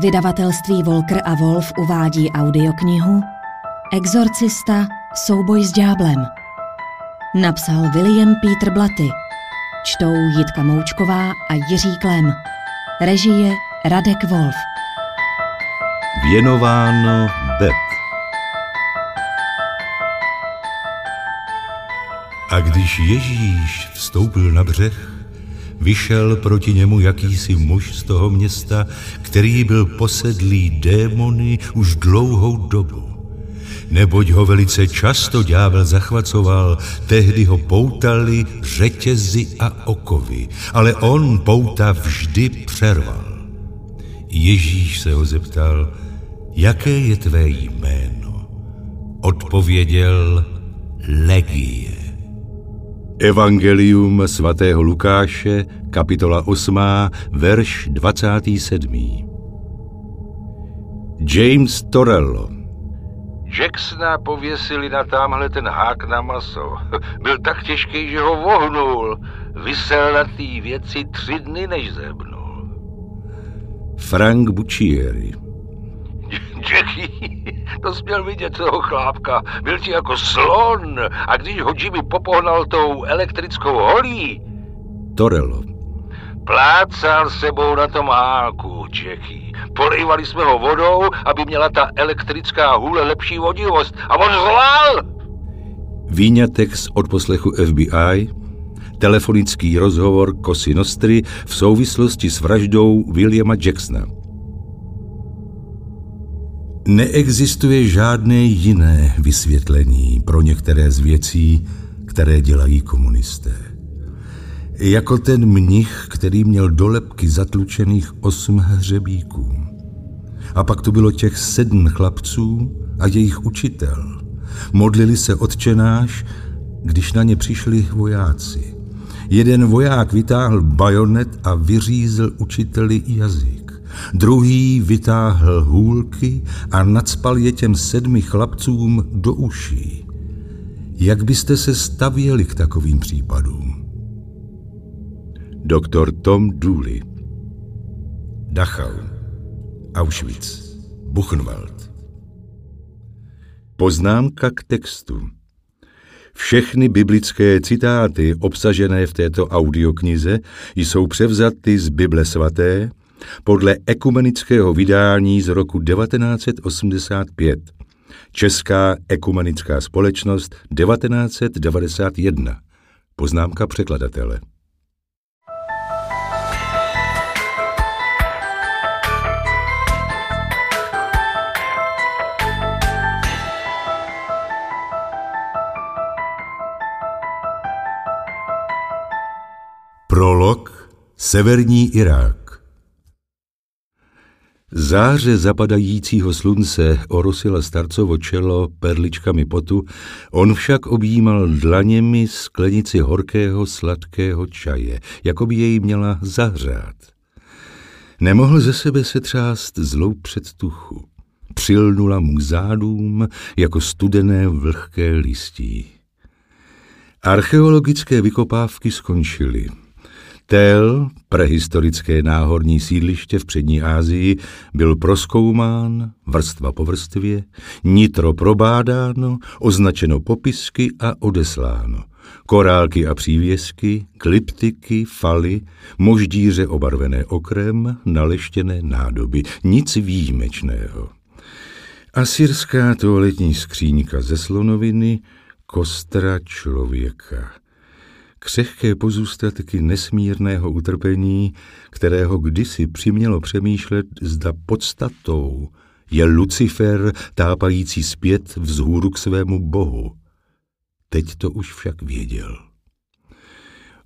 Vydavatelství Volker a Wolf uvádí audioknihu Exorcista Souboj s ďáblem. Napsal William Peter Blaty. Čtou Jitka Moučková a Jiří Klem. Režie Radek Wolf. Věnováno Bet. A když Ježíš vstoupil na břeh, vyšel proti němu jakýsi muž z toho města, který byl posedlý démony už dlouhou dobu. Neboť ho velice často ďábel zachvacoval, tehdy ho poutali řetězy a okovy, ale on pouta vždy přerval. Ježíš se ho zeptal, jaké je tvé jméno? Odpověděl Legie. Evangelium svatého Lukáše, kapitola 8, verš 27. James Torello Jacksona pověsili na tamhle ten hák na maso. Byl tak těžký, že ho vohnul. Vysel na té věci tři dny, než zebnul. Frank Buccieri Jackie, to jsi měl vidět toho chlápka. Byl ti jako slon a když ho Jimmy popohnal tou elektrickou holí... Torello Plácal sebou na tom háku, Jackie. Polejvali jsme ho vodou, aby měla ta elektrická hůle lepší vodivost. A on zlal! Výňatek z odposlechu FBI, telefonický rozhovor Kosy Nostry v souvislosti s vraždou Williama Jacksona. Neexistuje žádné jiné vysvětlení pro některé z věcí, které dělají komunisté. Jako ten mnich, který měl do lepky zatlučených osm hřebíků. A pak tu bylo těch sedm chlapců a jejich učitel. Modlili se odčenáš, když na ně přišli vojáci. Jeden voják vytáhl bajonet a vyřízl učiteli jazyk. Druhý vytáhl hůlky a nadspal je těm sedmi chlapcům do uší. Jak byste se stavěli k takovým případům? Doktor Tom Dooley Dachau Auschwitz Buchenwald Poznámka k textu všechny biblické citáty obsažené v této audioknize jsou převzaty z Bible svaté, podle ekumenického vydání z roku 1985. Česká ekumenická společnost 1991. Poznámka překladatele. Severní Irák Záře zapadajícího slunce orosila starcovo čelo perličkami potu, on však objímal dlaněmi sklenici horkého sladkého čaje, jako by jej měla zahřát. Nemohl ze sebe se třást zlou předtuchu. Přilnula mu k zádům jako studené vlhké listí. Archeologické vykopávky skončily. Tel, prehistorické náhorní sídliště v přední Asii, byl proskoumán vrstva po vrstvě, nitro probádáno, označeno popisky a odesláno. Korálky a přívěsky, kliptiky, faly, moždíře obarvené okrem, naleštěné nádoby, nic výjimečného. Asyrská toaletní skříňka ze slonoviny, kostra člověka – křehké pozůstatky nesmírného utrpení, kterého kdysi přimělo přemýšlet, zda podstatou je Lucifer tápající zpět vzhůru k svému bohu. Teď to už však věděl.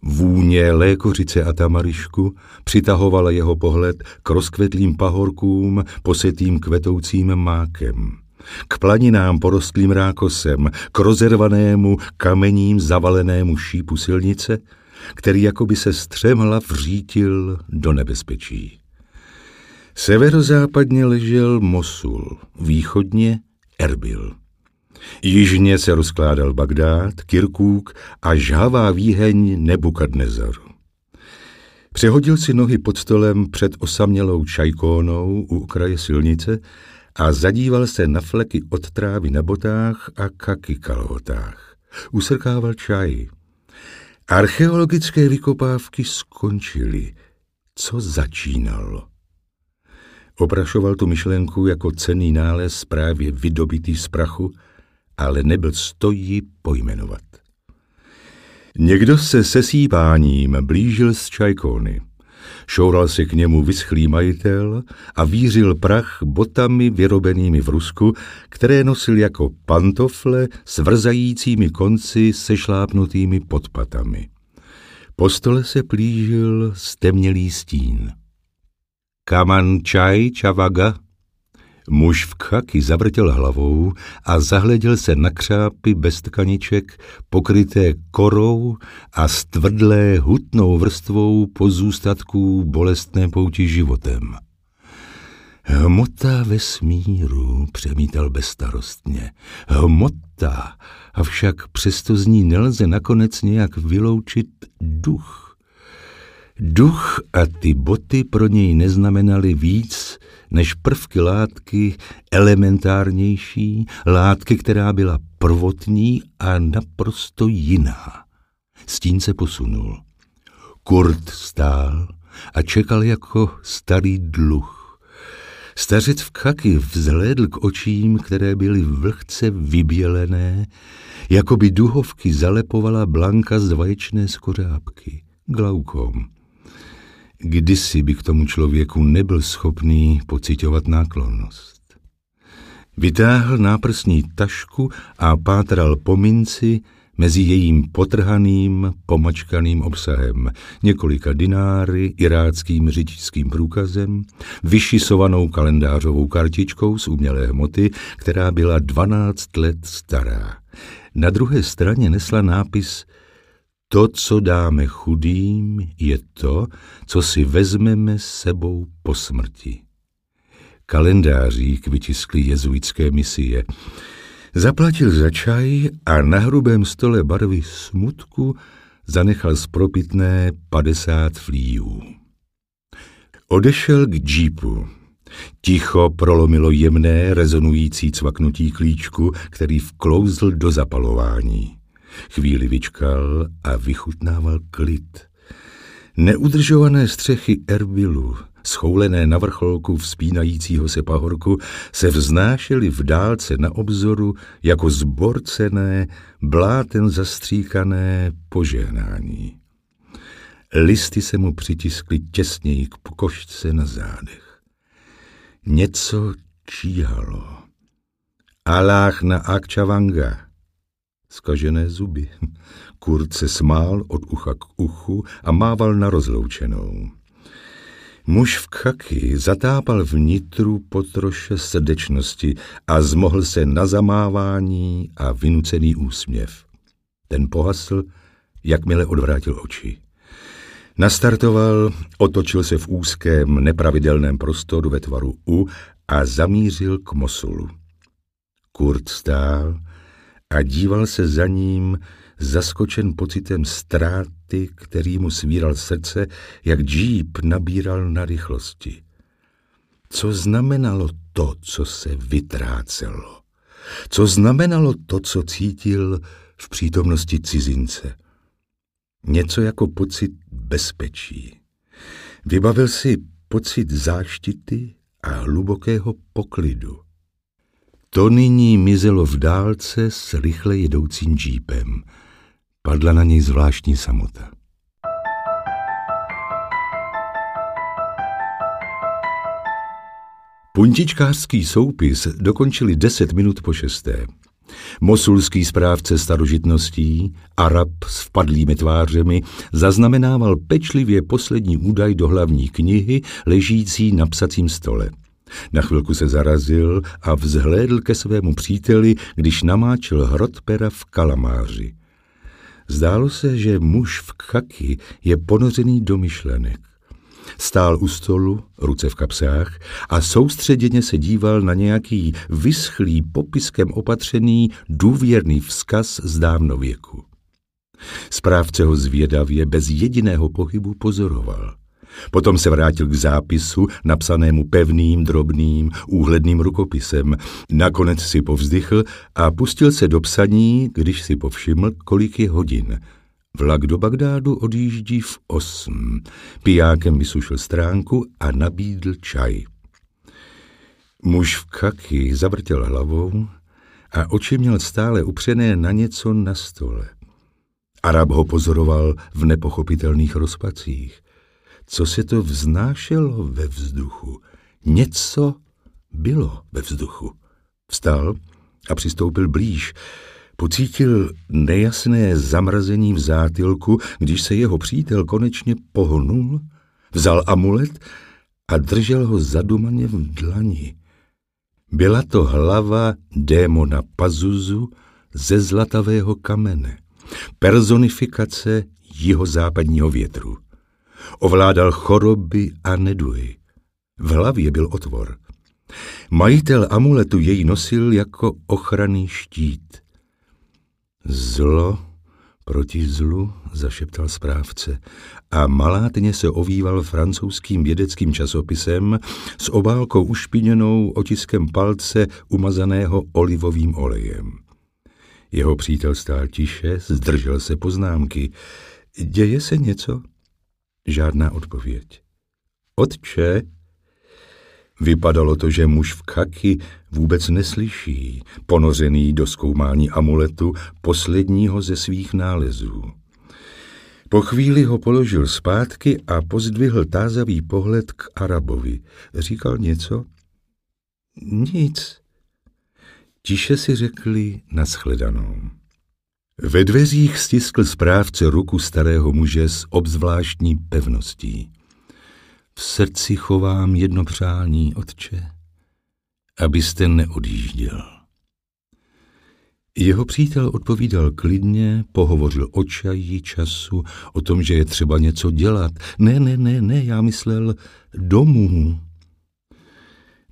Vůně lékořice a tamarišku přitahovala jeho pohled k rozkvetlým pahorkům posetým kvetoucím mákem k planinám porostlým rákosem, k rozervanému kamením zavalenému šípu silnice, který jakoby se střemhla vřítil do nebezpečí. Severozápadně ležel Mosul, východně Erbil. Jižně se rozkládal Bagdád, Kirkuk a žhavá výheň Nebukadnezaru. Přehodil si nohy pod stolem před osamělou čajkónou u okraje silnice a zadíval se na fleky od trávy na botách a kaky kalhotách. Usrkával čaj. Archeologické vykopávky skončily. Co začínalo? Oprašoval tu myšlenku jako cený nález právě vydobitý z prachu, ale nebyl stojí pojmenovat. Někdo se sesípáním blížil z čajkony. Šoural se k němu vyschlý majitel a vířil prach botami vyrobenými v Rusku, které nosil jako pantofle s vrzajícími konci sešlápnutými podpatami. Po stole se plížil stemnělý stín. Kaman čaj, čavaga? Muž v khaky zavrtěl hlavou a zahleděl se na křápy bez tkaniček, pokryté korou a stvrdlé hutnou vrstvou pozůstatků bolestné pouti životem. Hmota vesmíru, přemítal bezstarostně. Hmota, avšak přesto z ní nelze nakonec nějak vyloučit duch. Duch a ty boty pro něj neznamenaly víc, než prvky látky elementárnější, látky, která byla prvotní a naprosto jiná. Stín se posunul. Kurt stál a čekal jako starý dluh. Stařec v kaky vzhlédl k očím, které byly vlhce vybělené, jako by duhovky zalepovala blanka z vaječné skořápky. Glaukom. Kdysi by k tomu člověku nebyl schopný pocitovat náklonnost. Vytáhl náprsní tašku a pátral po minci mezi jejím potrhaným, pomačkaným obsahem, několika dináry, iráckým řidičským průkazem, vyšisovanou kalendářovou kartičkou z umělé hmoty, která byla 12 let stará. Na druhé straně nesla nápis to, co dáme chudým, je to, co si vezmeme s sebou po smrti. Kalendářík vytiskli jezuitské misie. Zaplatil za čaj a na hrubém stole barvy smutku zanechal zpropitné padesát flíjů. Odešel k džípu. Ticho prolomilo jemné, rezonující cvaknutí klíčku, který vklouzl do zapalování. Chvíli vyčkal a vychutnával klid. Neudržované střechy Erbilu, schoulené na vrcholku vzpínajícího se pahorku, se vznášely v dálce na obzoru jako zborcené, bláten zastříkané požehnání. Listy se mu přitiskly těsněji k pokožce na zádech. Něco číhalo. Aláh na Akčavanga, skažené zuby. Kurt se smál od ucha k uchu a mával na rozloučenou. Muž v khaky zatápal vnitru potroše srdečnosti a zmohl se na zamávání a vynucený úsměv. Ten pohasl, jakmile odvrátil oči. Nastartoval, otočil se v úzkém, nepravidelném prostoru ve tvaru U a zamířil k Mosulu. Kurt stál, a díval se za ním, zaskočen pocitem ztráty, který mu svíral srdce, jak džíp nabíral na rychlosti. Co znamenalo to, co se vytrácelo? Co znamenalo to, co cítil v přítomnosti cizince? Něco jako pocit bezpečí. Vybavil si pocit záštity a hlubokého poklidu. To nyní mizelo v dálce s rychle jedoucím džípem. Padla na něj zvláštní samota. Puntičkářský soupis dokončili deset minut po šesté. Mosulský správce starožitností, Arab s vpadlými tvářemi, zaznamenával pečlivě poslední údaj do hlavní knihy ležící na psacím stole. Na chvilku se zarazil a vzhlédl ke svému příteli, když namáčel hrot pera v kalamáři. Zdálo se, že muž v khaky je ponořený do myšlenek. Stál u stolu, ruce v kapsách a soustředěně se díval na nějaký vyschlý popiskem opatřený důvěrný vzkaz z dávnověku. Správce ho zvědavě bez jediného pohybu pozoroval – Potom se vrátil k zápisu, napsanému pevným, drobným, úhledným rukopisem. Nakonec si povzdychl a pustil se do psaní, když si povšiml, kolik je hodin. Vlak do Bagdádu odjíždí v osm. Pijákem vysušil stránku a nabídl čaj. Muž v kaky zavrtěl hlavou a oči měl stále upřené na něco na stole. Arab ho pozoroval v nepochopitelných rozpacích. Co se to vznášelo ve vzduchu? Něco bylo ve vzduchu. Vstal a přistoupil blíž. Pocítil nejasné zamrazení v zátilku, když se jeho přítel konečně pohnul, vzal amulet a držel ho zadumaně v dlani. Byla to hlava démona Pazuzu ze zlatavého kamene, personifikace jeho západního větru. Ovládal choroby a neduhy. V hlavě byl otvor. Majitel amuletu jej nosil jako ochranný štít. Zlo proti zlu, zašeptal správce a malátně se ovýval francouzským vědeckým časopisem s obálkou ušpiněnou otiskem palce umazaného olivovým olejem. Jeho přítel stál tiše, zdržel se poznámky. Děje se něco? Žádná odpověď. Otče, Vypadalo to, že muž v kaky vůbec neslyší, ponořený do zkoumání amuletu posledního ze svých nálezů. Po chvíli ho položil zpátky a pozdvihl tázavý pohled k Arabovi. Říkal něco? Nic. Tiše si řekli naschledanou. Ve dveřích stiskl správce ruku starého muže s obzvláštní pevností. V srdci chovám jedno přání, otče, abyste neodjížděl. Jeho přítel odpovídal klidně, pohovořil o čaji, času, o tom, že je třeba něco dělat. Ne, ne, ne, ne, já myslel domů.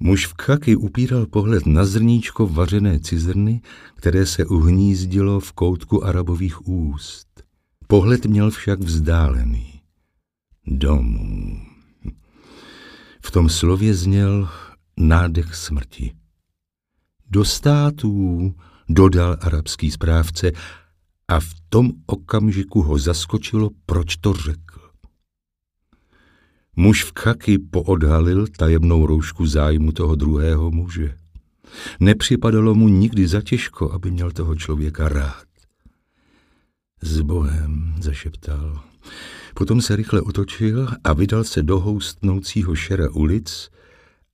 Muž v kaky upíral pohled na zrníčko vařené cizrny, které se uhnízdilo v koutku arabových úst. Pohled měl však vzdálený. Domů. V tom slově zněl nádech smrti. Do států, dodal arabský správce, a v tom okamžiku ho zaskočilo, proč to řekl. Muž v kaky poodhalil tajemnou roušku zájmu toho druhého muže. Nepřipadalo mu nikdy za těžko, aby měl toho člověka rád. S Bohem, zašeptal. Potom se rychle otočil a vydal se do houstnoucího šera ulic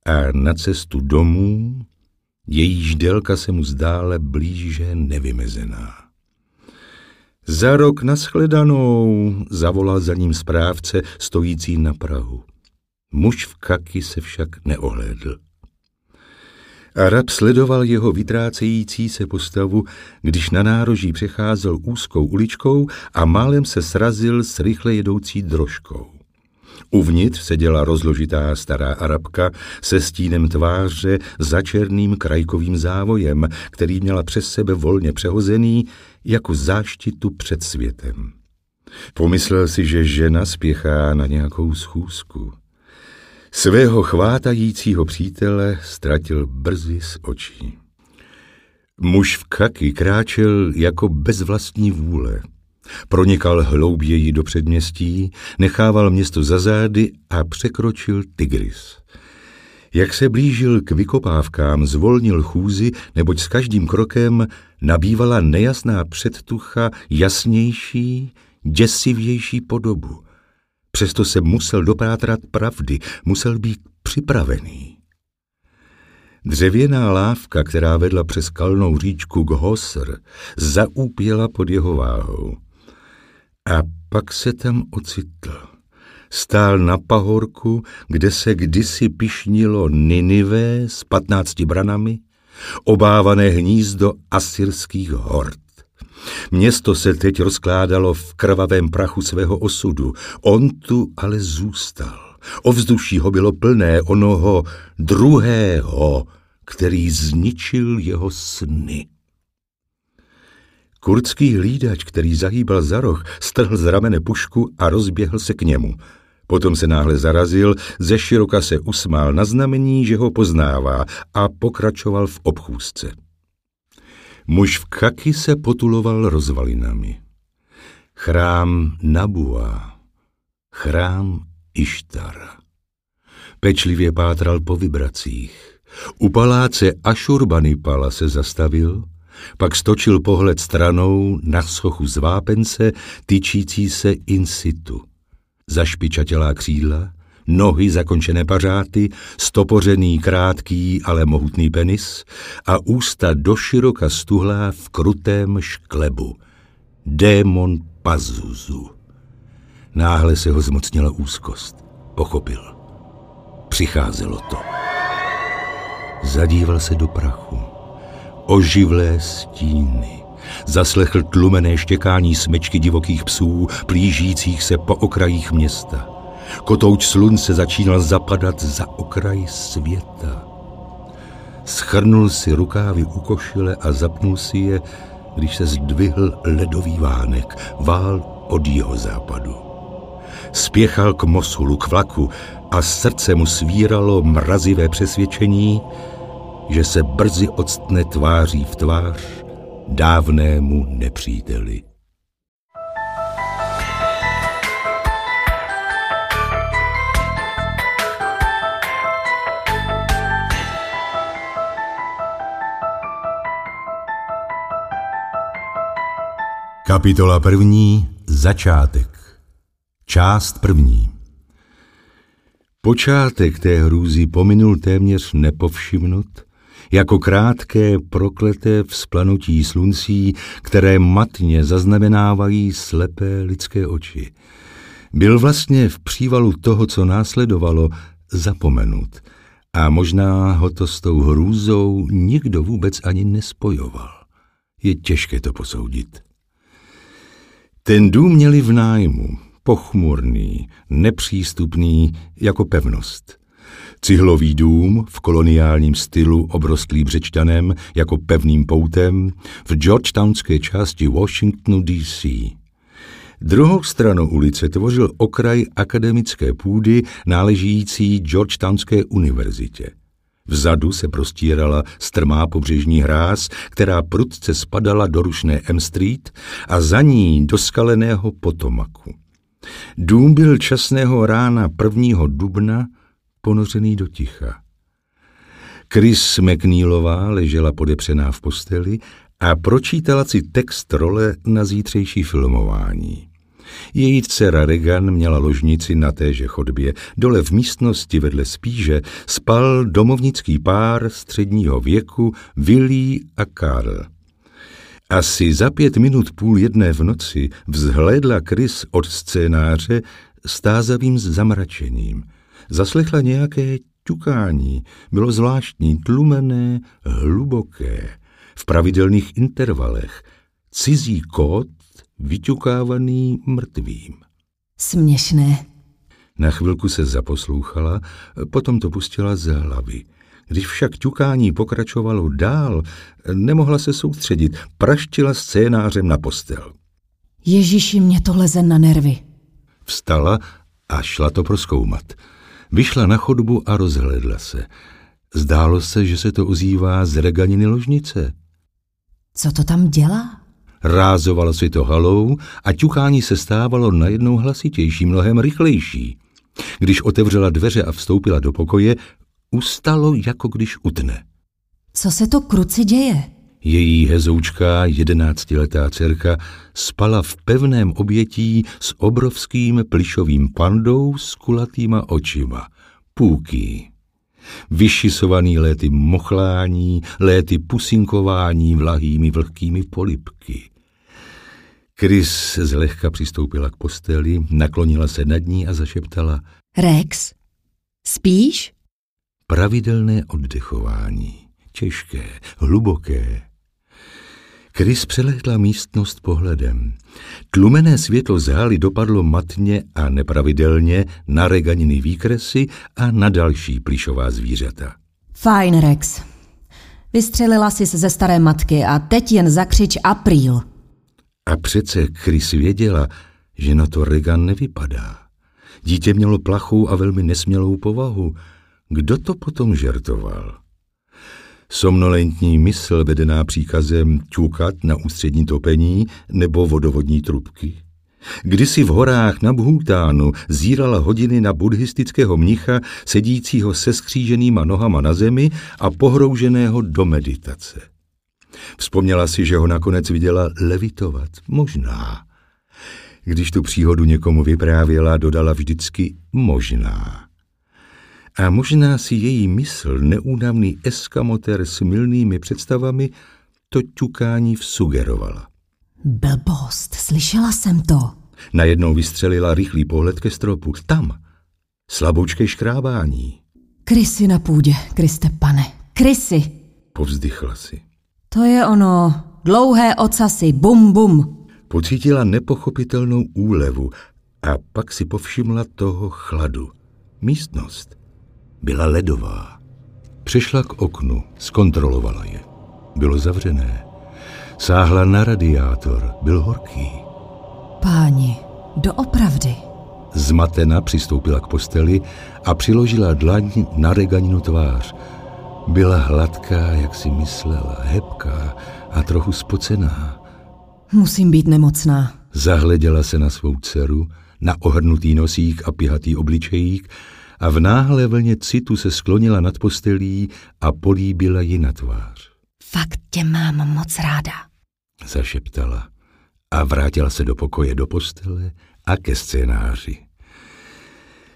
a na cestu domů, jejíž délka se mu zdále blíže nevymezená. Za rok nashledanou, zavolal za ním správce stojící na Prahu. Muž v kaky se však neohlédl. Arab sledoval jeho vytrácející se postavu, když na nároží přecházel úzkou uličkou a málem se srazil s rychle jedoucí drožkou. Uvnitř seděla rozložitá stará arabka se stínem tváře za černým krajkovým závojem, který měla přes sebe volně přehozený jako záštitu před světem. Pomyslel si, že žena spěchá na nějakou schůzku. Svého chvátajícího přítele ztratil brzy z očí. Muž v kaky kráčel jako bez vlastní vůle. Pronikal hlouběji do předměstí, nechával město za zády a překročil Tigris. Jak se blížil k vykopávkám, zvolnil chůzi, neboť s každým krokem nabývala nejasná předtucha jasnější, děsivější podobu. Přesto se musel dopátrat pravdy, musel být připravený. Dřevěná lávka, která vedla přes kalnou říčku k Hosr, zaúpěla pod jeho váhou. A pak se tam ocitl. Stál na pahorku, kde se kdysi pišnilo Ninive s patnácti branami, obávané hnízdo asyrských hord. Město se teď rozkládalo v krvavém prachu svého osudu. On tu ale zůstal. Ovzduší ho bylo plné onoho druhého, který zničil jeho sny. Kurdský hlídač, který zahýbal za roh, strhl z ramene pušku a rozběhl se k němu. Potom se náhle zarazil, ze široka se usmál na znamení, že ho poznává a pokračoval v obchůzce. Muž v kaky se potuloval rozvalinami. Chrám Nabua, chrám Ištara. Pečlivě pátral po vibracích. U paláce Ašurbanipala se zastavil, pak stočil pohled stranou na schochu z vápence, tyčící se in situ. Zašpičatělá křídla, nohy zakončené pařáty, stopořený krátký, ale mohutný penis a ústa doširoka stuhlá v krutém šklebu. Démon Pazuzu. Náhle se ho zmocnila úzkost. Pochopil. Přicházelo to. Zadíval se do prachu. Oživlé stíny. Zaslechl tlumené štěkání smečky divokých psů, plížících se po okrajích města. Kotouč slunce začínal zapadat za okraj světa. Schrnul si rukávy u košile a zapnul si je, když se zdvihl ledový vánek, vál od jeho západu. Spěchal k Mosulu, k vlaku a srdce mu svíralo mrazivé přesvědčení, že se brzy odstne tváří v tvář dávnému nepříteli. Kapitola první. Začátek. Část první. Počátek té hrůzy pominul téměř nepovšimnut, jako krátké prokleté vzplanutí sluncí, které matně zaznamenávají slepé lidské oči. Byl vlastně v přívalu toho, co následovalo, zapomenut a možná ho to s tou hrůzou nikdo vůbec ani nespojoval. Je těžké to posoudit. Ten dům měli v nájmu, pochmurný, nepřístupný jako pevnost. Cihlový dům v koloniálním stylu obrostlý břečtanem jako pevným poutem v Georgetownské části Washingtonu D.C. Druhou stranu ulice tvořil okraj akademické půdy náležící Georgetownské univerzitě. Vzadu se prostírala strmá pobřežní hráz, která prudce spadala do rušné M Street a za ní do skaleného potomaku. Dům byl časného rána 1. dubna ponořený do ticha. Chris McNeilová ležela podepřená v posteli a pročítala si text role na zítřejší filmování. Její dcera Regan měla ložnici na téže chodbě. Dole v místnosti vedle spíže spal domovnický pár středního věku Willy a Karl. Asi za pět minut půl jedné v noci vzhlédla Chris od scénáře stázavým zamračením. Zaslechla nějaké ťukání. Bylo zvláštní, tlumené, hluboké, v pravidelných intervalech. Cizí kód vyťukávaný mrtvým. Směšné. Na chvilku se zaposlouchala, potom to pustila z hlavy. Když však ťukání pokračovalo dál, nemohla se soustředit, praštila scénářem na postel. Ježíši, mě to leze na nervy. Vstala a šla to proskoumat. Vyšla na chodbu a rozhledla se. Zdálo se, že se to ozývá z reganiny ložnice. Co to tam dělá? Rázovalo si to halou a ťukání se stávalo najednou hlasitější, mnohem rychlejší. Když otevřela dveře a vstoupila do pokoje, ustalo, jako když utne. Co se to kruci děje? Její hezoučká, jedenáctiletá dcerka, spala v pevném obětí s obrovským plišovým pandou s kulatýma očima. Půký. Vyšisovaný léty mochlání, léty pusinkování vlahými vlhkými polipky. Chris zlehka přistoupila k posteli, naklonila se nad ní a zašeptala. Rex, spíš? Pravidelné oddechování. Těžké, hluboké. Chris přelehla místnost pohledem. Tlumené světlo z haly dopadlo matně a nepravidelně na reganiny výkresy a na další plišová zvířata. Fajn, Rex. Vystřelila jsi ze staré matky a teď jen zakřič apríl. A přece Chris věděla, že na to Regan nevypadá. Dítě mělo plachou a velmi nesmělou povahu. Kdo to potom žertoval? Somnolentní mysl vedená příkazem ťukat na ústřední topení nebo vodovodní trubky? Kdysi v horách na Bhutánu zírala hodiny na buddhistického mnicha sedícího se skříženýma nohama na zemi a pohrouženého do meditace. Vzpomněla si, že ho nakonec viděla levitovat. Možná. Když tu příhodu někomu vyprávěla, dodala vždycky možná. A možná si její mysl, neúnavný eskamoter s milnými představami, to ťukání vsugerovala. Blbost, slyšela jsem to. Najednou vystřelila rychlý pohled ke stropu. Tam. Slaboučké škrábání. Krysy na půdě, Kriste pane. Krysy. Povzdychla si. To je ono. Dlouhé ocasy. Bum, bum. Pocítila nepochopitelnou úlevu a pak si povšimla toho chladu. Místnost byla ledová. Přišla k oknu, zkontrolovala je. Bylo zavřené. Sáhla na radiátor, byl horký. Páni, doopravdy. Zmatena přistoupila k posteli a přiložila dlaň na reganinu tvář. Byla hladká, jak si myslela, hebká a trochu spocená. Musím být nemocná. Zahleděla se na svou dceru, na ohrnutý nosík a pihatý obličejík a v náhle vlně citu se sklonila nad postelí a políbila ji na tvář. Fakt tě mám moc ráda. Zašeptala a vrátila se do pokoje do postele a ke scénáři.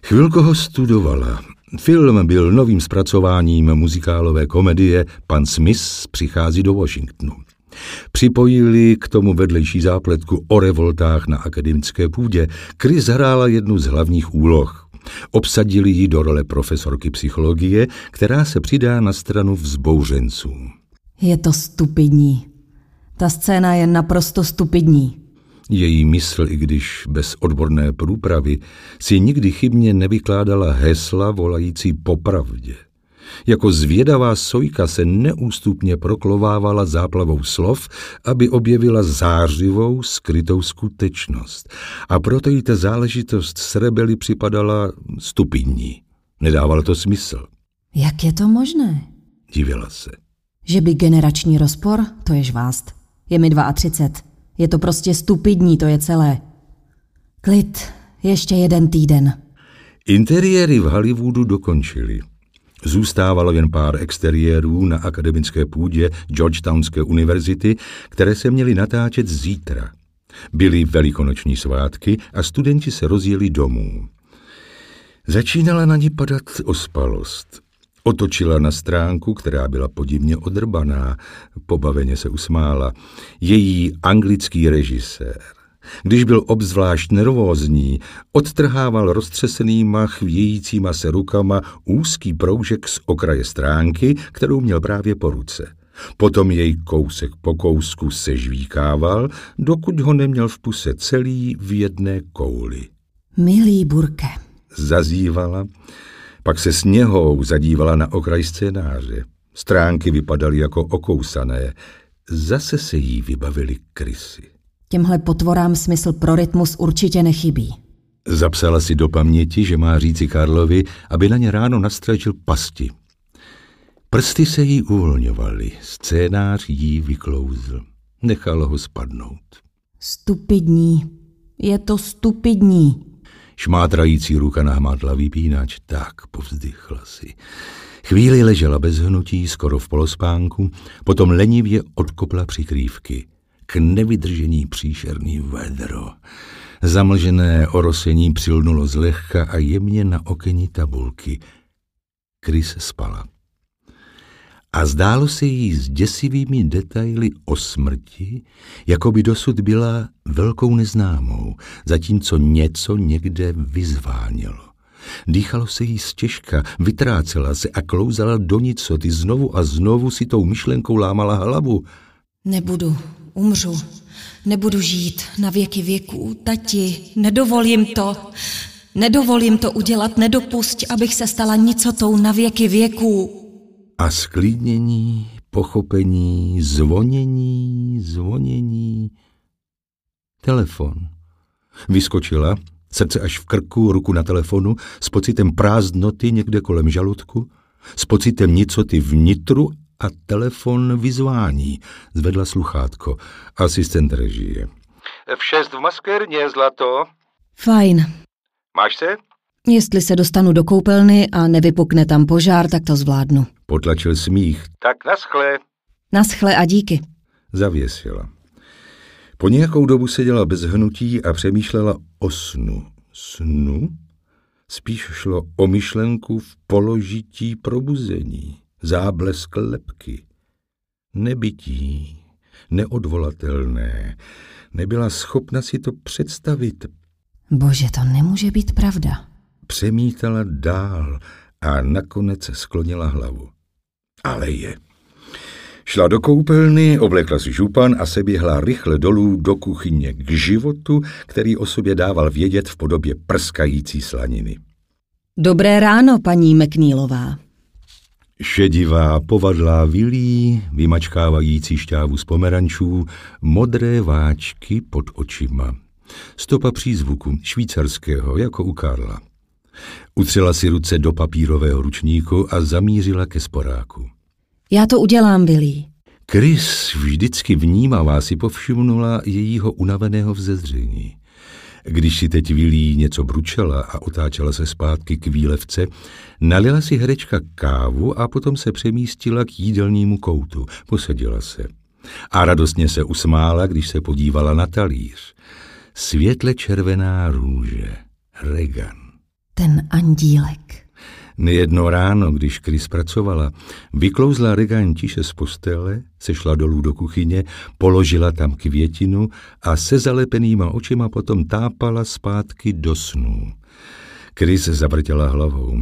Chvilku ho studovala. Film byl novým zpracováním muzikálové komedie Pan Smith přichází do Washingtonu. Připojili k tomu vedlejší zápletku o revoltách na akademické půdě. Chris hrála jednu z hlavních úloh. Obsadili ji do role profesorky psychologie, která se přidá na stranu vzbouřenců. Je to stupidní. Ta scéna je naprosto stupidní. Její mysl, i když bez odborné průpravy, si nikdy chybně nevykládala hesla volající po pravdě. Jako zvědavá sojka se neústupně proklovávala záplavou slov, aby objevila zářivou, skrytou skutečnost. A proto jí ta záležitost s rebeli připadala stupidní. Nedávalo to smysl. Jak je to možné? Divila se. Že by generační rozpor, to je žvást. Je mi 32. Je to prostě stupidní, to je celé. Klid, ještě jeden týden. Interiéry v Hollywoodu dokončili. Zůstávalo jen pár exteriérů na akademické půdě Georgetownské univerzity, které se měly natáčet zítra. Byly velikonoční svátky a studenti se rozjeli domů. Začínala na ní padat ospalost. Otočila na stránku, která byla podivně odrbaná, pobaveně se usmála. Její anglický režisér. Když byl obzvlášť nervózní, odtrhával roztřesenýma, chvějícíma se rukama úzký proužek z okraje stránky, kterou měl právě po ruce. Potom jej kousek po kousku sežvíkával, dokud ho neměl v puse celý v jedné kouli. Milý Burke. Zazívala, pak se sněhou zadívala na okraj scénáře. Stránky vypadaly jako okousané. Zase se jí vybavily krysy. Těmhle potvorám smysl pro rytmus určitě nechybí. Zapsala si do paměti, že má říci Karlovi, aby na ně ráno nastračil pasti. Prsty se jí uvolňovaly, scénář jí vyklouzl. Nechal ho spadnout. Stupidní. Je to stupidní. Šmátrající ruka nahmátla vypínač, tak povzdychla si. Chvíli ležela bez hnutí, skoro v polospánku, potom lenivě odkopla přikrývky. K nevydržení příšerný vedro. Zamlžené orosení přilnulo zlehka a jemně na okení tabulky. Krys spala a zdálo se jí s děsivými detaily o smrti, jako by dosud byla velkou neznámou, zatímco něco někde vyzvánělo. Dýchalo se jí stěžka, vytrácela se a klouzala do nicoty, znovu a znovu si tou myšlenkou lámala hlavu. Nebudu, umřu, nebudu žít na věky věků, tati, nedovolím to, nedovolím to udělat, nedopusť, abych se stala nicotou na věky věků. A sklidnění, pochopení, zvonění, zvonění. Telefon. Vyskočila, Srdce až v krku, ruku na telefonu, s pocitem prázdnoty někde kolem žaludku, s pocitem nicoty vnitru a telefon vyzvání. Zvedla sluchátko. Asistent režie. V šest v maskérně, zlato. Fajn. Máš se? Jestli se dostanu do koupelny a nevypukne tam požár, tak to zvládnu. Potlačil smích. Tak naschle. Naschle a díky. Zavěsila. Po nějakou dobu seděla bez hnutí a přemýšlela o snu. Snu? Spíš šlo o myšlenku v položití probuzení, záblesk lepky. Nebytí, neodvolatelné, nebyla schopna si to představit. Bože, to nemůže být pravda. Přemítala dál a nakonec sklonila hlavu. Ale je. Šla do koupelny, oblekla si župan a se běhla rychle dolů do kuchyně k životu, který o sobě dával vědět v podobě prskající slaniny. Dobré ráno, paní Meknílová. Šedivá, povadlá vilí, vymačkávající šťávu z pomerančů, modré váčky pod očima. Stopa přízvuku, švýcarského, jako u Karla. Utřela si ruce do papírového ručníku a zamířila ke sporáku. Já to udělám, Billy. Chris vždycky vnímavá si povšimnula jejího unaveného vzezření. Když si teď Vilí něco bručela a otáčela se zpátky k výlevce, nalila si herečka kávu a potom se přemístila k jídelnímu koutu. Posadila se. A radostně se usmála, když se podívala na talíř. Světle červená růže. Regan. Ten andílek. Nejedno ráno, když Chris pracovala, vyklouzla Regan tiše z postele, sešla dolů do kuchyně, položila tam květinu a se zalepenýma očima potom tápala zpátky do snů. Chris zavrtěla hlavou.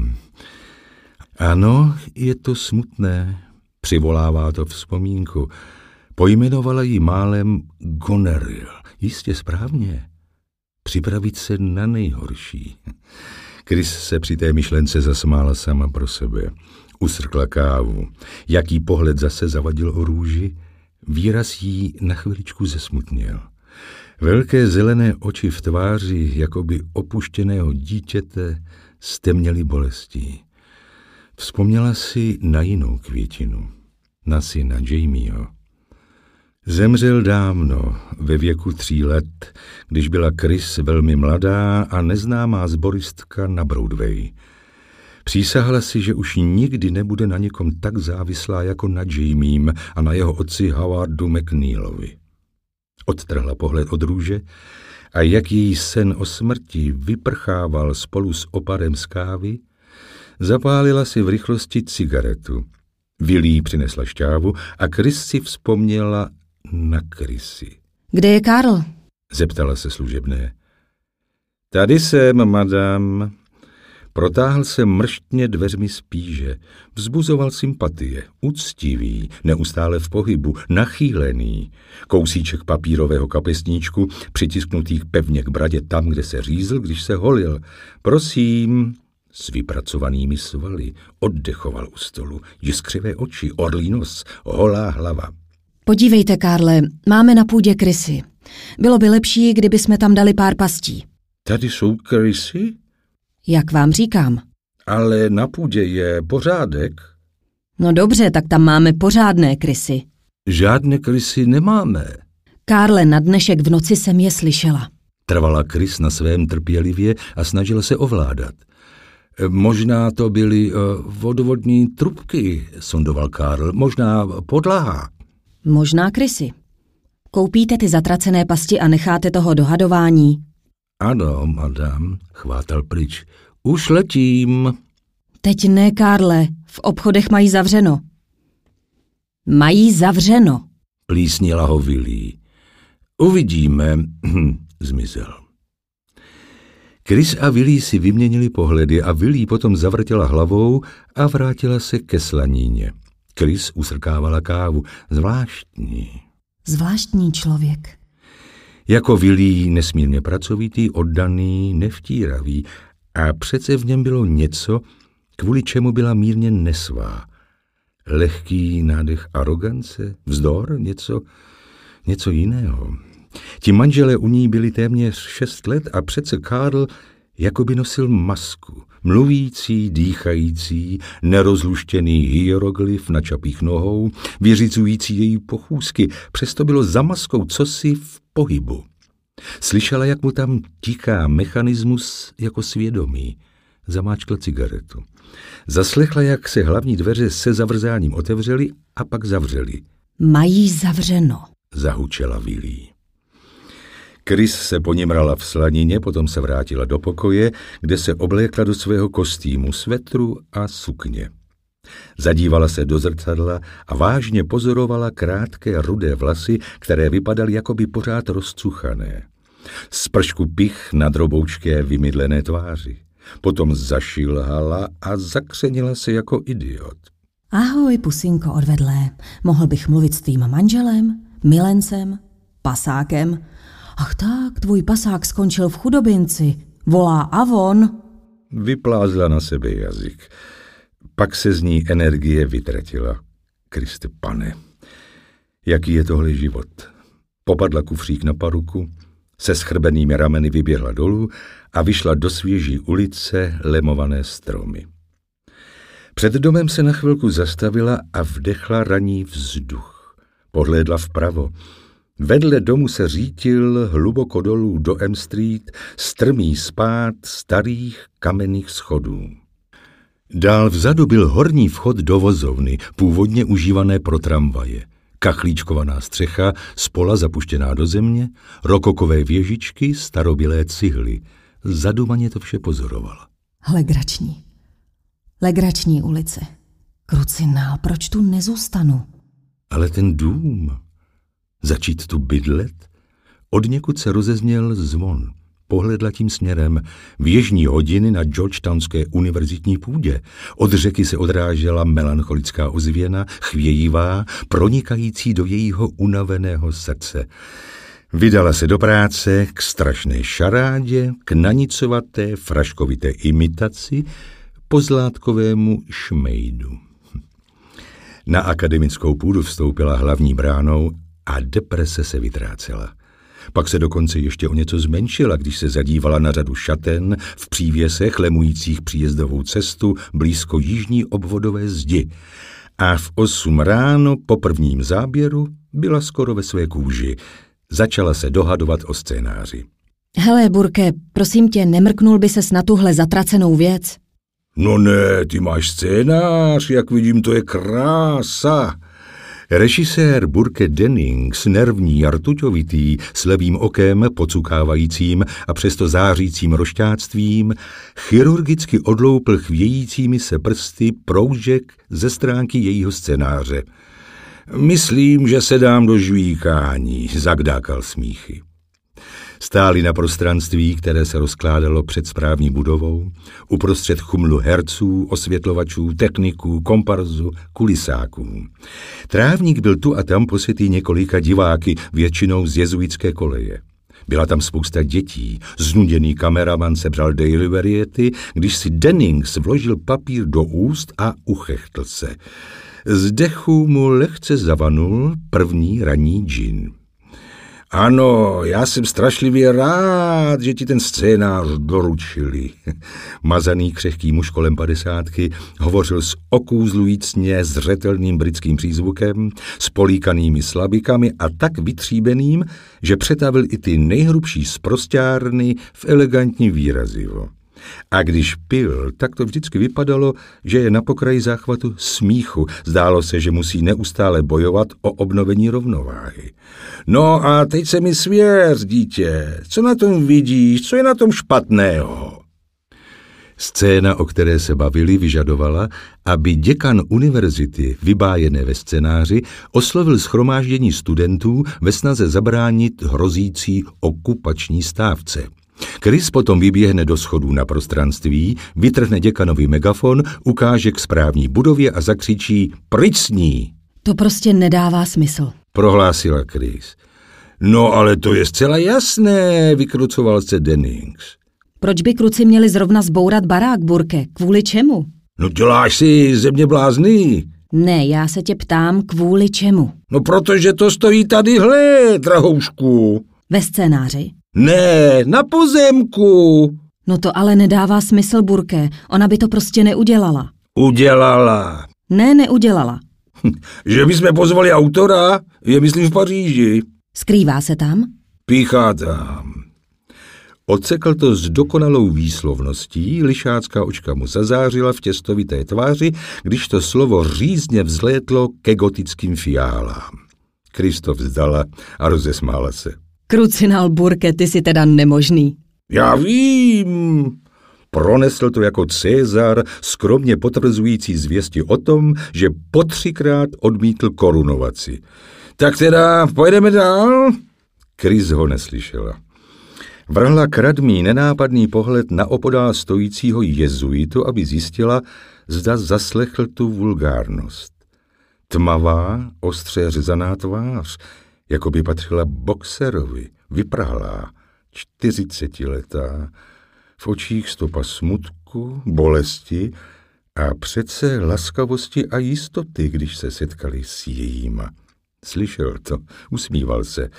Ano, je to smutné, přivolává to vzpomínku. Pojmenovala ji málem Goneril. Jistě správně. Připravit se na nejhorší. Chris se při té myšlence zasmála sama pro sebe. Usrkla kávu. Jaký pohled zase zavadil o růži? Výraz jí na chviličku zesmutněl. Velké zelené oči v tváři, jakoby opuštěného dítěte, stemněly bolestí. Vzpomněla si na jinou květinu, na syna Jamieho. Zemřel dávno, ve věku tří let, když byla Chris velmi mladá a neznámá zboristka na Broadway. Přísahla si, že už nikdy nebude na někom tak závislá jako na Jamiem a na jeho otci Howardu McNeilovi. Odtrhla pohled od růže a jak její sen o smrti vyprchával spolu s oparem z kávy, zapálila si v rychlosti cigaretu. Vilí přinesla šťávu a Chris si vzpomněla na krysy. Kde je Karl? Zeptala se služebné. Tady jsem, madam. Protáhl se mrštně dveřmi spíže, vzbuzoval sympatie, úctivý, neustále v pohybu, nachýlený. Kousíček papírového kapesníčku, přitisknutý pevně k bradě tam, kde se řízl, když se holil. Prosím, s vypracovanými svaly, oddechoval u stolu, jiskřivé oči, orlí nos, holá hlava. Podívejte, Karle, máme na půdě krysy. Bylo by lepší, kdyby jsme tam dali pár pastí. Tady jsou krysy? Jak vám říkám. Ale na půdě je pořádek. No dobře, tak tam máme pořádné krysy. Žádné krysy nemáme. Karle, na dnešek v noci jsem je slyšela. Trvala krys na svém trpělivě a snažila se ovládat. Možná to byly uh, vodovodní trubky, sondoval Karl, možná podlaha. Možná krysy. Koupíte ty zatracené pasti a necháte toho dohadování? Ano, madam, chvátal pryč. Už letím. Teď ne, Karle, v obchodech mají zavřeno. Mají zavřeno. Plísnila ho Vilí. Uvidíme, zmizel. Chris a Vilí si vyměnili pohledy a Vilí potom zavrtěla hlavou a vrátila se ke slaníně. Chris usrkávala kávu. Zvláštní. Zvláštní člověk. Jako Vilí nesmírně pracovitý, oddaný, nevtíravý a přece v něm bylo něco, kvůli čemu byla mírně nesvá. Lehký nádech arogance, vzdor, něco, něco jiného. Ti manželé u ní byli téměř šest let a přece Karl jako by nosil masku, mluvící, dýchající, nerozluštěný hieroglyf na čapích nohou, vyřizující její pochůzky, přesto bylo za maskou cosi v pohybu. Slyšela, jak mu tam tiká mechanismus jako svědomí. Zamáčkla cigaretu. Zaslechla, jak se hlavní dveře se zavrzáním otevřely a pak zavřely. Mají zavřeno, zahučela Vilí. Chris se poněmrala v slanině, potom se vrátila do pokoje, kde se oblékla do svého kostýmu, svetru a sukně. Zadívala se do zrcadla a vážně pozorovala krátké rudé vlasy, které vypadaly jako by pořád rozcuchané. Spršku pich na droboučké vymydlené tváři. Potom zašilhala a zakřenila se jako idiot. Ahoj, pusinko odvedlé. Mohl bych mluvit s tvým manželem, milencem, pasákem? Ach tak, tvůj pasák skončil v chudobinci. Volá Avon. Vyplázla na sebe jazyk. Pak se z ní energie vytratila. Kriste pane, jaký je tohle život? Popadla kufřík na paruku, se schrbenými rameny vyběhla dolů a vyšla do svěží ulice lemované stromy. Před domem se na chvilku zastavila a vdechla raní vzduch. Pohlédla vpravo. Vedle domu se řítil hluboko dolů do M Street strmý spát starých kamenných schodů. Dál vzadu byl horní vchod do vozovny, původně užívané pro tramvaje. Kachlíčkovaná střecha, spola zapuštěná do země, rokokové věžičky, starobylé cihly. Zadumaně to vše pozorovala. Legrační. Legrační ulice. Krucinál, proč tu nezůstanu? Ale ten dům, začít tu bydlet? Od někud se rozezněl zvon. Pohledla tím směrem. V ježní hodiny na Georgetownské univerzitní půdě. Od řeky se odrážela melancholická ozvěna, chvějivá, pronikající do jejího unaveného srdce. Vydala se do práce k strašné šarádě, k nanicovaté, fraškovité imitaci, pozlátkovému šmejdu. Na akademickou půdu vstoupila hlavní bránou a deprese se vytrácela. Pak se dokonce ještě o něco zmenšila, když se zadívala na řadu šaten v přívěsech lemujících příjezdovou cestu blízko jižní obvodové zdi. A v osm ráno po prvním záběru byla skoro ve své kůži. Začala se dohadovat o scénáři. Hele, Burke, prosím tě, nemrknul by ses na tuhle zatracenou věc? No ne, ty máš scénář, jak vidím, to je krása. Režisér Burke Dennings, nervní a rtuťovitý, s levým okem pocukávajícím a přesto zářícím rošťáctvím, chirurgicky odloupl chvějícími se prsty proužek ze stránky jejího scénáře. Myslím, že se dám do žvíkání, zagdákal smíchy. Stáli na prostranství, které se rozkládalo před správní budovou, uprostřed chumlu herců, osvětlovačů, techniků, komparzu, kulisáků. Trávník byl tu a tam posytý několika diváky, většinou z jezuitské koleje. Byla tam spousta dětí. Znuděný kameraman sebral Daily Variety, když si Dennings vložil papír do úst a uchechtl se. Z dechu mu lehce zavanul první ranní džin. Ano, já jsem strašlivě rád, že ti ten scénář doručili. Mazaný křehký muž kolem padesátky hovořil s okůzlujícně zřetelným britským přízvukem, s políkanými slabikami a tak vytříbeným, že přetavil i ty nejhrubší sprostárny v elegantní výrazivo. A když pil, tak to vždycky vypadalo, že je na pokraji záchvatu smíchu. Zdálo se, že musí neustále bojovat o obnovení rovnováhy. No a teď se mi svěř, dítě, co na tom vidíš, co je na tom špatného? Scéna, o které se bavili, vyžadovala, aby děkan univerzity, vybájené ve scénáři, oslovil schromáždění studentů ve snaze zabránit hrozící okupační stávce. Chris potom vyběhne do schodů na prostranství, vytrhne děkanovi megafon, ukáže k správní budově a zakřičí Pryč s ní! To prostě nedává smysl. Prohlásila Chris. No ale to je zcela jasné, vykrucoval se Dennings. Proč by kruci měli zrovna zbourat barák, Burke? Kvůli čemu? No děláš si země blázný. Ne, já se tě ptám, kvůli čemu? No protože to stojí tadyhle, drahoušku. Ve scénáři? Ne, na pozemku. No to ale nedává smysl, Burke. Ona by to prostě neudělala. Udělala. Ne, neudělala. Že bychom pozvali autora, je myslím v Paříži. Skrývá se tam? Píchá tam. Odsekl to s dokonalou výslovností, lišácká očka mu zazářila v těstovité tváři, když to slovo řízně vzlétlo ke gotickým fiálám. Kristof vzdala a rozesmála se. Krucinál Burke, ty si teda nemožný. Já vím. Pronesl to jako Cezar, skromně potvrzující zvěsti o tom, že po třikrát odmítl korunovaci. Tak teda pojedeme dál? Chris ho neslyšela. Vrhla kradmý nenápadný pohled na opodál stojícího jezuitu, aby zjistila, zda zaslechl tu vulgárnost. Tmavá, ostře řezaná tvář, jako by patřila boxerovi, vyprahlá, čtyřicetiletá, v očích stopa smutku, bolesti a přece laskavosti a jistoty, když se setkali s jejíma. Slyšel to, usmíval se.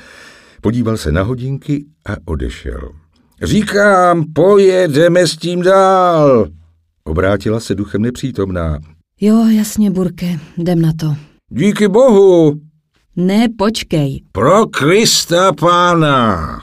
Podíval se na hodinky a odešel. Říkám, pojedeme s tím dál. Obrátila se duchem nepřítomná. Jo, jasně, Burke, jdem na to. Díky bohu. Ne, počkej. Pro Krista pána.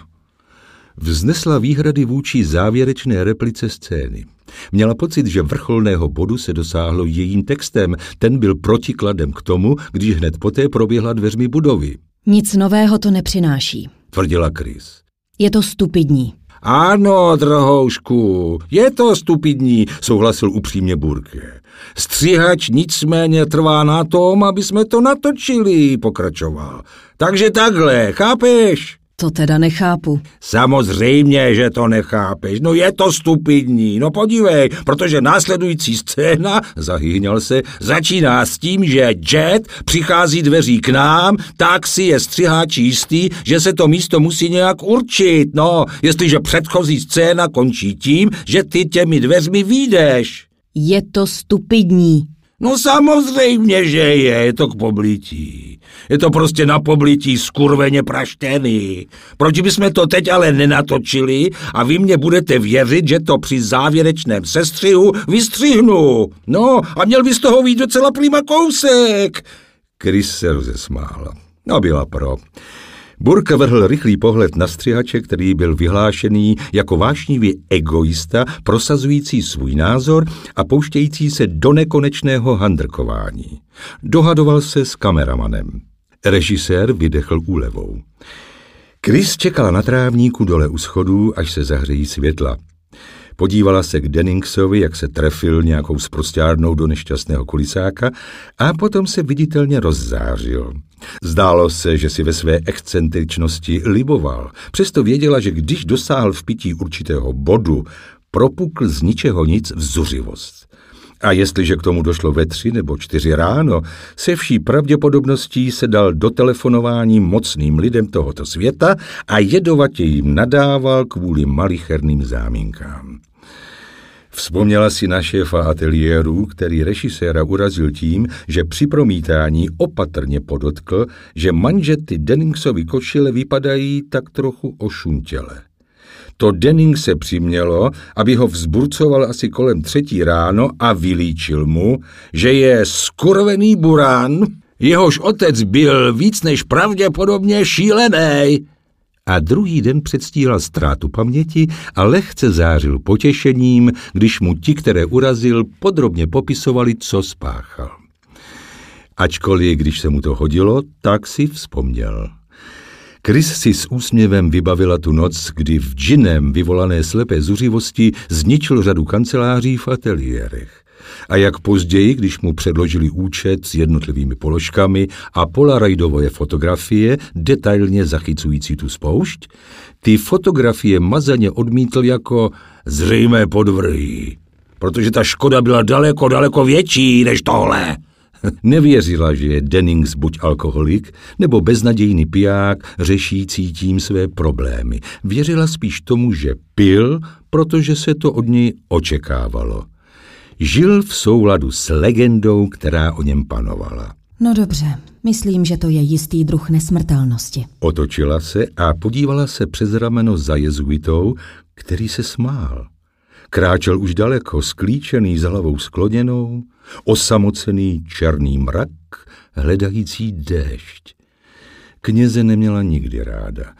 Vznesla výhrady vůči závěrečné replice scény. Měla pocit, že vrcholného bodu se dosáhlo jejím textem. Ten byl protikladem k tomu, když hned poté proběhla dveřmi budovy. Nic nového to nepřináší. Tvrdila Chris. Je to stupidní. Ano, drhoušku, je to stupidní, souhlasil upřímně Burke. Stříhač nicméně trvá na tom, aby jsme to natočili, pokračoval. Takže takhle, chápeš? To teda nechápu. Samozřejmě, že to nechápeš. No je to stupidní. No podívej, protože následující scéna, zahýňal se, začíná s tím, že Jet přichází dveří k nám, tak si je střiháč jistý, že se to místo musí nějak určit. No, jestliže předchozí scéna končí tím, že ty těmi dveřmi výjdeš. Je to stupidní. No samozřejmě, že je, je to k poblití. Je to prostě na poblití skurveně praštený. Proč bychom to teď ale nenatočili a vy mě budete věřit, že to při závěrečném sestřihu vystřihnu. No a měl by z toho být docela prýma kousek. Chris se rozesmála. No byla pro. Burka vrhl rychlý pohled na střihače, který byl vyhlášený jako vášnivý egoista, prosazující svůj názor a pouštějící se do nekonečného handrkování. Dohadoval se s kameramanem. Režisér vydechl úlevou. Chris čekala na trávníku dole u schodů, až se zahřejí světla. Podívala se k Denningsovi, jak se trefil nějakou sprostárnou do nešťastného kulisáka a potom se viditelně rozzářil. Zdálo se, že si ve své excentričnosti liboval. Přesto věděla, že když dosáhl v pití určitého bodu, propukl z ničeho nic vzuřivost. A jestliže k tomu došlo ve tři nebo čtyři ráno, se vší pravděpodobností se dal do telefonování mocným lidem tohoto světa a jedovatě jim nadával kvůli malicherným záminkám. Vzpomněla si na šéfa ateliéru, který režiséra urazil tím, že při promítání opatrně podotkl, že manžety Denningsovy košile vypadají tak trochu ošuntěle. To Denning se přimělo, aby ho vzburcoval asi kolem třetí ráno a vylíčil mu, že je skurvený burán, jehož otec byl víc než pravděpodobně šílený. A druhý den předstíral ztrátu paměti a lehce zářil potěšením, když mu ti, které urazil, podrobně popisovali, co spáchal. Ačkoliv, když se mu to hodilo, tak si vzpomněl. Chris si s úsměvem vybavila tu noc, kdy v džinem vyvolané slepé zuřivosti zničil řadu kanceláří v ateliérech. A jak později, když mu předložili účet s jednotlivými položkami a polaroidové fotografie, detailně zachycující tu spoušť, ty fotografie mazaně odmítl jako zřejmé podvrhy, protože ta škoda byla daleko, daleko větší než tohle. Nevěřila, že je Dennings buď alkoholik, nebo beznadějný piják, řešící tím své problémy. Věřila spíš tomu, že pil, protože se to od něj očekávalo. Žil v souladu s legendou, která o něm panovala. No dobře, Myslím, že to je jistý druh nesmrtelnosti. Otočila se a podívala se přes rameno za jezuitou, který se smál. Kráčel už daleko, sklíčený s hlavou skloněnou, osamocený černý mrak, hledající déšť. Kněze neměla nikdy ráda,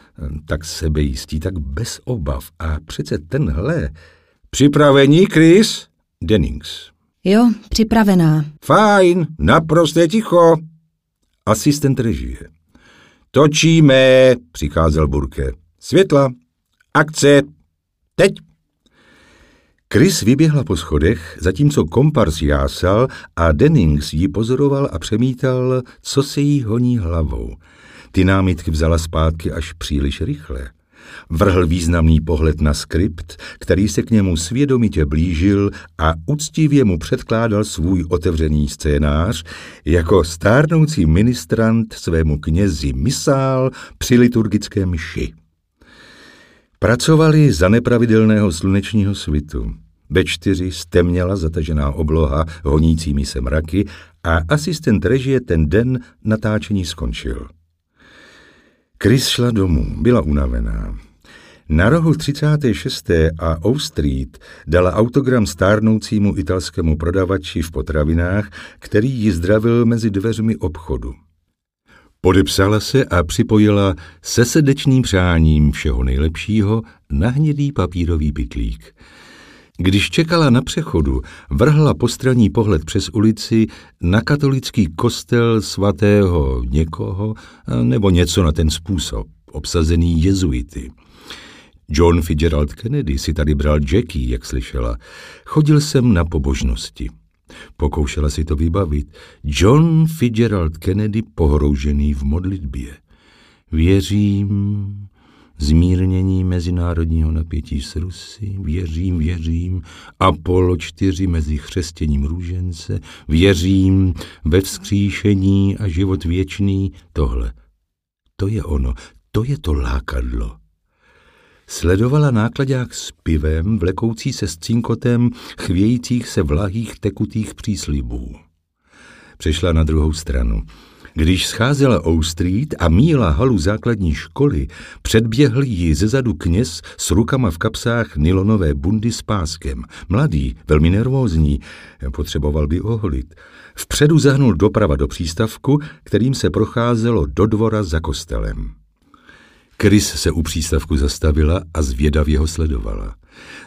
tak sebejistý, tak bez obav. A přece tenhle... Připravení, Chris? Dennings. Jo, připravená. Fajn, naprosto ticho. Asistent režie. Točíme, přicházel Burke. Světla, akce, teď. Chris vyběhla po schodech, zatímco kompars jásal a Dennings ji pozoroval a přemítal, co se jí honí hlavou. Ty námitky vzala zpátky až příliš rychle. Vrhl významný pohled na skript, který se k němu svědomitě blížil a úctivě mu předkládal svůj otevřený scénář jako stárnoucí ministrant svému knězi misál při liturgické mši. Pracovali za nepravidelného slunečního svitu. Ve čtyři stemněla zatažená obloha honícími se mraky a asistent režie ten den natáčení skončil. Chris šla domů, byla unavená. Na rohu 36. a O Street dala autogram stárnoucímu italskému prodavači v potravinách, který ji zdravil mezi dveřmi obchodu. Podepsala se a připojila se srdečným přáním všeho nejlepšího na hnědý papírový pytlík. Když čekala na přechodu, vrhla postranní pohled přes ulici na katolický kostel svatého někoho nebo něco na ten způsob, obsazený jezuity. John Fitzgerald Kennedy si tady bral Jackie, jak slyšela. Chodil jsem na pobožnosti. Pokoušela si to vybavit. John Fitzgerald Kennedy pohroužený v modlitbě. Věřím, zmírnění mezinárodního napětí s Rusy, věřím, věřím, Apollo 4 mezi chřestěním růžence, věřím ve vzkříšení a život věčný, tohle. To je ono, to je to lákadlo. Sledovala nákladák s pivem, vlekoucí se s cinkotem chvějících se vlahých tekutých příslibů. Přešla na druhou stranu. Když scházela O Street a míla halu základní školy, předběhl ji zezadu kněz s rukama v kapsách nylonové bundy s páskem. Mladý, velmi nervózní, potřeboval by oholit. Vpředu zahnul doprava do přístavku, kterým se procházelo do dvora za kostelem. Chris se u přístavku zastavila a zvědavě ho sledovala.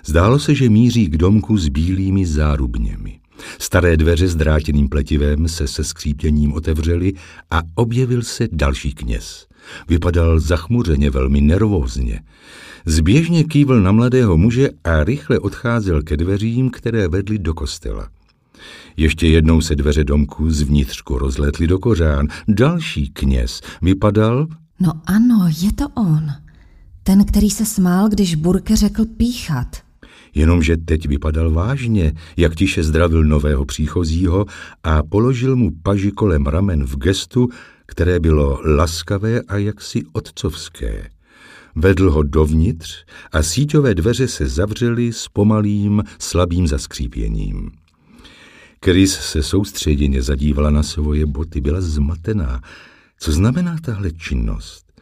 Zdálo se, že míří k domku s bílými zárubněmi. Staré dveře s drátěným pletivem se se skřípěním otevřely a objevil se další kněz. Vypadal zachmuřeně, velmi nervózně. Zběžně kývl na mladého muže a rychle odcházel ke dveřím, které vedly do kostela. Ještě jednou se dveře domku zvnitřku rozletly do kořán. Další kněz vypadal, No ano, je to on. Ten, který se smál, když Burke řekl píchat. Jenomže teď vypadal vážně, jak tiše zdravil nového příchozího a položil mu paži kolem ramen v gestu, které bylo laskavé a jaksi otcovské. Vedl ho dovnitř a síťové dveře se zavřely s pomalým, slabým zaskřípěním. Chris se soustředěně zadívala na svoje boty, byla zmatená, co znamená tahle činnost?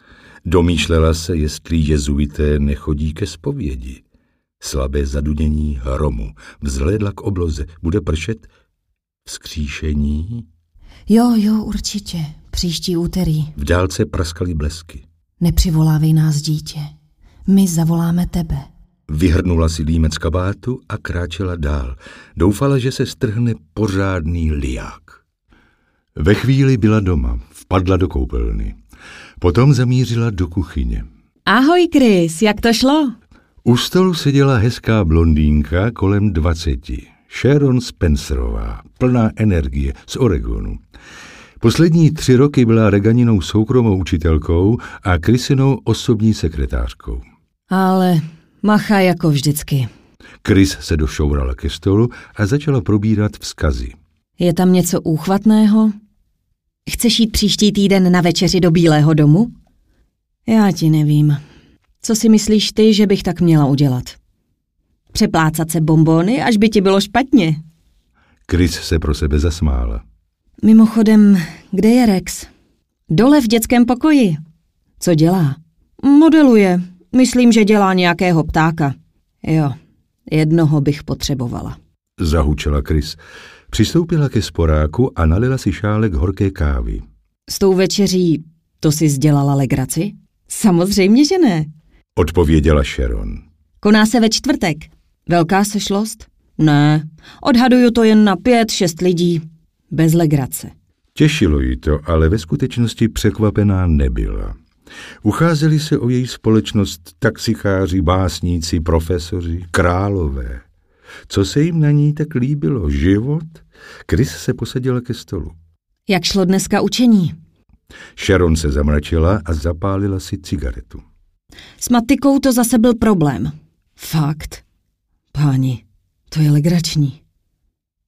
Domýšlela se, jestli jezuité nechodí ke zpovědi. Slabé zadunění hromu. Vzhledla k obloze. Bude pršet? Vzkříšení? Jo, jo, určitě. Příští úterý. V dálce praskaly blesky. Nepřivolávej nás, dítě. My zavoláme tebe. Vyhrnula si límec kabátu a kráčela dál. Doufala, že se strhne pořádný liák. Ve chvíli byla doma, vpadla do koupelny. Potom zamířila do kuchyně. Ahoj, Chris, jak to šlo? U stolu seděla hezká blondýnka kolem dvaceti. Sharon Spencerová, plná energie z Oregonu. Poslední tři roky byla Reganinou soukromou učitelkou a Chrisinou osobní sekretářkou. Ale macha jako vždycky. Chris se došourala ke stolu a začala probírat vzkazy. Je tam něco úchvatného? Chceš jít příští týden na večeři do Bílého domu? Já ti nevím. Co si myslíš ty, že bych tak měla udělat? Přeplácat se bombóny, až by ti bylo špatně. Chris se pro sebe zasmála. Mimochodem, kde je Rex? Dole v dětském pokoji. Co dělá? Modeluje. Myslím, že dělá nějakého ptáka. Jo, jednoho bych potřebovala. Zahučela Chris. Přistoupila ke sporáku a nalila si šálek horké kávy. S tou večeří to si sdělala legraci? Samozřejmě, že ne. Odpověděla Sharon. Koná se ve čtvrtek. Velká sešlost? Ne, odhaduju to jen na pět, šest lidí. Bez legrace. Těšilo jí to, ale ve skutečnosti překvapená nebyla. Ucházeli se o její společnost taxikáři, básníci, profesoři, králové. Co se jim na ní tak líbilo? Život? Chris se posadila ke stolu. Jak šlo dneska učení? Sharon se zamračila a zapálila si cigaretu. S matikou to zase byl problém. Fakt. Páni, to je legrační.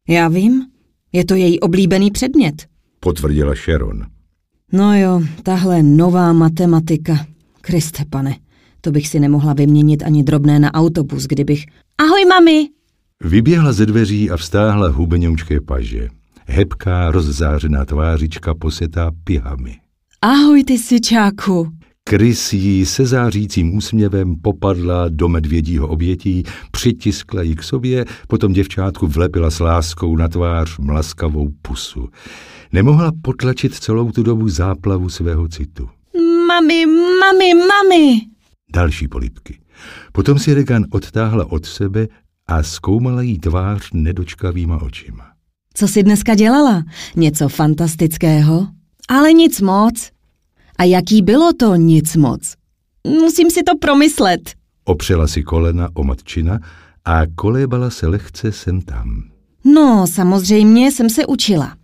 Já vím, je to její oblíbený předmět. Potvrdila Sharon. No jo, tahle nová matematika. Kriste pane, to bych si nemohla vyměnit ani drobné na autobus, kdybych... Ahoj, mami! Vyběhla ze dveří a vstáhla hubeňoučké paže. Hebká, rozzářená tvářička posetá pihami. Ahoj, ty syčáku! Krys jí se zářícím úsměvem popadla do medvědího obětí, přitiskla ji k sobě, potom děvčátku vlepila s láskou na tvář mlaskavou pusu. Nemohla potlačit celou tu dobu záplavu svého citu. Mami, mami, mami! Další polipky. Potom si Regan odtáhla od sebe a zkoumala jí tvář nedočkavýma očima. Co jsi dneska dělala? Něco fantastického? Ale nic moc. A jaký bylo to nic moc? Musím si to promyslet. Opřela si kolena o matčina a kolébala se lehce sem tam. No, samozřejmě jsem se učila.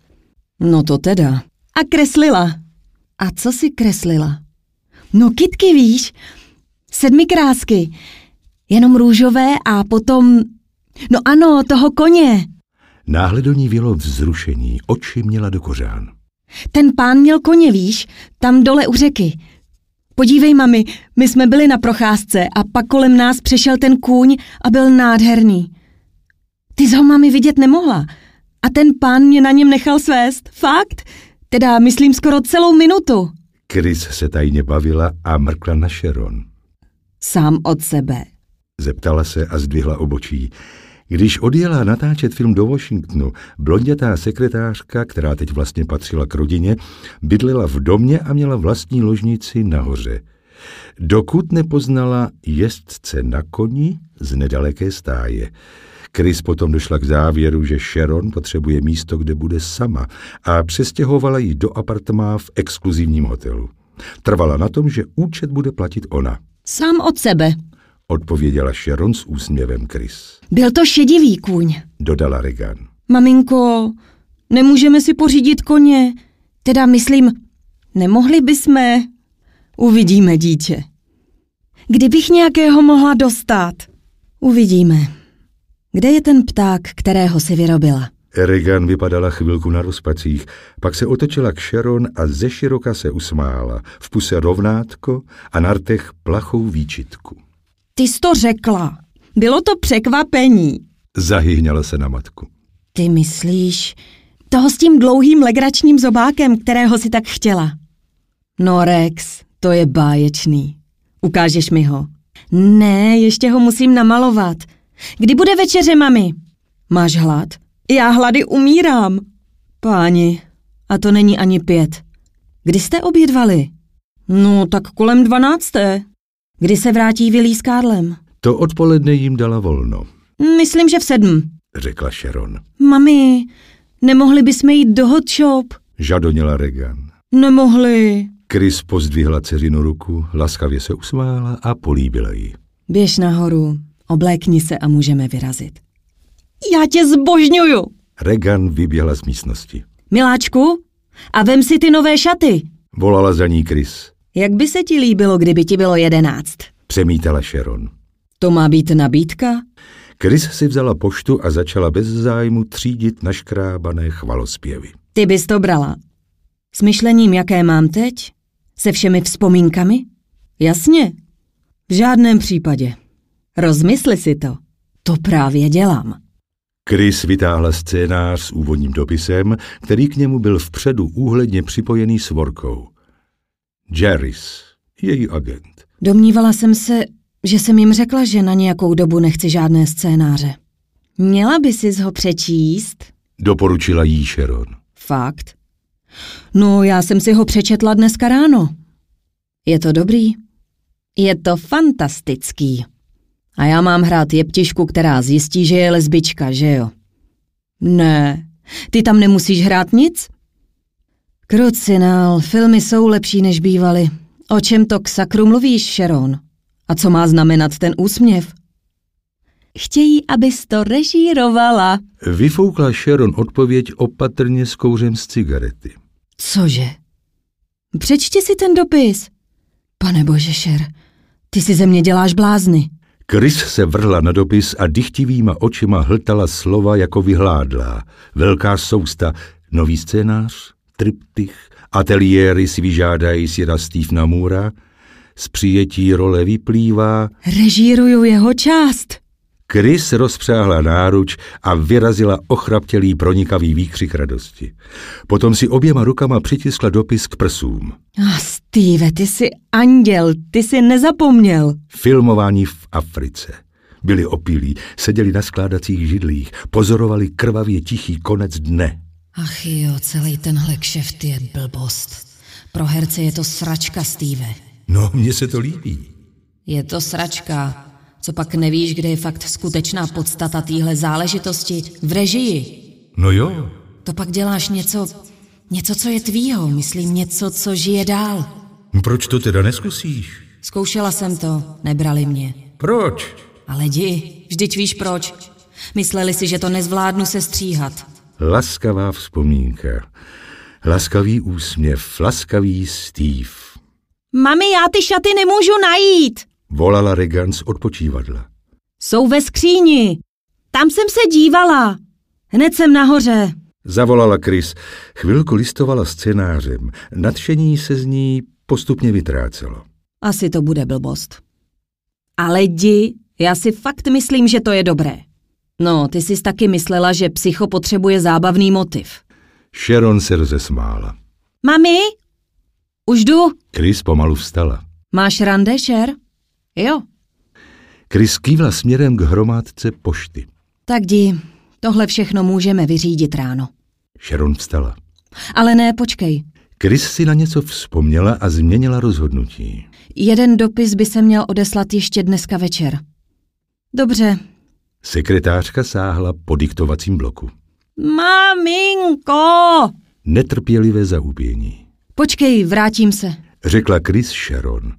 No to teda. A kreslila. A co si kreslila? No kitky, víš? Sedmi krásky. Jenom růžové a potom... No ano, toho koně. Náhle do ní vělo vzrušení, oči měla do kořán. Ten pán měl koně, víš, tam dole u řeky. Podívej, mami, my jsme byli na procházce a pak kolem nás přešel ten kůň a byl nádherný. Ty jsi ho, mami, vidět nemohla. A ten pán mě na něm nechal svést. Fakt? Teda, myslím, skoro celou minutu. Chris se tajně bavila a mrkla na Sharon. Sám od sebe. Zeptala se a zdvihla obočí. Když odjela natáčet film do Washingtonu, blondětá sekretářka, která teď vlastně patřila k rodině, bydlela v domě a měla vlastní ložnici nahoře. Dokud nepoznala jezdce na koni z nedaleké stáje. Chris potom došla k závěru, že Sharon potřebuje místo, kde bude sama a přestěhovala ji do apartmá v exkluzivním hotelu. Trvala na tom, že účet bude platit ona. Sám od sebe, Odpověděla Sharon s úsměvem Chris. Byl to šedivý kůň. Dodala Regan. Maminko, nemůžeme si pořídit koně. Teda myslím, nemohli bychom. Uvidíme, dítě. Kdybych nějakého mohla dostat. Uvidíme. Kde je ten pták, kterého si vyrobila? Regan vypadala chvilku na rozpacích, pak se otočila k Sharon a ze široka se usmála, v puse rovnátko a na rtech plachou výčitku. Ty jsi to řekla. Bylo to překvapení. Zahyhněla se na matku. Ty myslíš toho s tím dlouhým legračním zobákem, kterého si tak chtěla? No Rex, to je báječný. Ukážeš mi ho? Ne, ještě ho musím namalovat. Kdy bude večeře, mami? Máš hlad? Já hlady umírám. Páni, a to není ani pět. Kdy jste obědvali? No, tak kolem dvanácté. Kdy se vrátí Vilí s Kárlem? To odpoledne jim dala volno, Myslím, že v sedm. řekla Sharon. Mami, nemohli bychom jít do hot shop? Žadoněla Regan. Nemohli. Chris pozdvihla dceřinu ruku, laskavě se usmála a políbila ji. Běž nahoru, oblékni se a můžeme vyrazit. Já tě zbožňuju. Regan vyběhla z místnosti. Miláčku, a vem si ty nové šaty. Volala za ní Chris. Jak by se ti líbilo, kdyby ti bylo jedenáct? Přemítala Sharon. To má být nabídka? Chris si vzala poštu a začala bez zájmu třídit naškrábané chvalospěvy. Ty bys to brala. S myšlením, jaké mám teď? Se všemi vzpomínkami? Jasně. V žádném případě. Rozmysli si to. To právě dělám. Chris vytáhla scénář s úvodním dopisem, který k němu byl vpředu úhledně připojený svorkou. Jerris, její agent. Domnívala jsem se, že jsem jim řekla, že na nějakou dobu nechci žádné scénáře. Měla by si ho přečíst? Doporučila jí Sharon. Fakt? No, já jsem si ho přečetla dneska ráno. Je to dobrý? Je to fantastický. A já mám hrát jeptišku, která zjistí, že je lesbička, že jo? Ne, ty tam nemusíš hrát nic? Krucinál, filmy jsou lepší, než bývaly. O čem to k sakru mluvíš, Sharon? A co má znamenat ten úsměv? Chtějí, abys to režírovala. Vyfoukla Sharon odpověď opatrně s kouřem z cigarety. Cože? Přečti si ten dopis. Pane bože, Šer, ty si ze mě děláš blázny. Chris se vrhla na dopis a dychtivýma očima hltala slova jako vyhládlá. Velká sousta, nový scénář, triptych, ateliéry si vyžádají si Steve Můra, z přijetí role vyplývá... Režíruju jeho část. Chris rozpřáhla náruč a vyrazila ochraptělý pronikavý výkřik radosti. Potom si oběma rukama přitiskla dopis k prsům. A Steve, ty jsi anděl, ty jsi nezapomněl. Filmování v Africe. Byli opilí, seděli na skládacích židlích, pozorovali krvavě tichý konec dne. Ach jo, celý tenhle kšeft je blbost. Pro herce je to sračka, Steve. No, mně se to líbí. Je to sračka. Co pak nevíš, kde je fakt skutečná podstata téhle záležitosti v režii? No jo. To pak děláš něco, něco, co je tvýho, myslím něco, co žije dál. Proč to teda neskusíš? Zkoušela jsem to, nebrali mě. Proč? Ale jdi, vždyť víš proč. Mysleli si, že to nezvládnu se stříhat. Laskavá vzpomínka. Laskavý úsměv, laskavý Steve. Mami, já ty šaty nemůžu najít, volala Regan z odpočívadla. Jsou ve skříni. Tam jsem se dívala. Hned jsem nahoře. Zavolala Chris. Chvilku listovala scénářem. Nadšení se z ní postupně vytrácelo. Asi to bude blbost. Ale jdi, já si fakt myslím, že to je dobré. No, ty jsi taky myslela, že psycho potřebuje zábavný motiv. Sharon se rozesmála. Mami, už jdu. Chris pomalu vstala. Máš rande, Sher? Jo. Chris kývla směrem k hromádce pošty. Tak jdi, tohle všechno můžeme vyřídit ráno. Sharon vstala. Ale ne, počkej. Chris si na něco vzpomněla a změnila rozhodnutí. Jeden dopis by se měl odeslat ještě dneska večer. Dobře. Sekretářka sáhla po diktovacím bloku. Maminko! Netrpělivé zaúpění. Počkej, vrátím se. Řekla Chris Sharon.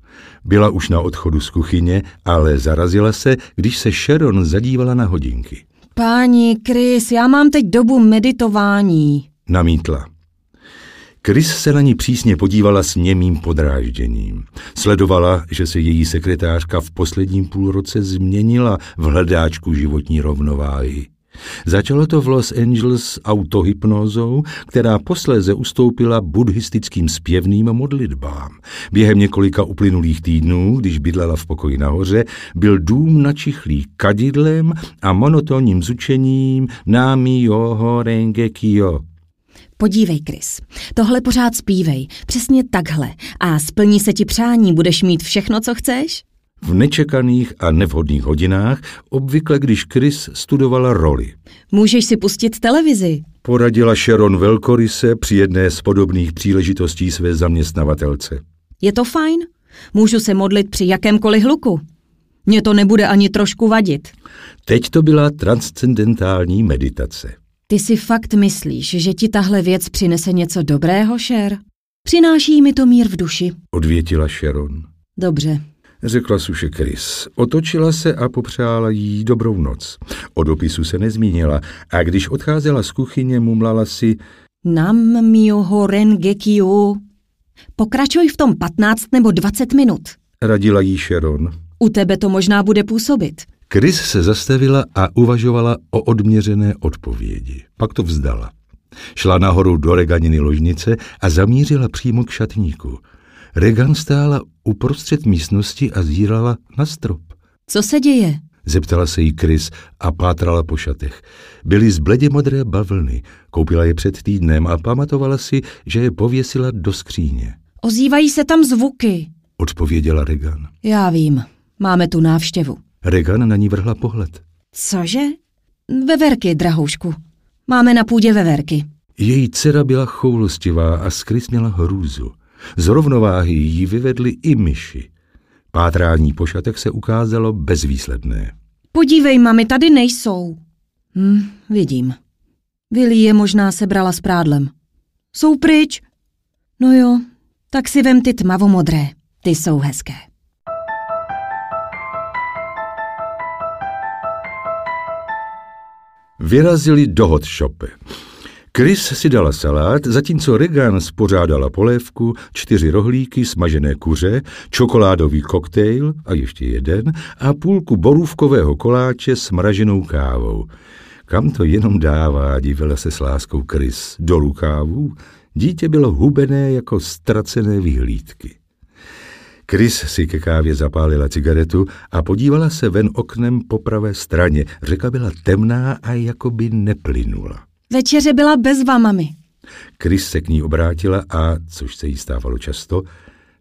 Byla už na odchodu z kuchyně, ale zarazila se, když se Sharon zadívala na hodinky. Páni, Chris, já mám teď dobu meditování. Namítla. Chris se na ní přísně podívala s němým podrážděním. Sledovala, že se její sekretářka v posledním půlroce změnila v hledáčku životní rovnováhy. Začalo to v Los Angeles autohypnózou, která posléze ustoupila buddhistickým zpěvným modlitbám. Během několika uplynulých týdnů, když bydlela v pokoji nahoře, byl dům načichlý kadidlem a monotónním zučením námi joho rengekio. Podívej, Chris, tohle pořád zpívej, přesně takhle. A splní se ti přání, budeš mít všechno, co chceš? v nečekaných a nevhodných hodinách, obvykle když Chris studovala roli. Můžeš si pustit televizi. Poradila Sharon Velkorise při jedné z podobných příležitostí své zaměstnavatelce. Je to fajn? Můžu se modlit při jakémkoliv hluku. Mně to nebude ani trošku vadit. Teď to byla transcendentální meditace. Ty si fakt myslíš, že ti tahle věc přinese něco dobrého, Sher? Přináší mi to mír v duši. Odvětila Sharon. Dobře, řekla suše Chris. Otočila se a popřála jí dobrou noc. O dopisu se nezmínila a když odcházela z kuchyně, mumlala si Nam mioho rengekio. Pokračuj v tom 15 nebo 20 minut. Radila jí Sharon. U tebe to možná bude působit. Chris se zastavila a uvažovala o odměřené odpovědi. Pak to vzdala. Šla nahoru do Reganiny ložnice a zamířila přímo k šatníku. Regan stála uprostřed místnosti a zírala na strop. Co se děje? Zeptala se jí Chris a pátrala po šatech. Byly z bledě modré bavlny, koupila je před týdnem a pamatovala si, že je pověsila do skříně. Ozývají se tam zvuky. Odpověděla Regan. Já vím, máme tu návštěvu. Regan na ní vrhla pohled. Cože? Veverky, drahoušku. Máme na půdě veverky. Její dcera byla choulostivá a skrys měla hrůzu. Z rovnováhy jí vyvedli i myši. Pátrání po šatech se ukázalo bezvýsledné. Podívej, mami, tady nejsou. Hm, vidím. Vili je možná sebrala s prádlem. Jsou pryč. No jo, tak si vem ty tmavomodré. Ty jsou hezké. Vyrazili do hot shope. Chris si dala salát, zatímco Regan spořádala polévku, čtyři rohlíky, smažené kuře, čokoládový koktejl a ještě jeden a půlku borůvkového koláče s mraženou kávou. Kam to jenom dává, divila se s láskou Chris. Do rukávů? Dítě bylo hubené jako ztracené vyhlídky. Chris si ke kávě zapálila cigaretu a podívala se ven oknem po pravé straně. Řeka byla temná a jakoby neplynula. Večeře byla bezva, mami. Chris se k ní obrátila a, což se jí stávalo často,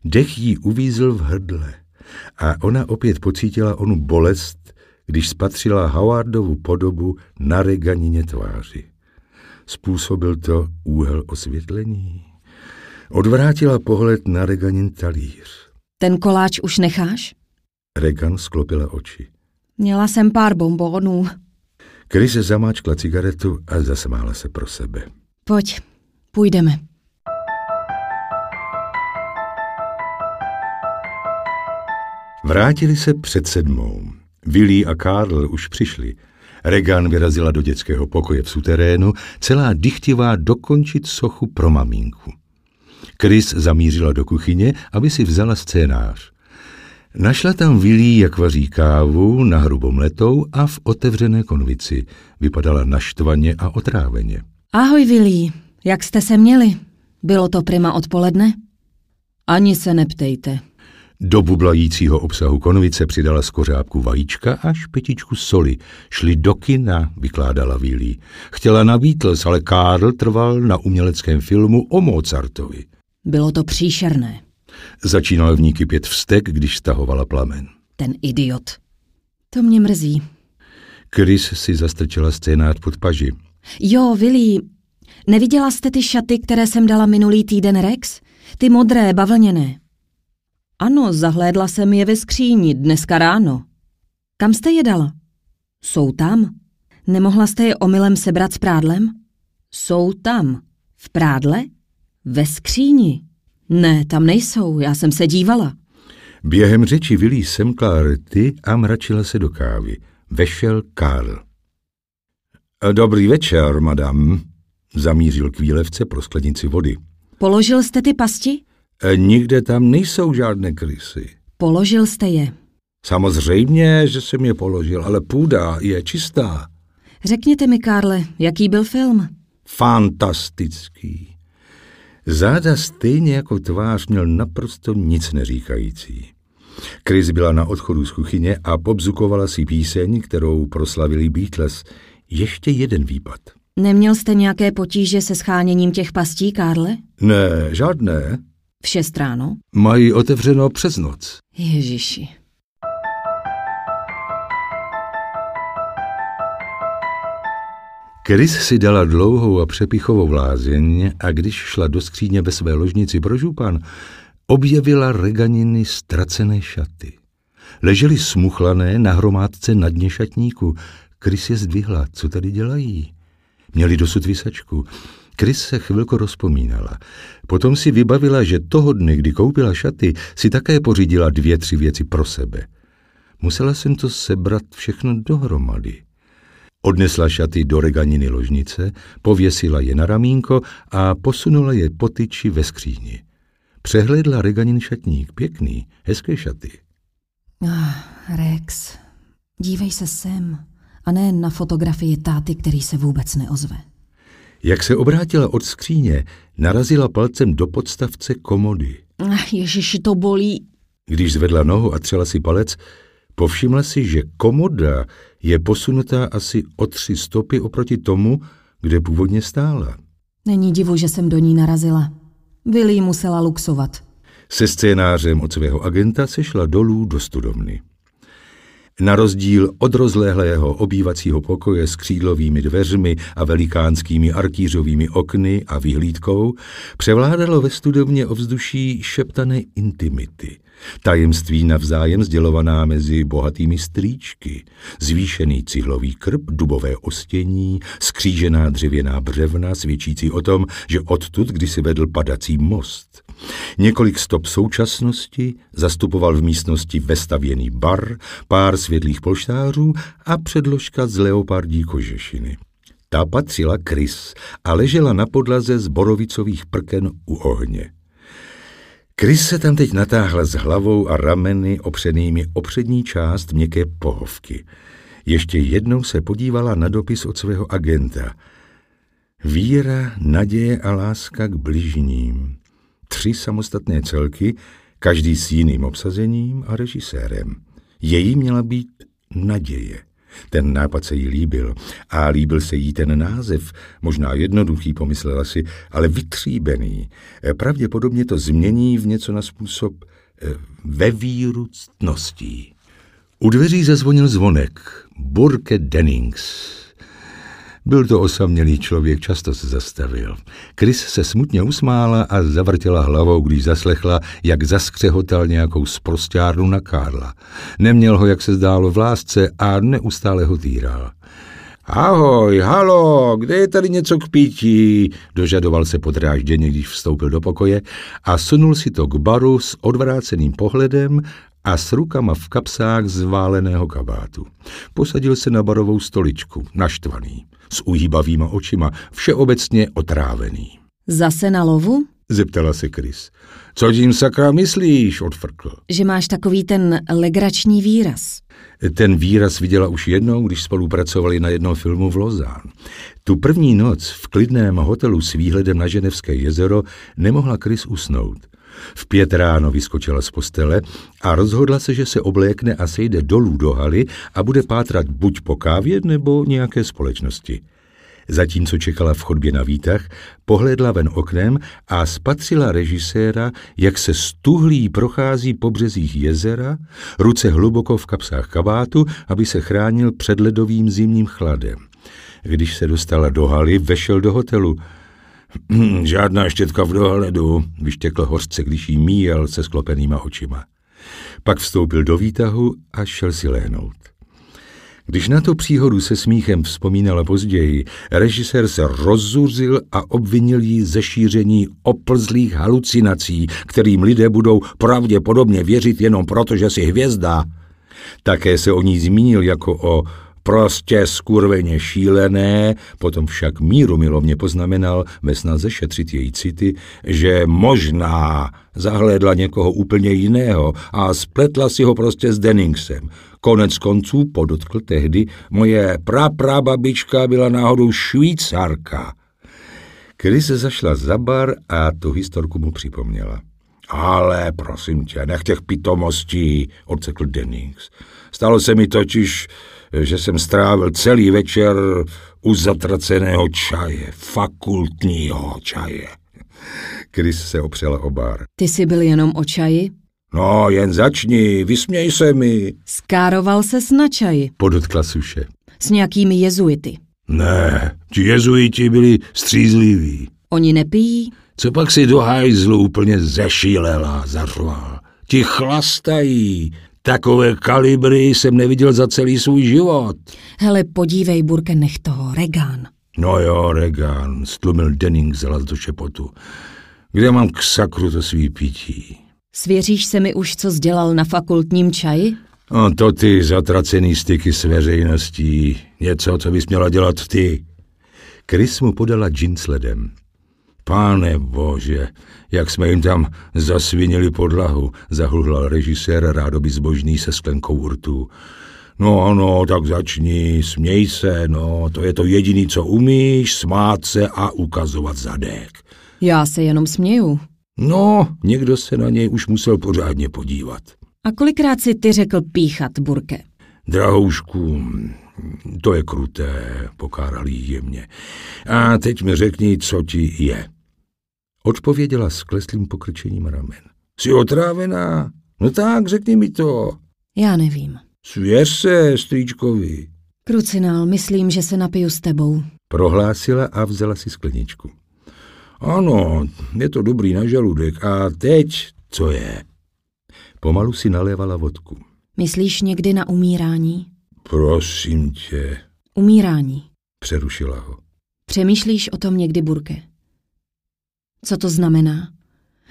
dech jí uvízl v hrdle. A ona opět pocítila onu bolest, když spatřila Howardovu podobu na reganině tváři. Způsobil to úhel osvětlení. Odvrátila pohled na reganin talíř. Ten koláč už necháš? Regan sklopila oči. Měla jsem pár bombónů. Chris zamáčkla cigaretu a zasmála se pro sebe. Pojď, půjdeme. Vrátili se před sedmou. Willy a Karl už přišli. Regan vyrazila do dětského pokoje v suterénu, celá dychtivá dokončit sochu pro mamínku. Chris zamířila do kuchyně, aby si vzala scénář. Našla tam Vilí, jak vaří kávu na hrubom letou a v otevřené konvici. Vypadala naštvaně a otráveně. Ahoj, Vilí. Jak jste se měli? Bylo to prima odpoledne? Ani se neptejte. Do bublajícího obsahu konvice přidala z kořápku vajíčka a špetičku soli. Šli do kina, vykládala Vilí. Chtěla na Beatles, ale Karl trval na uměleckém filmu o Mozartovi. Bylo to příšerné. Začínal v ní kypět vztek, když stahovala plamen. Ten idiot. To mě mrzí. Chris si zastrčila scénář pod paži. Jo, Willy, neviděla jste ty šaty, které jsem dala minulý týden Rex? Ty modré, bavlněné. Ano, zahlédla jsem je ve skříni dneska ráno. Kam jste je dala? Jsou tam. Nemohla jste je omylem sebrat s prádlem? Jsou tam. V prádle? Ve skříni. Ne, tam nejsou, já jsem se dívala. Během řeči Vilí semkla rty a mračila se do kávy. Vešel Karl. Dobrý večer, madam, zamířil k výlevce pro sklenici vody. Položil jste ty pasti? E, nikde tam nejsou žádné krysy. Položil jste je. Samozřejmě, že jsem je položil, ale půda je čistá. Řekněte mi, Karle, jaký byl film? Fantastický. Záda stejně jako tvář měl naprosto nic neříkající. Chris byla na odchodu z kuchyně a pobzukovala si píseň, kterou proslavili Beatles. Ještě jeden výpad. Neměl jste nějaké potíže se scháněním těch pastí, Karle? Ne, žádné. V šest ráno? Mají otevřeno přes noc. Ježiši. Chris si dala dlouhou a přepichovou lázeň a když šla do skříně ve své ložnici pro župan, objevila reganiny ztracené šaty. Ležely smuchlané na hromádce na dně šatníku. Chris je zdvihla. Co tady dělají? Měli dosud vysačku. Chris se chvilku rozpomínala. Potom si vybavila, že toho dne, kdy koupila šaty, si také pořídila dvě, tři věci pro sebe. Musela jsem to sebrat všechno dohromady. Odnesla šaty do reganiny ložnice, pověsila je na ramínko a posunula je po tyči ve skříni. Přehlédla reganin šatník, pěkný, hezké šaty. Ah, Rex, dívej se sem a ne na fotografii táty, který se vůbec neozve. Jak se obrátila od skříně, narazila palcem do podstavce komody. Ach, ježiši, to bolí. Když zvedla nohu a třela si palec, povšimla si, že komoda je posunutá asi o tři stopy oproti tomu, kde původně stála. Není divu, že jsem do ní narazila. Willy musela luxovat. Se scénářem od svého agenta se šla dolů do studovny. Na rozdíl od rozlehlého obývacího pokoje s křídlovými dveřmi a velikánskými arkýřovými okny a vyhlídkou převládalo ve studovně ovzduší šeptané intimity, tajemství navzájem sdělovaná mezi bohatými strýčky, zvýšený cihlový krb, dubové ostění, skřížená dřevěná břevna svědčící o tom, že odtud kdysi vedl padací most. Několik stop současnosti zastupoval v místnosti vestavěný bar, pár světlých polštářů a předložka z leopardí kožešiny. Ta patřila Krys a ležela na podlaze z borovicových prken u ohně. Krys se tam teď natáhla s hlavou a rameny opřenými o přední část měkké pohovky. Ještě jednou se podívala na dopis od svého agenta. Víra, naděje a láska k bližním tři samostatné celky, každý s jiným obsazením a režisérem. Její měla být naděje. Ten nápad se jí líbil a líbil se jí ten název, možná jednoduchý, pomyslela si, ale vytříbený. Pravděpodobně to změní v něco na způsob eh, ve víru ctností. U dveří zazvonil zvonek. Burke Dennings. Byl to osamělý člověk, často se zastavil. Chris se smutně usmála a zavrtěla hlavou, když zaslechla, jak zaskřehotal nějakou sprostárnu na Karla. Neměl ho, jak se zdálo, v lásce a neustále ho týral. Ahoj, halo, kde je tady něco k pití? Dožadoval se podrážděně, když vstoupil do pokoje a sunul si to k baru s odvráceným pohledem a s rukama v kapsách zváleného kabátu. Posadil se na barovou stoličku, naštvaný s uhýbavýma očima, všeobecně otrávený. Zase na lovu? Zeptala se Chris. Co tím sakra myslíš, odfrkl. Že máš takový ten legrační výraz. Ten výraz viděla už jednou, když spolupracovali na jednom filmu v Lozán. Tu první noc v klidném hotelu s výhledem na Ženevské jezero nemohla Chris usnout. V pět ráno vyskočila z postele a rozhodla se, že se oblékne a sejde dolů do haly a bude pátrat buď po kávě nebo nějaké společnosti. Zatímco čekala v chodbě na výtah, pohledla ven oknem a spatřila režiséra, jak se stuhlí prochází po březích jezera, ruce hluboko v kapsách kabátu, aby se chránil před ledovým zimním chladem. Když se dostala do haly, vešel do hotelu – Žádná štětka v dohledu, vyštěkl hořce, když jí míjel se sklopenýma očima. Pak vstoupil do výtahu a šel si lehnout. Když na to příhodu se smíchem vzpomínala později, režisér se rozzuřil a obvinil jí ze šíření oplzlých halucinací, kterým lidé budou pravděpodobně věřit jenom proto, že si hvězda. Také se o ní zmínil jako o Prostě skurveně šílené, potom však míru milovně poznamenal ve snaze šetřit její city, že možná zahlédla někoho úplně jiného a spletla si ho prostě s Denningsem. Konec konců podotkl tehdy, moje praprababička byla náhodou švýcarka. Chris se zašla za bar a tu historku mu připomněla. Ale prosím tě, nech těch pitomostí, odsekl Dennings. Stalo se mi totiž, že jsem strávil celý večer u zatraceného čaje, fakultního čaje. Chris se opřela o bar. Ty jsi byl jenom o čaji? No, jen začni, vysměj se mi. Skároval se na čaji. Podotkla suše. S nějakými jezuity. Ne, ti jezuiti byli střízliví. Oni nepijí? Co pak si do hajzlu úplně zešílela, zařval. Ti chlastají, Takové kalibry jsem neviděl za celý svůj život. Hele, podívej, Burke, nech toho, Regán. No jo, Regán, stlumil Denning z do šepotu. Kde mám k sakru to svý pití? Svěříš se mi už, co sdělal na fakultním čaji? No to ty zatracený styky s veřejností. Něco, co bys měla dělat ty. Chris mu podala džin s ledem. Pane bože, jak jsme jim tam zasvinili podlahu, zahluhlal režisér rádoby zbožný se sklenkou urtu. No, no, tak začni, směj se, no, to je to jediný, co umíš, smát se a ukazovat zadek. Já se jenom směju. No, někdo se na něj už musel pořádně podívat. A kolikrát si ty řekl píchat, Burke? Drahoušku, to je kruté, pokáral jí jemně. A teď mi řekni, co ti je. Odpověděla s kleslým pokrčením ramen. Jsi otrávená? No tak, řekni mi to. Já nevím. Svěř se, strýčkovi. Krucinál, myslím, že se napiju s tebou. Prohlásila a vzala si skleničku. Ano, je to dobrý na žaludek. A teď, co je? Pomalu si nalévala vodku. Myslíš někdy na umírání? Prosím tě. Umírání. Přerušila ho. Přemýšlíš o tom někdy, Burke? Co to znamená?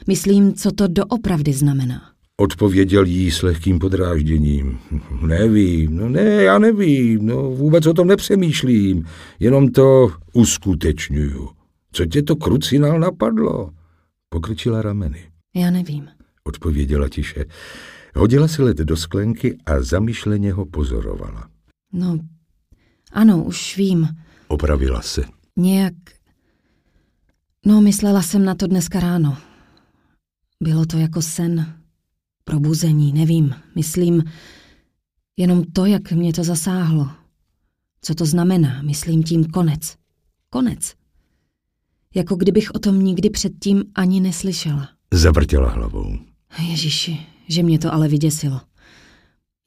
Myslím, co to doopravdy znamená. Odpověděl jí s lehkým podrážděním. Nevím, no ne, já nevím, no vůbec o tom nepřemýšlím, jenom to uskutečňuju. Co tě to krucinál napadlo? Pokrčila rameny. Já nevím. Odpověděla tiše. Hodila si led do sklenky a zamyšleně ho pozorovala. No, ano, už vím. Opravila se. Nějak... No, myslela jsem na to dneska ráno. Bylo to jako sen. Probuzení, nevím. Myslím jenom to, jak mě to zasáhlo. Co to znamená, myslím tím konec. Konec. Jako kdybych o tom nikdy předtím ani neslyšela. Zavrtěla hlavou. Ježiši, že mě to ale vyděsilo.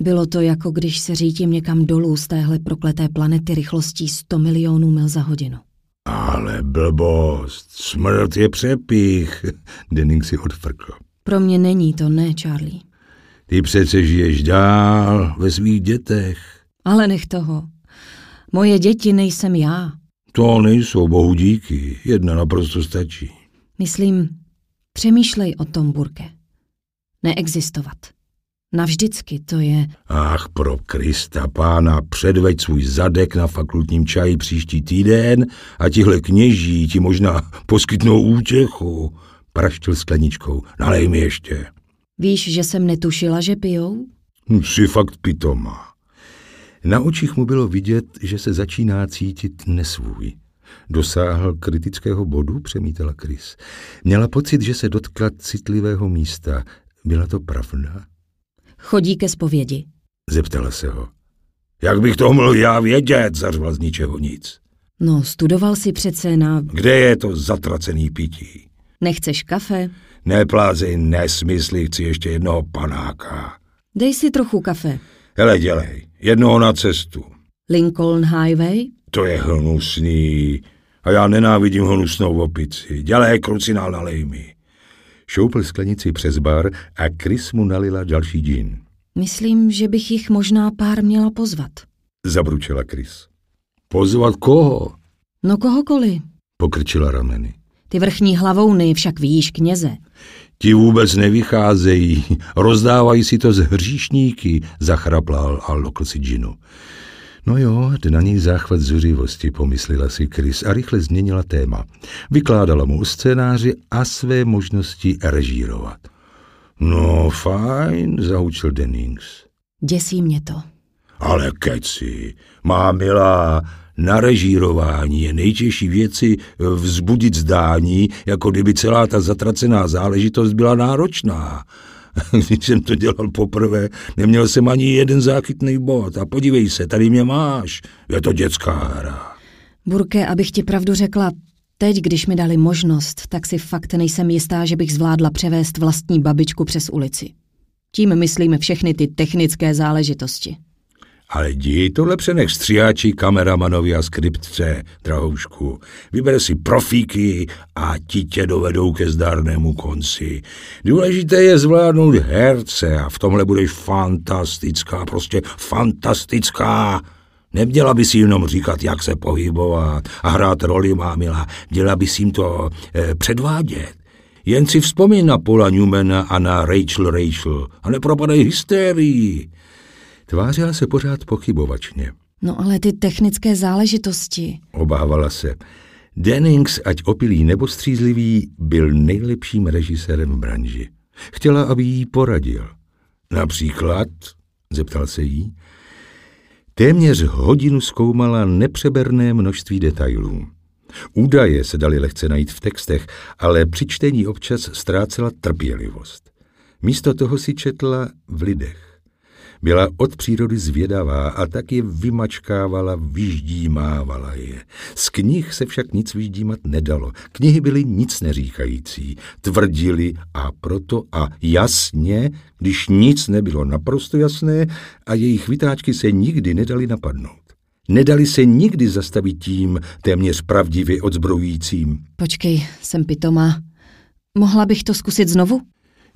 Bylo to jako když se řítím někam dolů z téhle prokleté planety rychlostí 100 milionů mil za hodinu. Ale blbost, smrt je přepich, Denning si odfrkl. Pro mě není to, ne, Charlie. Ty přece žiješ dál ve svých dětech. Ale nech toho. Moje děti nejsem já. To nejsou, bohu díky. Jedna naprosto stačí. Myslím, přemýšlej o tom, Burke. Neexistovat. Navždycky to je... Ach, pro Krista pána, předveď svůj zadek na fakultním čaji příští týden a tihle kněží ti možná poskytnou útěchu. Praštil skleničkou. Nalej mi ještě. Víš, že jsem netušila, že pijou? Hm, Jsi fakt pitomá. Na očích mu bylo vidět, že se začíná cítit nesvůj. Dosáhl kritického bodu, přemítala Chris. Měla pocit, že se dotkla citlivého místa. Byla to pravda? Chodí ke zpovědi. Zeptala se ho. Jak bych to mohl já vědět, zařval z ničeho nic. No, studoval si přece na... Kde je to zatracený pití? Nechceš kafe? Neplázej nesmysly, chci ještě jednoho panáka. Dej si trochu kafe. Hele, dělej, jednoho na cestu. Lincoln Highway? To je hnusný. A já nenávidím hnusnou opici. Dělej, krucinál, nalej mi. Šoupl sklenici přes bar a Chris mu nalila další džin. Myslím, že bych jich možná pár měla pozvat. Zabručila Chris. Pozvat koho? No kohokoliv. Pokrčila rameny. Ty vrchní hlavouny však víš kněze. Ti vůbec nevycházejí, rozdávají si to z hříšníky, zachraplal a lokl si džinu. No jo, jde na něj záchvat zuřivosti, pomyslela si Chris a rychle změnila téma. Vykládala mu o scénáři a své možnosti režírovat. No fajn, zahučil Dennings. Děsí mě to. Ale keci, má milá, na režírování je nejtěžší věci vzbudit zdání, jako kdyby celá ta zatracená záležitost byla náročná. Když jsem to dělal poprvé, neměl jsem ani jeden záchytný bod. A podívej se, tady mě máš. Je to dětská hra. Burke, abych ti pravdu řekla, teď, když mi dali možnost, tak si fakt nejsem jistá, že bych zvládla převést vlastní babičku přes ulici. Tím myslíme všechny ty technické záležitosti. Ale jdi, tohle přenech stříhači, kameramanovi a skriptce, drahoušku. Vyber si profíky a ti tě dovedou ke zdárnému konci. Důležité je zvládnout herce a v tomhle budeš fantastická, prostě fantastická. Neměla bys jenom říkat, jak se pohybovat a hrát roli, má milá. Měla bys jim to eh, předvádět. Jen si vzpomín na Paula Newmana a na Rachel Rachel a nepropadej hysterii. Tvářila se pořád pochybovačně. No ale ty technické záležitosti. Obávala se. Dennings, ať opilý nebo střízlivý, byl nejlepším režisérem v branži. Chtěla, aby jí poradil. Například, Zeptal se jí. Téměř hodinu zkoumala nepřeberné množství detailů. Údaje se daly lehce najít v textech, ale při čtení občas ztrácela trpělivost. Místo toho si četla v lidech. Byla od přírody zvědavá a tak je vymačkávala, vyždímávala je. Z knih se však nic vyždímat nedalo. Knihy byly nic neříkající, tvrdili a proto a jasně, když nic nebylo naprosto jasné a jejich vytáčky se nikdy nedali napadnout. Nedali se nikdy zastavit tím téměř pravdivě odzbrojujícím. Počkej, jsem pitomá. Mohla bych to zkusit znovu?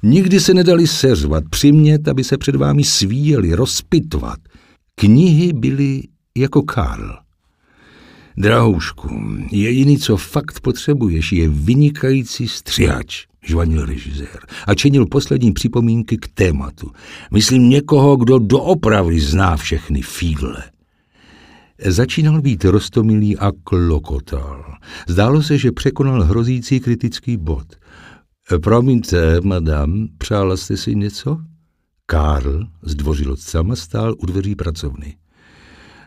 Nikdy se nedali seřvat, přimět, aby se před vámi svíjeli, rozpitvat. Knihy byly jako Karl. Drahoušku, jediný, co fakt potřebuješ, je vynikající střihač, žvanil režisér a činil poslední připomínky k tématu. Myslím někoho, kdo doopravdy zná všechny fígle. Začínal být rostomilý a klokotal. Zdálo se, že překonal hrozící kritický bod. Promiňte, madam, přála jste si něco? Karl zdvořilostcama stál u dveří pracovny.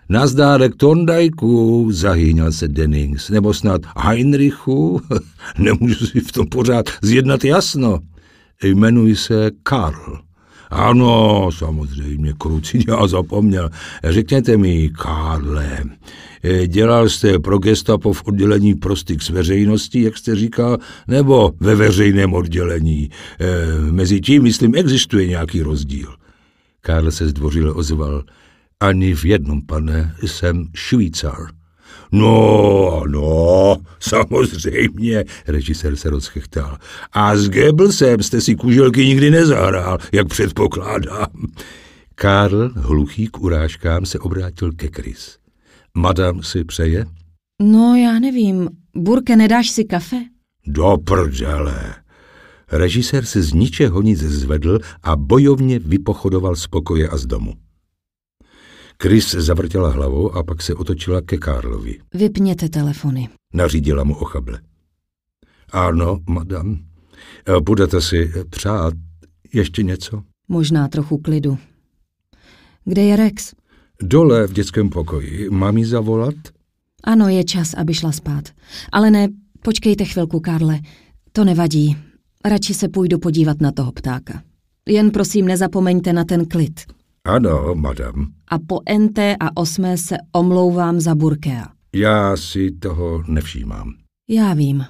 Nazdárek Tondajku, zahýňal se Dennings, nebo snad Heinrichu, nemůžu si v tom pořád zjednat jasno. Jmenuji se Karl. Ano, samozřejmě, kruci, já zapomněl. Řekněte mi, Karle, eh, dělal jste pro gestapo v oddělení prostyk s veřejností, jak jste říkal, nebo ve veřejném oddělení? E, mezi tím, myslím, existuje nějaký rozdíl. Karl se zdvořile ozval. Ani v jednom, pane, jsem Švýcar. No, no, samozřejmě, režisér se rozchechtal. A s Goebbelsem jste si kuželky nikdy nezahrál, jak předpokládám. Karl, hluchý k urážkám, se obrátil ke Chris. Madam si přeje? No, já nevím. Burke, nedáš si kafe? Do prdele. Režisér se z ničeho nic zvedl a bojovně vypochodoval z pokoje a z domu. Chris zavrtěla hlavou a pak se otočila ke Karlovi. Vypněte telefony. Nařídila mu ochable. Ano, madam. Budete si přát ještě něco? Možná trochu klidu. Kde je Rex? Dole v dětském pokoji. Mám jí zavolat? Ano, je čas, aby šla spát. Ale ne, počkejte chvilku, Karle. To nevadí. Radši se půjdu podívat na toho ptáka. Jen prosím nezapomeňte na ten klid. Ano, madam. A po NT a osmé se omlouvám za Burkea. Já si toho nevšímám. Já vím.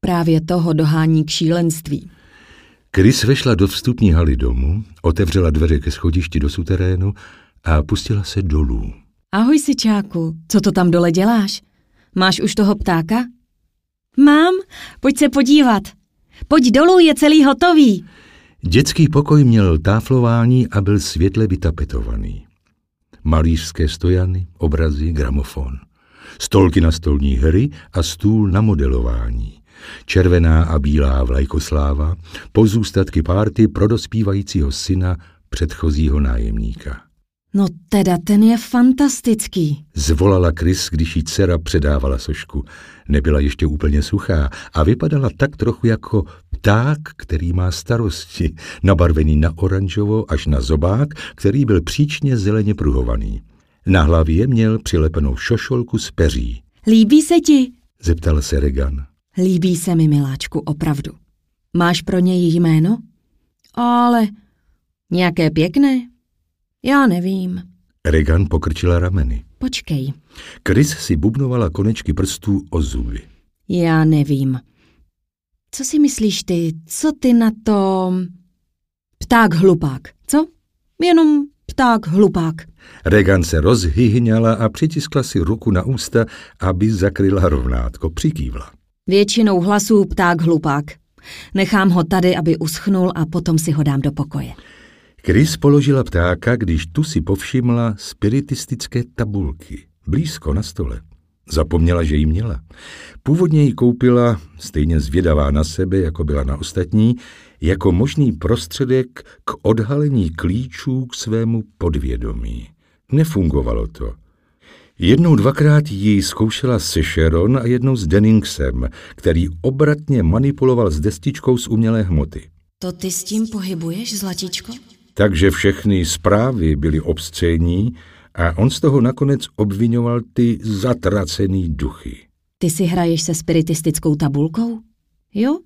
Právě toho dohání k šílenství. Chris vešla do vstupní haly domu, otevřela dveře ke schodišti do suterénu a pustila se dolů. Ahoj, sičáku, co to tam dole děláš? Máš už toho ptáka? Mám, pojď se podívat. Pojď dolů, je celý hotový. Dětský pokoj měl táflování a byl světle vytapetovaný. Malířské stojany, obrazy, gramofon. Stolky na stolní hry a stůl na modelování. Červená a bílá vlajkosláva, pozůstatky párty pro dospívajícího syna předchozího nájemníka. No teda ten je fantastický. Zvolala Chris, když jí dcera předávala sošku. Nebyla ještě úplně suchá a vypadala tak trochu jako pták, který má starosti, nabarvený na oranžovo až na zobák, který byl příčně zeleně pruhovaný. Na hlavě měl přilepenou šošolku z peří. Líbí se ti? Zeptal se Regan. Líbí se mi, miláčku, opravdu. Máš pro něj jméno? Ale nějaké pěkné? Já nevím. Regan pokrčila rameny. Počkej. Chris si bubnovala konečky prstů o zuby. Já nevím. Co si myslíš ty? Co ty na to? Pták hlupák, co? Jenom pták hlupák. Regan se rozhyhňala a přitiskla si ruku na ústa, aby zakryla rovnátko. Přikývla. Většinou hlasů pták hlupák. Nechám ho tady, aby uschnul a potom si ho dám do pokoje. Chris položila ptáka, když tu si povšimla spiritistické tabulky, blízko na stole. Zapomněla, že ji měla. Původně ji koupila, stejně zvědavá na sebe, jako byla na ostatní, jako možný prostředek k odhalení klíčů k svému podvědomí. Nefungovalo to. Jednou dvakrát ji zkoušela se Sharon a jednou s Denningsem, který obratně manipuloval s destičkou z umělé hmoty. To ty s tím pohybuješ, zlatičko? Takže všechny zprávy byly obscénní a on z toho nakonec obvinoval ty zatracený duchy. Ty si hraješ se spiritistickou tabulkou? Jo?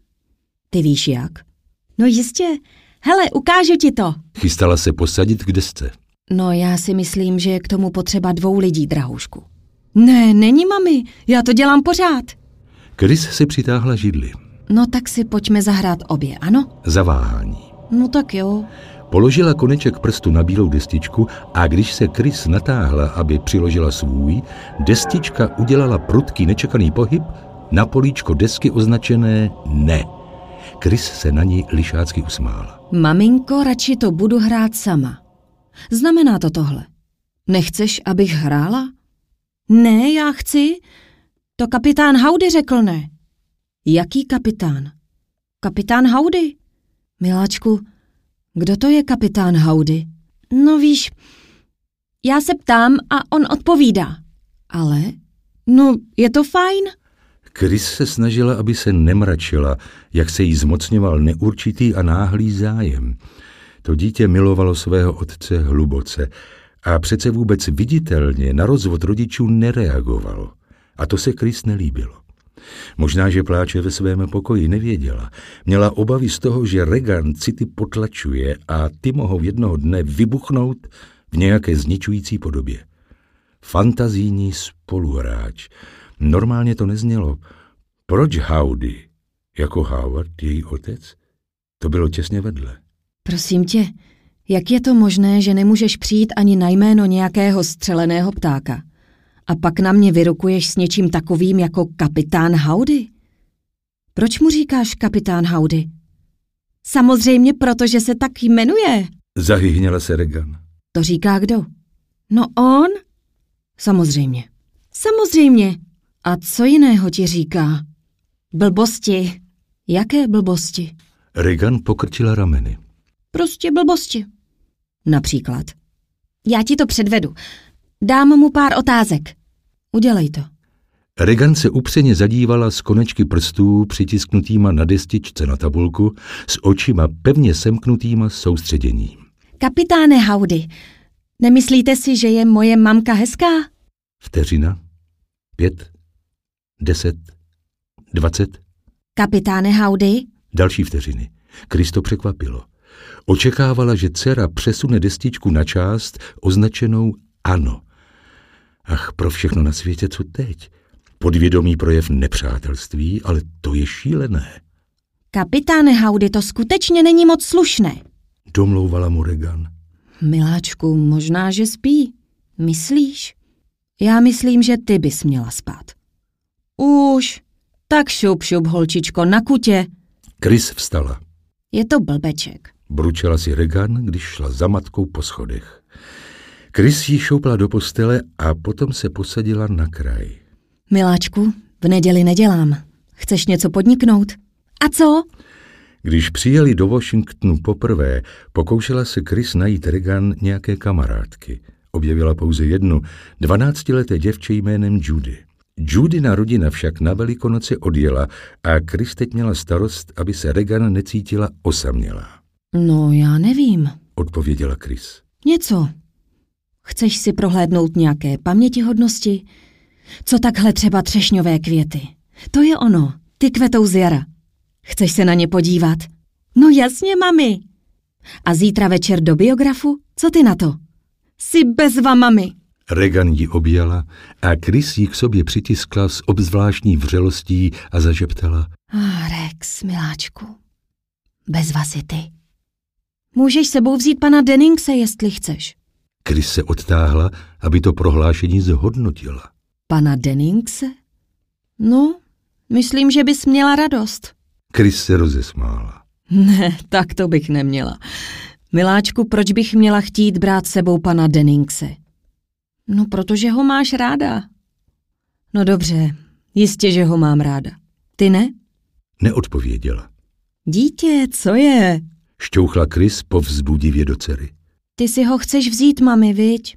Ty víš jak? No jistě, Hele, ukážu ti to. Chystala se posadit k desce. No, já si myslím, že je k tomu potřeba dvou lidí, drahoušku. Ne, není mami, já to dělám pořád. Chris si přitáhla židli. No tak si pojďme zahrát obě, ano? Zaváhání. No tak jo. Položila koneček prstu na bílou destičku a když se Chris natáhla, aby přiložila svůj, destička udělala prudký nečekaný pohyb na políčko desky označené ne. Chris se na ní lišácky usmála. Maminko, radši to budu hrát sama. Znamená to tohle. Nechceš, abych hrála? Ne, já chci. To kapitán Howdy řekl ne. Jaký kapitán? Kapitán Howdy. Miláčku, kdo to je kapitán Howdy? No víš, já se ptám a on odpovídá. Ale? No, je to fajn. Chris se snažila, aby se nemračila, jak se jí zmocňoval neurčitý a náhlý zájem. To dítě milovalo svého otce hluboce a přece vůbec viditelně na rozvod rodičů nereagovalo. A to se Chris nelíbilo. Možná, že pláče ve svém pokoji nevěděla. Měla obavy z toho, že Regan city potlačuje a ty mohou jednoho dne vybuchnout v nějaké zničující podobě. Fantazijní spoluhráč. Normálně to neznělo. Proč Howdy? Jako Howard, její otec? To bylo těsně vedle. Prosím tě, jak je to možné, že nemůžeš přijít ani na jméno nějakého střeleného ptáka? A pak na mě vyrukuješ s něčím takovým jako kapitán Howdy? Proč mu říkáš kapitán Howdy? Samozřejmě, protože se tak jmenuje. Zahyhněla se Regan. To říká kdo? No on? Samozřejmě. Samozřejmě. A co jiného ti říká? Blbosti. Jaké blbosti? Regan pokrčila rameny. Prostě blbosti. Například. Já ti to předvedu. Dám mu pár otázek. Udělej to. Regan se upřeně zadívala z konečky prstů přitisknutýma na destičce na tabulku s očima pevně semknutýma soustředěním. Kapitáne Howdy, nemyslíte si, že je moje mamka hezká? Vteřina. Pět. Deset. Dvacet. Kapitáne Howdy? Další vteřiny. Kristo překvapilo. Očekávala, že dcera přesune destičku na část označenou ano. Ach, pro všechno na světě, co teď? Podvědomý projev nepřátelství, ale to je šílené. Kapitáne Howdy, to skutečně není moc slušné. Domlouvala mu Regan. Miláčku, možná, že spí. Myslíš? Já myslím, že ty bys měla spát. Už. Tak šup, šup, holčičko, na kutě. Chris vstala. Je to blbeček. Bručela si Regan, když šla za matkou po schodech. Chris jí šoupla do postele a potom se posadila na kraj. Miláčku, v neděli nedělám. Chceš něco podniknout? A co? Když přijeli do Washingtonu poprvé, pokoušela se Chris najít Regan nějaké kamarádky. Objevila pouze jednu, dvanáctileté děvče jménem Judy. Judyna rodina však na Velikonoce odjela a Chris teď měla starost, aby se Regan necítila osamělá. No, já nevím. Odpověděla Chris. Něco. Chceš si prohlédnout nějaké pamětihodnosti? Co takhle třeba třešňové květy? To je ono, ty kvetou z jara. Chceš se na ně podívat? No jasně, mami. A zítra večer do biografu? Co ty na to? Jsi bezva, mami. Regan ji objala a Chris ji k sobě přitiskla s obzvláštní vřelostí a zažeptala. Ah, Rex, miláčku, bezva si ty. Můžeš sebou vzít pana Denningse, jestli chceš. Chris se odtáhla, aby to prohlášení zhodnotila. Pana Denningse? No, myslím, že bys měla radost. Chris se rozesmála. Ne, tak to bych neměla. Miláčku, proč bych měla chtít brát sebou pana Denningse? No, protože ho máš ráda. No dobře, jistě, že ho mám ráda. Ty ne? Neodpověděla. Dítě, co je? Šťouchla Chris povzbudivě do dcery. Ty si ho chceš vzít, mami, viď?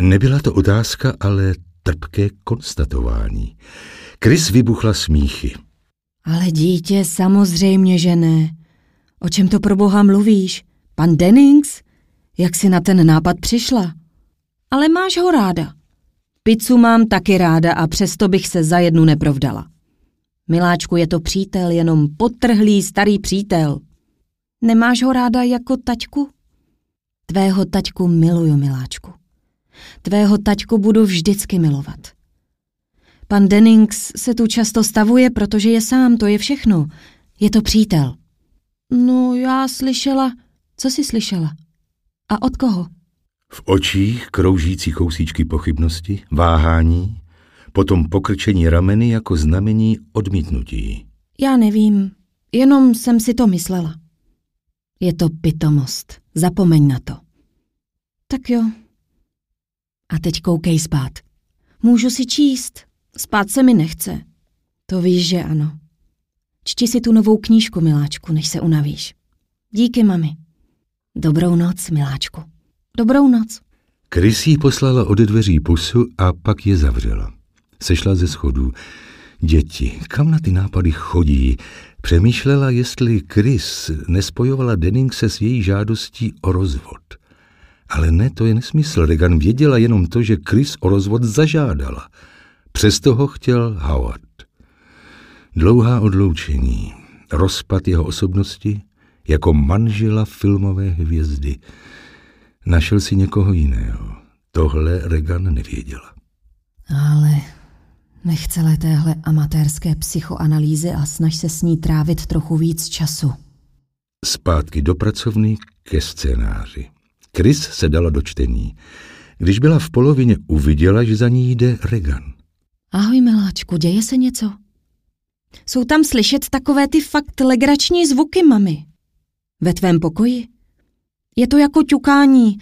Nebyla to otázka, ale trpké konstatování. Chris vybuchla smíchy. Ale dítě, samozřejmě, že ne. O čem to pro boha mluvíš? Pan Dennings? Jak jsi na ten nápad přišla? Ale máš ho ráda. Pizzu mám taky ráda a přesto bych se za jednu neprovdala. Miláčku, je to přítel, jenom potrhlý starý přítel. Nemáš ho ráda jako taťku? Tvého taťku miluju, miláčku. Tvého taťku budu vždycky milovat. Pan Dennings se tu často stavuje, protože je sám, to je všechno. Je to přítel. No, já slyšela. Co jsi slyšela? A od koho? V očích kroužící kousíčky pochybnosti, váhání, potom pokrčení rameny jako znamení odmítnutí. Já nevím, jenom jsem si to myslela. Je to pitomost, zapomeň na to. Tak jo. A teď koukej spát. Můžu si číst, spát se mi nechce. To víš, že ano. Čti si tu novou knížku, miláčku, než se unavíš. Díky, mami. Dobrou noc, miláčku. Dobrou noc. Chris jí poslala ode dveří pusu a pak je zavřela. Sešla ze schodů. Děti, kam na ty nápady chodí? Přemýšlela, jestli Chris nespojovala Denningse s její žádostí o rozvod. Ale ne, to je nesmysl. Regan věděla jenom to, že Chris o rozvod zažádala. Přesto ho chtěl Howard. Dlouhá odloučení, rozpad jeho osobnosti, jako manžela filmové hvězdy. Našel si někoho jiného. Tohle Regan nevěděla. Ale nech celé téhle amatérské psychoanalýzy a snaž se s ní trávit trochu víc času. Zpátky do pracovny ke scénáři. Chris se dala do čtení. Když byla v polovině, uviděla, že za ní jde Regan. Ahoj, miláčku, děje se něco? Jsou tam slyšet takové ty fakt legrační zvuky, mami. Ve tvém pokoji? Je to jako ťukání.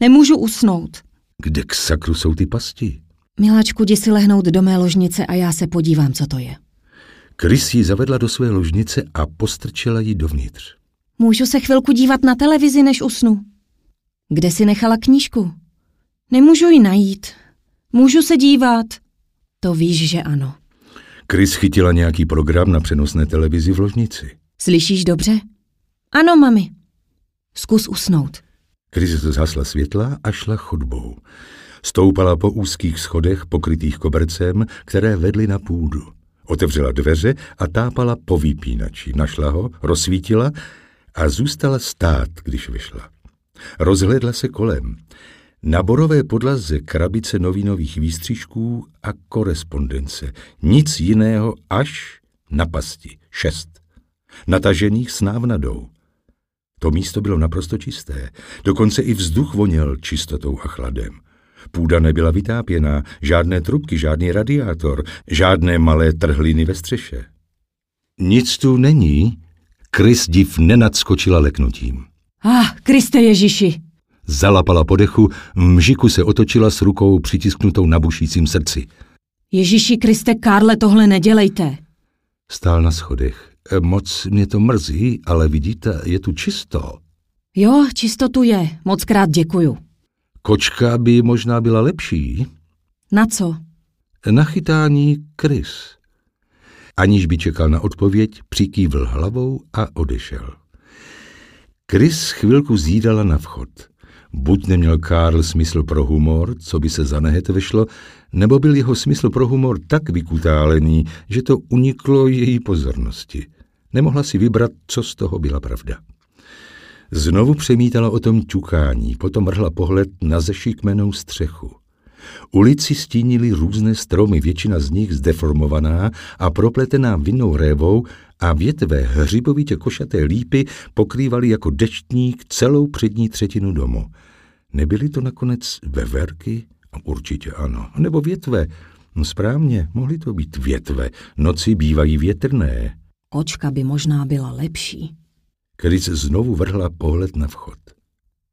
Nemůžu usnout. Kde k sakru jsou ty pasti? Miláčku, jdi si lehnout do mé ložnice a já se podívám, co to je. Chris ji zavedla do své ložnice a postrčila ji dovnitř. Můžu se chvilku dívat na televizi, než usnu. Kde si nechala knížku? Nemůžu ji najít. Můžu se dívat. To víš, že ano. Chris chytila nějaký program na přenosné televizi v ložnici. Slyšíš dobře? Ano, mami. Zkus usnout. Chris zhasla světla a šla chodbou. Stoupala po úzkých schodech pokrytých kobercem, které vedly na půdu. Otevřela dveře a tápala po vypínači. Našla ho, rozsvítila a zůstala stát, když vyšla. Rozhledla se kolem. Na borové podlaze krabice novinových výstřižků a korespondence. Nic jiného až na pasti. Šest. Natažených s návnadou. To místo bylo naprosto čisté. Dokonce i vzduch voněl čistotou a chladem. Půda nebyla vytápěná, žádné trubky, žádný radiátor, žádné malé trhliny ve střeše. Nic tu není. Chris div nenadskočila leknutím. Ah, Kriste Ježíši! Zalapala po dechu, mžiku se otočila s rukou přitisknutou na bušícím srdci. Ježíši Kriste, Karle, tohle nedělejte. Stál na schodech. E, moc mě to mrzí, ale vidíte, je tu čisto. Jo, čisto tu je. Moc krát děkuju. Kočka by možná byla lepší. Na co? Na chytání Chris. Aniž by čekal na odpověď, přikývl hlavou a odešel. Chris chvilku zídala na vchod. Buď neměl Karl smysl pro humor, co by se za nehet vešlo, nebo byl jeho smysl pro humor tak vykutálený, že to uniklo její pozornosti. Nemohla si vybrat, co z toho byla pravda. Znovu přemítala o tom ťukání, potom vrhla pohled na zešikmenou střechu. Ulici stínily různé stromy, většina z nich zdeformovaná a propletená vinnou révou a větve hřibovitě košaté lípy pokrývaly jako deštník celou přední třetinu domu. Nebyly to nakonec veverky? Určitě ano. Nebo větve. Správně, mohly to být větve. Noci bývají větrné. Kočka by možná byla lepší. Chris znovu vrhla pohled na vchod.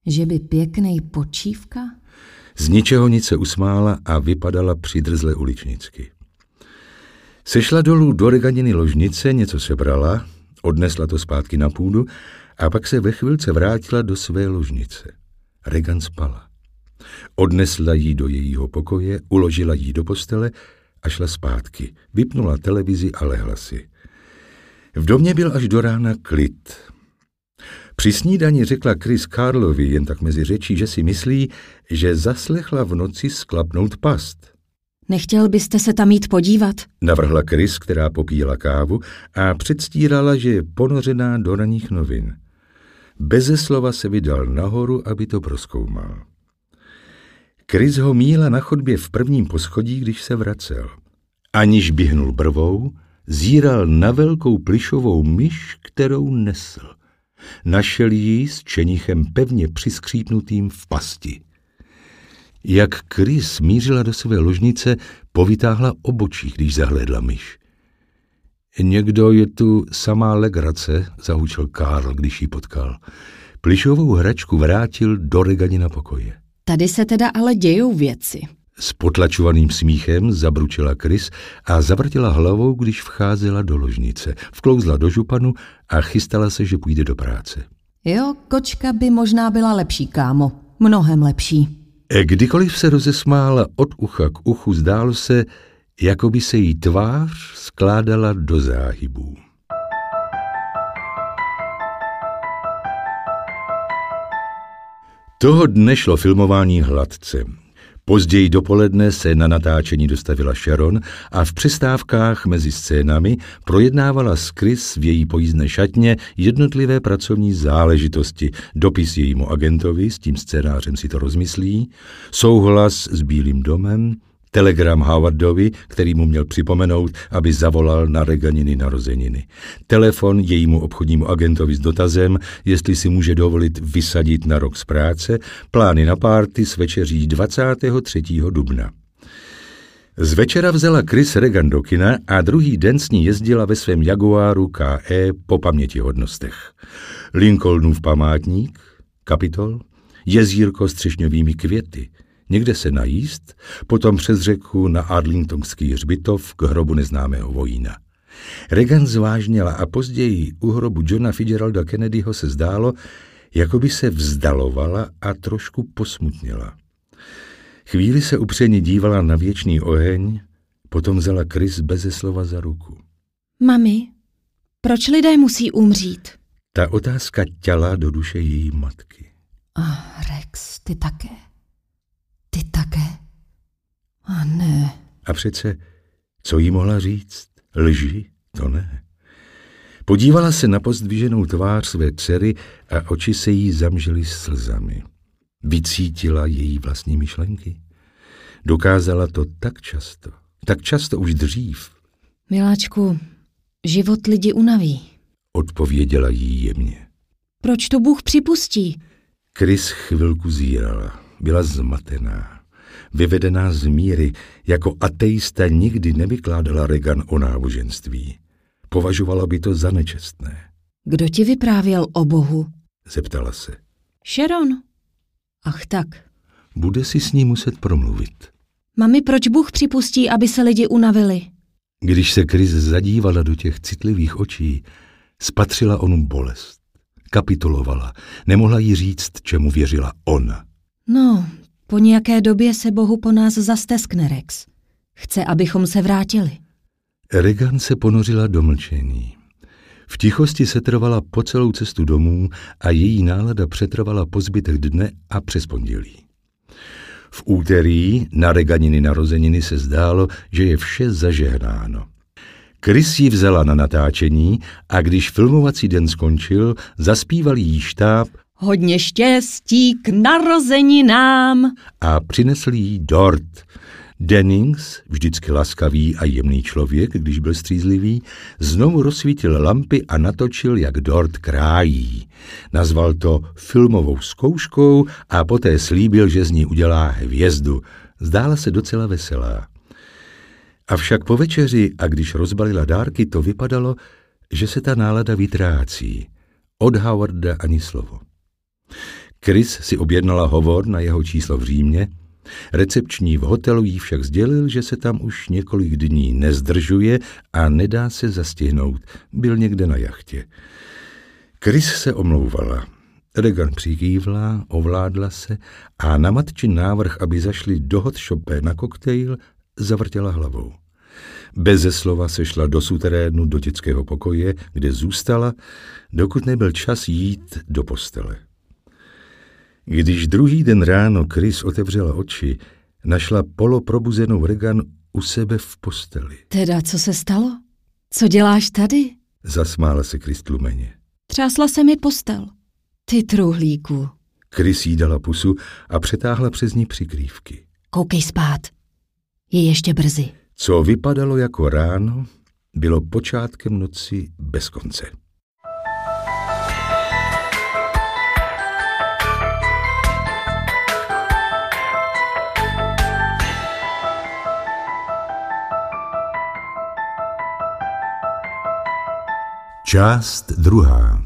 Že by pěknej počívka? Z ničeho nic se usmála a vypadala přidrzle uličnicky. Sešla dolů do reganiny ložnice, něco sebrala, odnesla to zpátky na půdu a pak se ve chvilce vrátila do své ložnice. Regan spala. Odnesla ji do jejího pokoje, uložila ji do postele a šla zpátky. Vypnula televizi a lehla si. V domě byl až do rána klid. Při snídani řekla Chris Karlovi jen tak mezi řečí, že si myslí, že zaslechla v noci sklapnout past. Nechtěl byste se tam jít podívat? Navrhla Chris, která popíjela kávu a předstírala, že je ponořená do raných novin. Beze slova se vydal nahoru, aby to proskoumal. Chris ho míla na chodbě v prvním poschodí, když se vracel. Aniž běhnul brvou, zíral na velkou plišovou myš, kterou nesl. Našel ji s čenichem pevně přiskřípnutým v pasti. Jak Chris mířila do své ložnice, povytáhla obočí, když zahledla myš. Někdo je tu samá legrace, zahučel Karl, když ji potkal. Plišovou hračku vrátil do Reganina pokoje. Tady se teda ale dějou věci. S potlačovaným smíchem zabručila Chris a zavrtila hlavou, když vcházela do ložnice. Vklouzla do županu a chystala se, že půjde do práce. Jo, kočka by možná byla lepší, kámo. Mnohem lepší. E, kdykoliv se rozesmála od ucha k uchu, zdálo se, jako by se jí tvář skládala do záhybů. Toho dne šlo filmování hladce. Později dopoledne se na natáčení dostavila Sharon a v přestávkách mezi scénami projednávala s Chris v její pojízdné šatně jednotlivé pracovní záležitosti, dopis jejímu agentovi, s tím scénářem si to rozmyslí, souhlas s Bílým domem, Telegram Howardovi, který mu měl připomenout, aby zavolal na Reganiny narozeniny. Telefon jejímu obchodnímu agentovi s dotazem, jestli si může dovolit vysadit na rok z práce, plány na párty s večeří 23. dubna. Z večera vzala Chris Regan do kina a druhý den s ní jezdila ve svém Jaguaru KE po pamětihodnostech. Lincolnův památník, kapitol, jezírko s třešňovými květy – někde se najíst, potom přes řeku na Arlingtonský hřbitov k hrobu neznámého vojína. Reagan zvážněla a později u hrobu Johna Fitzgeralda Kennedyho se zdálo, jako by se vzdalovala a trošku posmutnila. Chvíli se upřeně dívala na věčný oheň, potom vzala Chris beze slova za ruku. Mami, proč lidé musí umřít? Ta otázka těla do duše její matky. Oh, Rex, ty také. Ty také? A ne. A přece, co jí mohla říct? Lži? To ne. Podívala se na pozdviženou tvář své dcery a oči se jí zamžily slzami. Vycítila její vlastní myšlenky. Dokázala to tak často, tak často už dřív. Miláčku, život lidi unaví. Odpověděla jí jemně. Proč to Bůh připustí? Chris chvilku zírala byla zmatená, vyvedená z míry, jako ateista nikdy nevykládala Regan o náboženství. Považovala by to za nečestné. Kdo ti vyprávěl o Bohu? Zeptala se. Sharon. Ach tak. Bude si s ní muset promluvit. Mami, proč Bůh připustí, aby se lidi unavili? Když se Chris zadívala do těch citlivých očí, spatřila onu bolest. Kapitulovala. Nemohla jí říct, čemu věřila ona. No, po nějaké době se Bohu po nás zasteskne Rex. Chce, abychom se vrátili. Regan se ponořila do mlčení. V tichosti se trvala po celou cestu domů a její nálada přetrvala po zbytek dne a přes pondělí. V úterý na Reganiny narozeniny se zdálo, že je vše zažehnáno. Chris ji vzala na natáčení a když filmovací den skončil, zaspíval jí štáb Hodně štěstí k narozeninám. A přinesl jí dort. Dennings, vždycky laskavý a jemný člověk, když byl střízlivý, znovu rozsvítil lampy a natočil, jak dort krájí. Nazval to filmovou zkouškou a poté slíbil, že z ní udělá hvězdu. Zdála se docela veselá. Avšak po večeři a když rozbalila dárky, to vypadalo, že se ta nálada vytrácí. Od Howarda ani slovo. Chris si objednala hovor na jeho číslo v Římě, recepční v hotelu jí však sdělil, že se tam už několik dní nezdržuje a nedá se zastihnout, byl někde na jachtě. Chris se omlouvala. Regan přikývla, ovládla se a na matčin návrh, aby zašli do hot shopé na koktejl, zavrtěla hlavou. Beze slova se šla do suterénu do dětského pokoje, kde zůstala, dokud nebyl čas jít do postele. Když druhý den ráno Chris otevřela oči, našla poloprobuzenou Regan u sebe v posteli. Teda, co se stalo? Co děláš tady? Zasmála se Chris tlumeně. Třásla se mi postel. Ty truhlíku. Chris jí dala pusu a přetáhla přes ní přikrývky. Koukej spát. Je ještě brzy. Co vypadalo jako ráno, bylo počátkem noci bez konce. Část druhá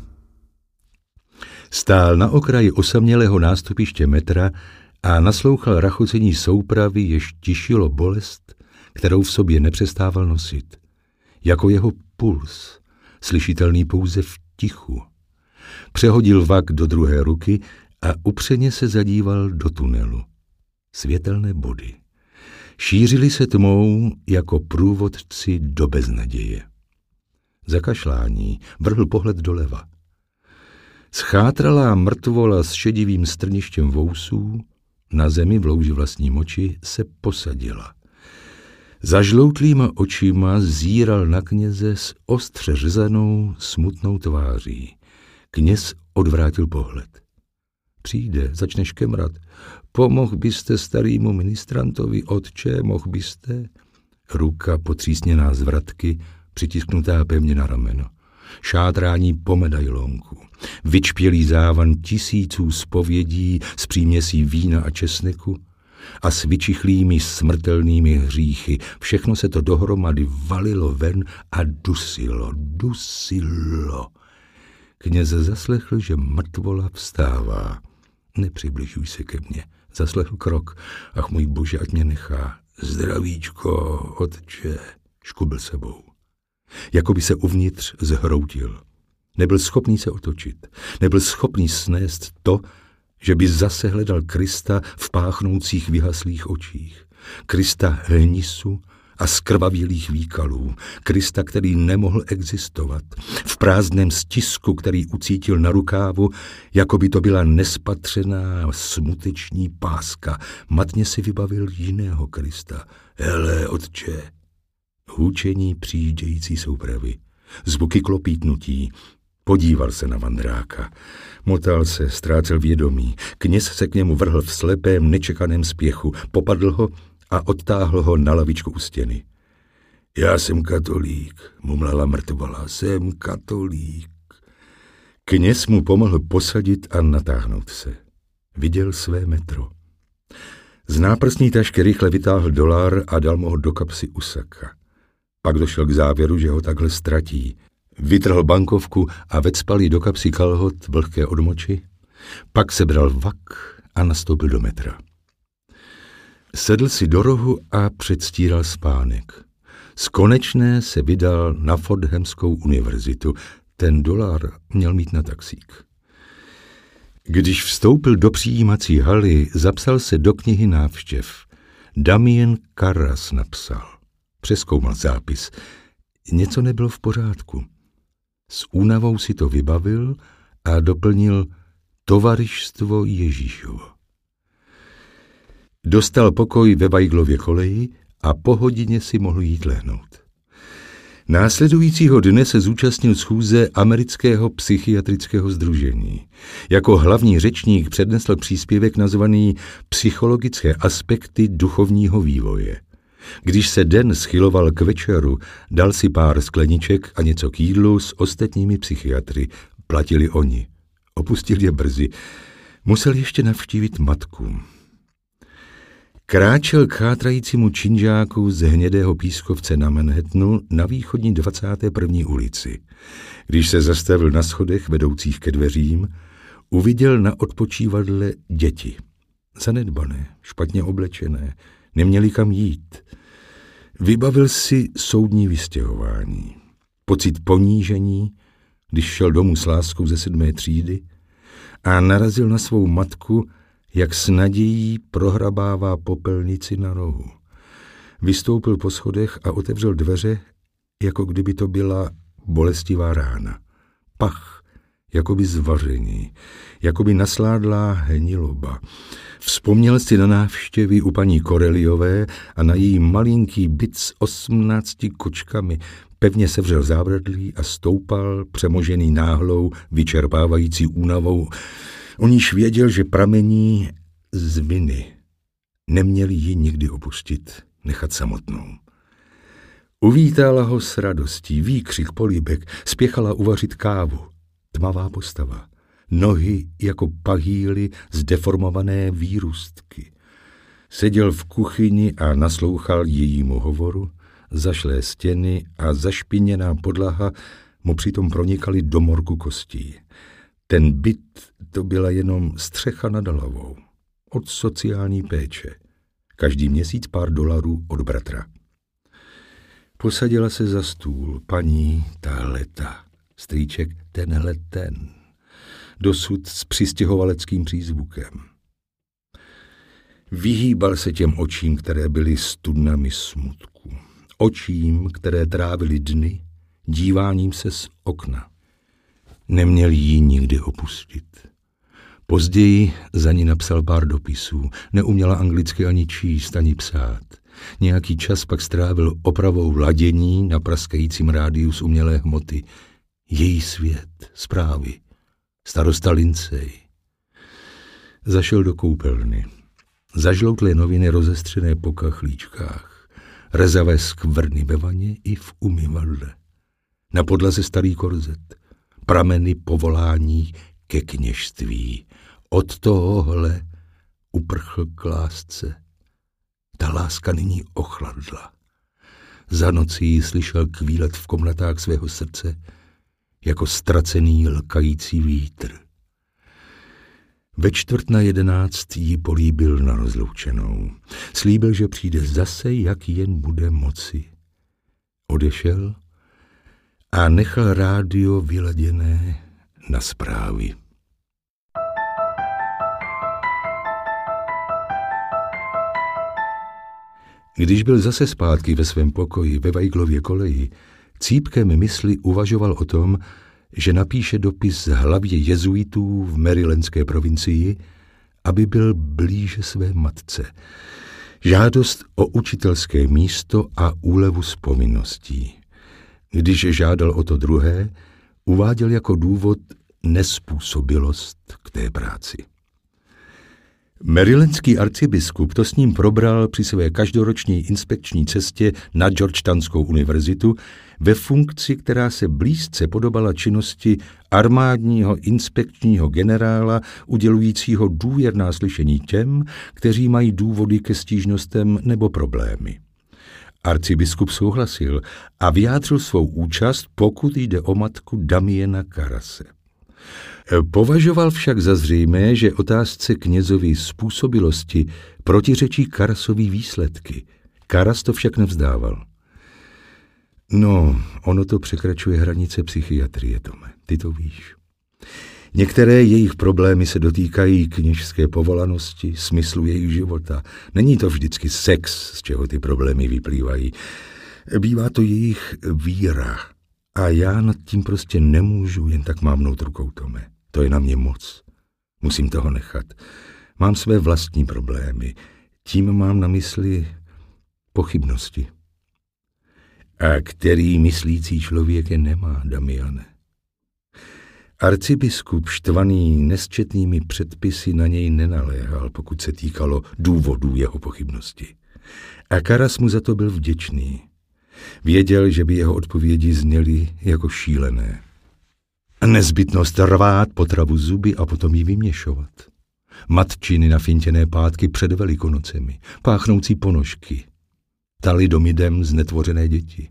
Stál na okraji osamělého nástupiště metra a naslouchal rachocení soupravy, jež tišilo bolest, kterou v sobě nepřestával nosit. Jako jeho puls, slyšitelný pouze v tichu. Přehodil vak do druhé ruky a upřeně se zadíval do tunelu. Světelné body. Šířili se tmou jako průvodci do beznaděje. Zakašlání vrhl pohled doleva. Schátralá mrtvola s šedivým strništěm vousů na zemi v louži vlastní moči se posadila. Zažloutlýma očima zíral na kněze s ostře řezanou, smutnou tváří. Kněz odvrátil pohled. Přijde, začne škemrat. Pomohl byste starýmu ministrantovi, otče, mohl byste? Ruka potřísněná z vratky, přitisknutá pevně na rameno. Šátrání po medailonku. Vyčpělý závan tisíců zpovědí s příměsí vína a česneku a s vyčichlými smrtelnými hříchy. Všechno se to dohromady valilo ven a dusilo, dusilo. Kněz zaslechl, že mrtvola vstává. Nepřibližuj se ke mně. Zaslechl krok. Ach, můj bože, ať mě nechá. Zdravíčko, otče, škubl sebou. Jako by se uvnitř zhroutil. Nebyl schopný se otočit. Nebyl schopný snést to, že by zase hledal Krista v páchnoucích vyhaslých očích. Krista hnisu a skrvavělých výkalů. Krista, který nemohl existovat. V prázdném stisku, který ucítil na rukávu, jako by to byla nespatřená smuteční páska. Matně si vybavil jiného Krista. Hele, otče, hůčení přijíždějící soupravy, zvuky klopítnutí, Podíval se na Vandráka. Motal se, ztrácel vědomí. Kněz se k němu vrhl v slepém, nečekaném spěchu. Popadl ho a odtáhl ho na lavičku u stěny. Já jsem katolík, mumlala mrtvola, jsem katolík. Kněz mu pomohl posadit a natáhnout se. Viděl své metro. Z náprstní tašky rychle vytáhl dolar a dal mu ho do kapsy Usaka. Pak došel k závěru, že ho takhle ztratí. Vytrhl bankovku a vecpal ji do kapsy kalhot vlhké odmoči, pak sebral vak a nastoupil do metra. Sedl si do rohu a předstíral spánek. Z konečné se vydal na Fordhamskou univerzitu. Ten dolar měl mít na taxík. Když vstoupil do přijímací haly, zapsal se do knihy návštěv. Damien Karras napsal. Přeskoumal zápis. Něco nebylo v pořádku. S únavou si to vybavil a doplnil tovarištvo Ježíšovo. Dostal pokoj ve Vajglově koleji a po hodině si mohl jít lehnout. Následujícího dne se zúčastnil schůze amerického psychiatrického združení. Jako hlavní řečník přednesl příspěvek nazvaný Psychologické aspekty duchovního vývoje. Když se den schyloval k večeru, dal si pár skleniček a něco k jídlu s ostatními psychiatry. Platili oni. Opustil je brzy. Musel ještě navštívit matku. Kráčel k chátrajícímu činžáku z hnědého pískovce na Manhattanu na východní 21. ulici. Když se zastavil na schodech vedoucích ke dveřím, uviděl na odpočívadle děti. Zanedbané, špatně oblečené, neměli kam jít. Vybavil si soudní vystěhování, pocit ponížení, když šel domů s láskou ze sedmé třídy a narazil na svou matku, jak s nadějí prohrabává popelnici na rohu. Vystoupil po schodech a otevřel dveře, jako kdyby to byla bolestivá rána. Pach, jako by zvaření, jako by nasládlá hniloba. Vzpomněl si na návštěvy u paní Koreliové a na její malinký byt s osmnácti kočkami, Pevně sevřel zábradlí a stoupal, přemožený náhlou, vyčerpávající únavou. O níž věděl, že pramení z viny. Neměli ji nikdy opustit, nechat samotnou. Uvítala ho s radostí, výkřik políbek, spěchala uvařit kávu. Tmavá postava, nohy jako pahýly zdeformované výrůstky. Seděl v kuchyni a naslouchal jejímu hovoru, zašlé stěny a zašpiněná podlaha mu přitom pronikaly do morku kostí. Ten byt to byla jenom střecha nad hlavou. Od sociální péče. Každý měsíc pár dolarů od bratra. Posadila se za stůl paní tahle ta, strýček tenhle ten, dosud s přistěhovaleckým přízvukem. Vyhýbal se těm očím, které byly studnami smutku. Očím, které trávily dny, díváním se z okna. Neměl jí nikdy opustit. Později za ní napsal pár dopisů. Neuměla anglicky ani číst, ani psát. Nějaký čas pak strávil opravou ladění na praskajícím rádiu z umělé hmoty. Její svět, zprávy, starosta Lincej. Zašel do koupelny. Zažloutlé noviny rozestřené po kachlíčkách, rezavé skvrny ve vaně i v umyvadle. Na podlaze starý korzet, prameny povolání ke kněžství. Od tohohle uprchl k lásce. Ta láska nyní ochladla. Za nocí slyšel kvílet v komnatách svého srdce jako ztracený lkající vítr. Ve čtvrt na jedenáct jí políbil na rozloučenou. Slíbil, že přijde zase, jak jen bude moci. Odešel a nechal rádio vyladěné na zprávy. Když byl zase zpátky ve svém pokoji ve Vajglově koleji, cípkem mysli uvažoval o tom, že napíše dopis hlavě jezuitů v Marylandské provincii, aby byl blíže své matce. Žádost o učitelské místo a úlevu z povinností. Když žádal o to druhé, uváděl jako důvod nespůsobilost k té práci. Marylandský arcibiskup to s ním probral při své každoroční inspekční cestě na Georgetownskou univerzitu ve funkci, která se blízce podobala činnosti armádního inspekčního generála udělujícího důvěrná slyšení těm, kteří mají důvody ke stížnostem nebo problémy. Arcibiskup souhlasil a vyjádřil svou účast, pokud jde o matku Damiena Karase. Považoval však za zřejmé, že otázce knězovy způsobilosti protiřečí Karasový výsledky. Karas to však nevzdával. No, ono to překračuje hranice psychiatrie, Tome, ty to víš. Některé jejich problémy se dotýkají kněžské povolanosti, smyslu jejich života. Není to vždycky sex, z čeho ty problémy vyplývají. Bývá to jejich víra. A já nad tím prostě nemůžu jen tak mávnout rukou, Tome. To je na mě moc. Musím toho nechat. Mám své vlastní problémy. Tím mám na mysli pochybnosti. A který myslící člověk je nemá, Damiane? Arcibiskup štvaný nesčetnými předpisy na něj nenaléhal, pokud se týkalo důvodů jeho pochybnosti. A Karas mu za to byl vděčný. Věděl, že by jeho odpovědi zněly jako šílené. Nezbytnost rvát potravu zuby a potom ji vyměšovat. Matčiny na fintěné pátky před velikonocemi, páchnoucí ponožky, talidomidem znetvořené děti.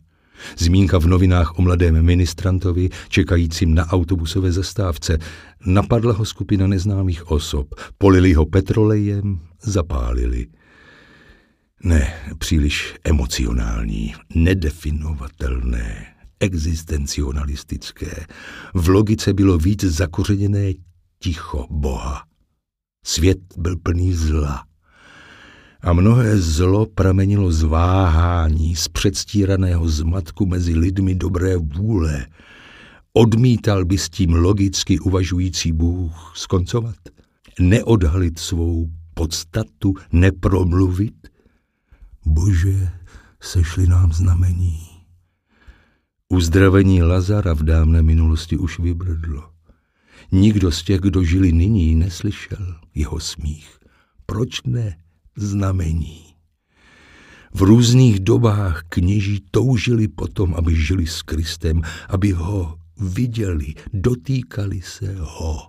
Zmínka v novinách o mladém ministrantovi, čekajícím na autobusové zastávce. Napadla ho skupina neznámých osob, polili ho petrolejem, zapálili. Ne, příliš emocionální, nedefinovatelné, existencionalistické. V logice bylo víc zakořeněné ticho Boha. Svět byl plný zla a mnohé zlo pramenilo z váhání, z předstíraného zmatku mezi lidmi dobré vůle. Odmítal by s tím logicky uvažující Bůh skoncovat? Neodhalit svou podstatu, nepromluvit? Bože, sešli nám znamení. Uzdravení Lazara v dávné minulosti už vybrdlo. Nikdo z těch, kdo žili nyní, neslyšel jeho smích. Proč ne znamení? V různých dobách kněží toužili potom, aby žili s Kristem, aby ho viděli, dotýkali se ho,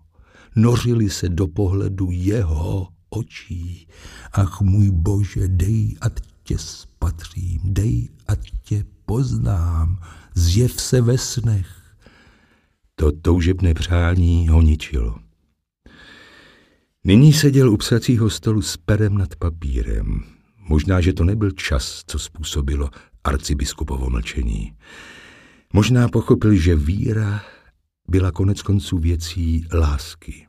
nořili se do pohledu jeho očí. Ach můj Bože, dej, ať tě spatřím, dej, ať tě poznám, zjev se ve snech. To toužebné přání ho ničilo. Nyní seděl u psacího stolu s perem nad papírem. Možná, že to nebyl čas, co způsobilo arcibiskupovo mlčení. Možná pochopil, že víra byla konec konců věcí lásky.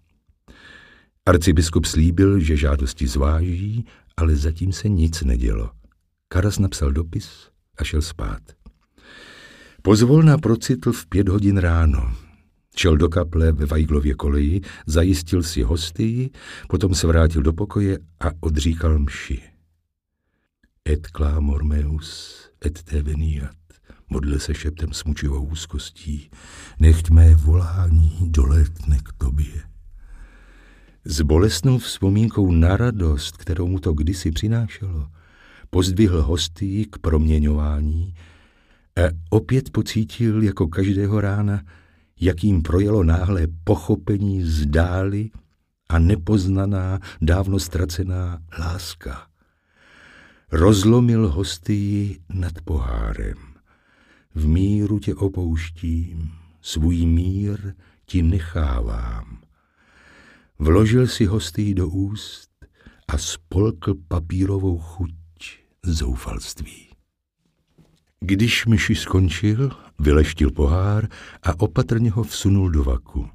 Arcibiskup slíbil, že žádosti zváží, ale zatím se nic nedělo. Karas napsal dopis a šel spát. Pozvolna procitl v pět hodin ráno. Šel do kaple ve Vajglově koleji, zajistil si hostii, potom se vrátil do pokoje a odříkal mši. Et clamor meus, et te veniat. Modlil se šeptem smučivou úzkostí. Nechť mé volání doletne k tobě. S bolestnou vzpomínkou na radost, kterou mu to kdysi přinášelo, pozdvihl hostii k proměňování a opět pocítil jako každého rána, jakým projelo náhle pochopení zdály a nepoznaná, dávno ztracená láska. Rozlomil hostii nad pohárem. V míru tě opouštím, svůj mír ti nechávám. Vložil si hostii do úst a spolkl papírovou chuť zoufalství. Když myši skončil, vyleštil pohár a opatrně ho vsunul do vaku.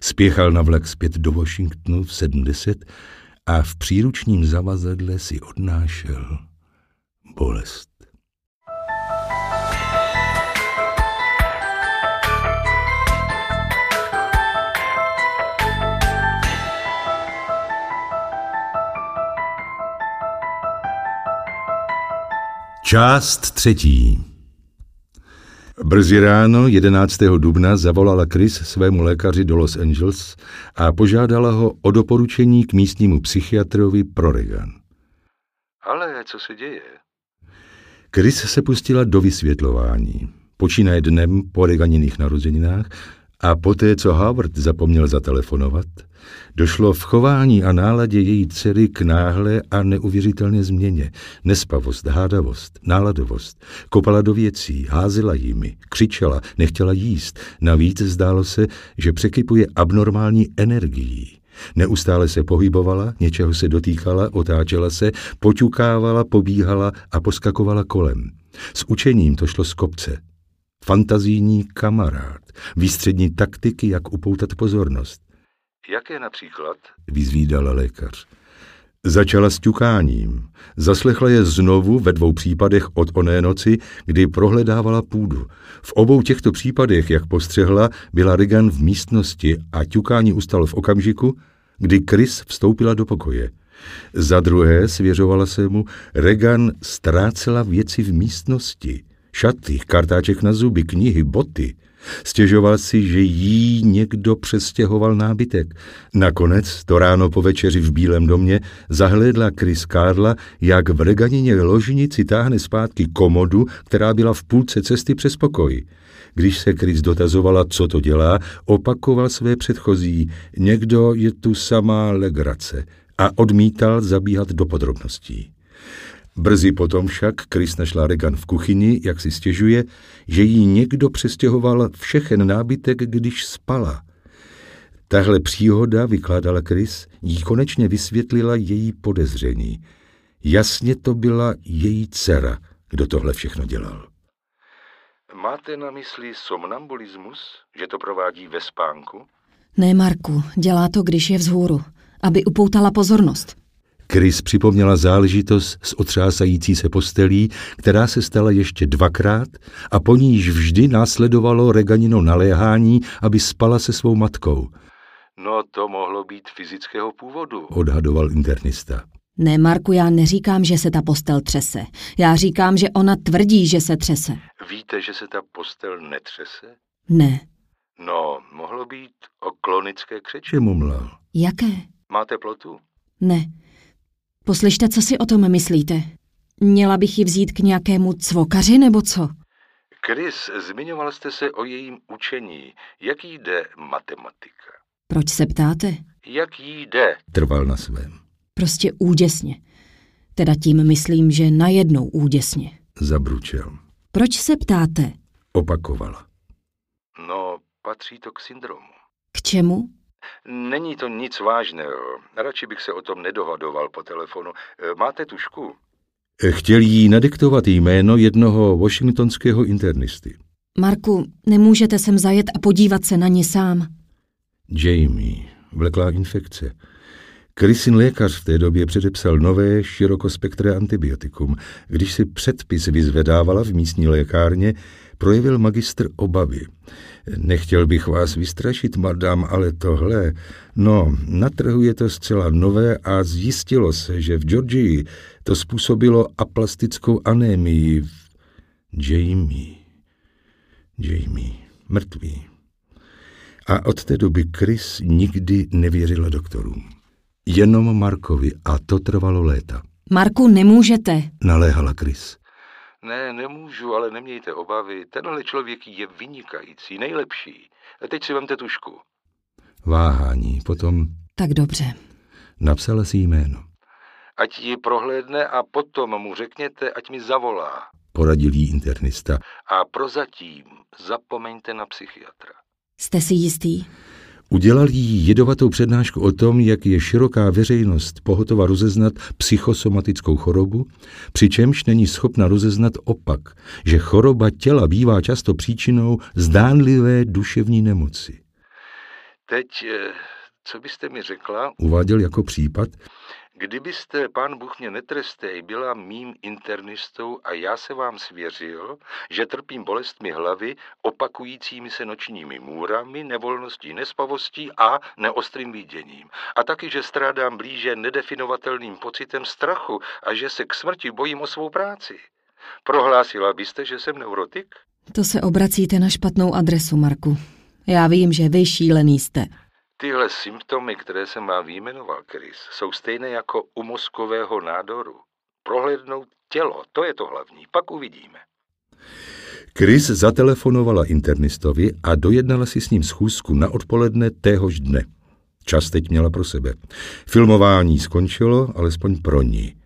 Spěchal na vlak zpět do Washingtonu v 70 a v příručním zavazadle si odnášel bolest. Část třetí Brzy ráno 11. dubna zavolala Chris svému lékaři do Los Angeles a požádala ho o doporučení k místnímu psychiatrovi pro Regan. Ale co se děje? Chris se pustila do vysvětlování. Počínaje dnem po Reganiných narozeninách a poté, co Howard zapomněl zatelefonovat, došlo v chování a náladě její dcery k náhle a neuvěřitelné změně. Nespavost, hádavost, náladovost. Kopala do věcí, házela jimi, křičela, nechtěla jíst. Navíc zdálo se, že překypuje abnormální energií. Neustále se pohybovala, něčeho se dotýkala, otáčela se, poťukávala, pobíhala a poskakovala kolem. S učením to šlo z kopce. Fantazijní kamarád, výstřední taktiky, jak upoutat pozornost. Jaké například? Vyzvídala lékař. Začala s ťukáním. Zaslechla je znovu ve dvou případech od oné noci, kdy prohledávala půdu. V obou těchto případech, jak postřehla, byla Regan v místnosti a ťukání ustalo v okamžiku, kdy Chris vstoupila do pokoje. Za druhé svěřovala se mu, Regan ztrácela věci v místnosti. Šaty, kartáček na zuby, knihy, boty. Stěžoval si, že jí někdo přestěhoval nábytek. Nakonec, to ráno po večeři v Bílém domě, zahlédla Chris Karla, jak v reganině ložnici táhne zpátky komodu, která byla v půlce cesty přes pokoj. Když se Chris dotazovala, co to dělá, opakoval své předchozí, někdo je tu samá legrace a odmítal zabíhat do podrobností. Brzy potom však Chris našla Regan v kuchyni, jak si stěžuje, že jí někdo přestěhoval všechen nábytek, když spala. Tahle příhoda, vykládala Chris, jí konečně vysvětlila její podezření. Jasně to byla její dcera, kdo tohle všechno dělal. Máte na mysli somnambulismus, že to provádí ve spánku? Ne, Marku, dělá to, když je vzhůru, aby upoutala pozornost. Chris připomněla záležitost s otřásající se postelí, která se stala ještě dvakrát a po níž vždy následovalo Reganino naléhání, aby spala se svou matkou. No to mohlo být fyzického původu. Odhadoval internista. Ne, Marku, já neříkám, že se ta postel třese. Já říkám, že ona tvrdí, že se třese. Víte, že se ta postel netřese? Ne. No, mohlo být o klonické křeče mumlal. Jaké? Máte plotu? Ne. Poslyšte, co si o tom myslíte? Měla bych ji vzít k nějakému cvokaři nebo co? Chris, zmiňoval jste se o jejím učení. Jak jí jde matematika? Proč se ptáte? Jak jí jde? Trval na svém. Prostě úděsně. Teda tím myslím, že najednou úděsně. Zabručel. Proč se ptáte? Opakovala. No, patří to k syndromu. K čemu? Není to nic vážného. Radši bych se o tom nedohadoval po telefonu. E, Máte tušku? Chtěl jí nadiktovat jméno jednoho washingtonského internisty. Marku, nemůžete sem zajet a podívat se na ní sám. Jamie, vleklá infekce. Chrisin lékař v té době předepsal nové širokospektré antibiotikum. Když si předpis vyzvedávala v místní lékárně, projevil magistr obavy. Nechtěl bych vás vystrašit, madam, ale tohle... No, na trhu je to zcela nové a zjistilo se, že v Georgii to způsobilo aplastickou anémii. Jamie. Jamie. Mrtvý. A od té doby Chris nikdy nevěřila doktorům. Jenom Markovi a to trvalo léta. Marku, nemůžete. Naléhala Chris. Ne, nemůžu, ale nemějte obavy. Tenhle člověk je vynikající, nejlepší. A teď si vemte tušku. Váhání, potom... Tak dobře. Napsala si jméno. Ať ji prohlédne a potom mu řekněte, ať mi zavolá. Poradil jí internista. A prozatím zapomeňte na psychiatra. Jste si jistý? Udělal jí jedovatou přednášku o tom, jak je široká veřejnost pohotova rozeznat psychosomatickou chorobu, přičemž není schopna rozeznat opak, že choroba těla bývá často příčinou zdánlivé duševní nemoci. Teď, eh, co byste mi řekla, uváděl jako případ, Kdybyste, pán Bůh mě netrestej, byla mým internistou a já se vám svěřil, že trpím bolestmi hlavy, opakujícími se nočními můrami, nevolností, nespavostí a neostrým viděním. A taky, že strádám blíže nedefinovatelným pocitem strachu a že se k smrti bojím o svou práci. Prohlásila byste, že jsem neurotik? To se obracíte na špatnou adresu, Marku. Já vím, že vy šílený jste. Tyhle symptomy, které jsem vám vyjmenoval, Chris, jsou stejné jako u mozkového nádoru. Prohlédnout tělo, to je to hlavní, pak uvidíme. Chris zatelefonovala internistovi a dojednala si s ním schůzku na odpoledne téhož dne. Čas teď měla pro sebe. Filmování skončilo, alespoň pro ní.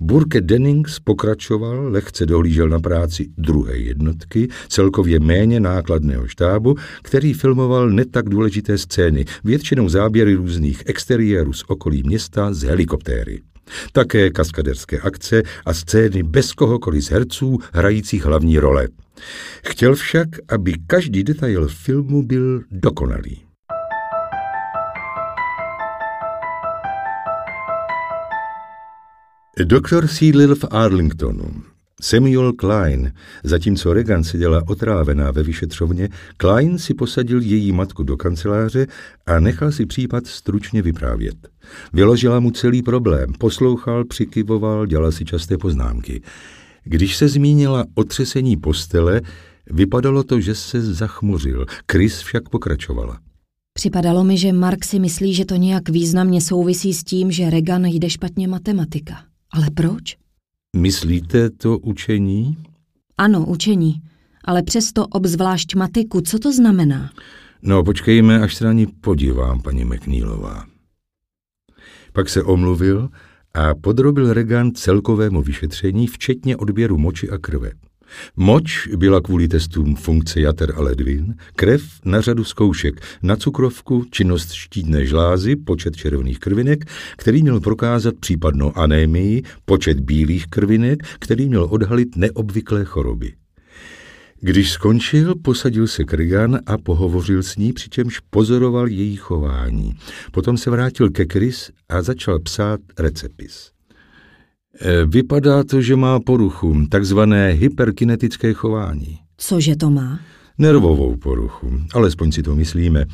Burke Dennings pokračoval, lehce dohlížel na práci druhé jednotky, celkově méně nákladného štábu, který filmoval netak důležité scény, většinou záběry různých exteriérů z okolí města z helikoptéry. Také kaskaderské akce a scény bez kohokoliv z herců hrajících hlavní role. Chtěl však, aby každý detail filmu byl dokonalý. Doktor sídlil v Arlingtonu. Samuel Klein, zatímco Regan seděla otrávená ve vyšetřovně, Klein si posadil její matku do kanceláře a nechal si případ stručně vyprávět. Vyložila mu celý problém, poslouchal, přikyvoval, dělal si časté poznámky. Když se zmínila o třesení postele, vypadalo to, že se zachmuřil. Chris však pokračovala. Připadalo mi, že Mark si myslí, že to nějak významně souvisí s tím, že Regan jde špatně matematika. Ale proč? Myslíte to učení? Ano, učení. Ale přesto obzvlášť matiku, co to znamená? No, počkejme, až se na ní podívám, paní McNeilová. Pak se omluvil a podrobil Regan celkovému vyšetření, včetně odběru moči a krve. Moč byla kvůli testům funkce jater a ledvin, krev na řadu zkoušek, na cukrovku, činnost štítné žlázy, počet červených krvinek, který měl prokázat případnou anémii, počet bílých krvinek, který měl odhalit neobvyklé choroby. Když skončil, posadil se Krigan a pohovořil s ní, přičemž pozoroval její chování. Potom se vrátil ke Chris a začal psát recepis. Eh, vypadá to, že má poruchu, takzvané hyperkinetické chování. Cože to má? Nervovou poruchu, alespoň si to myslíme.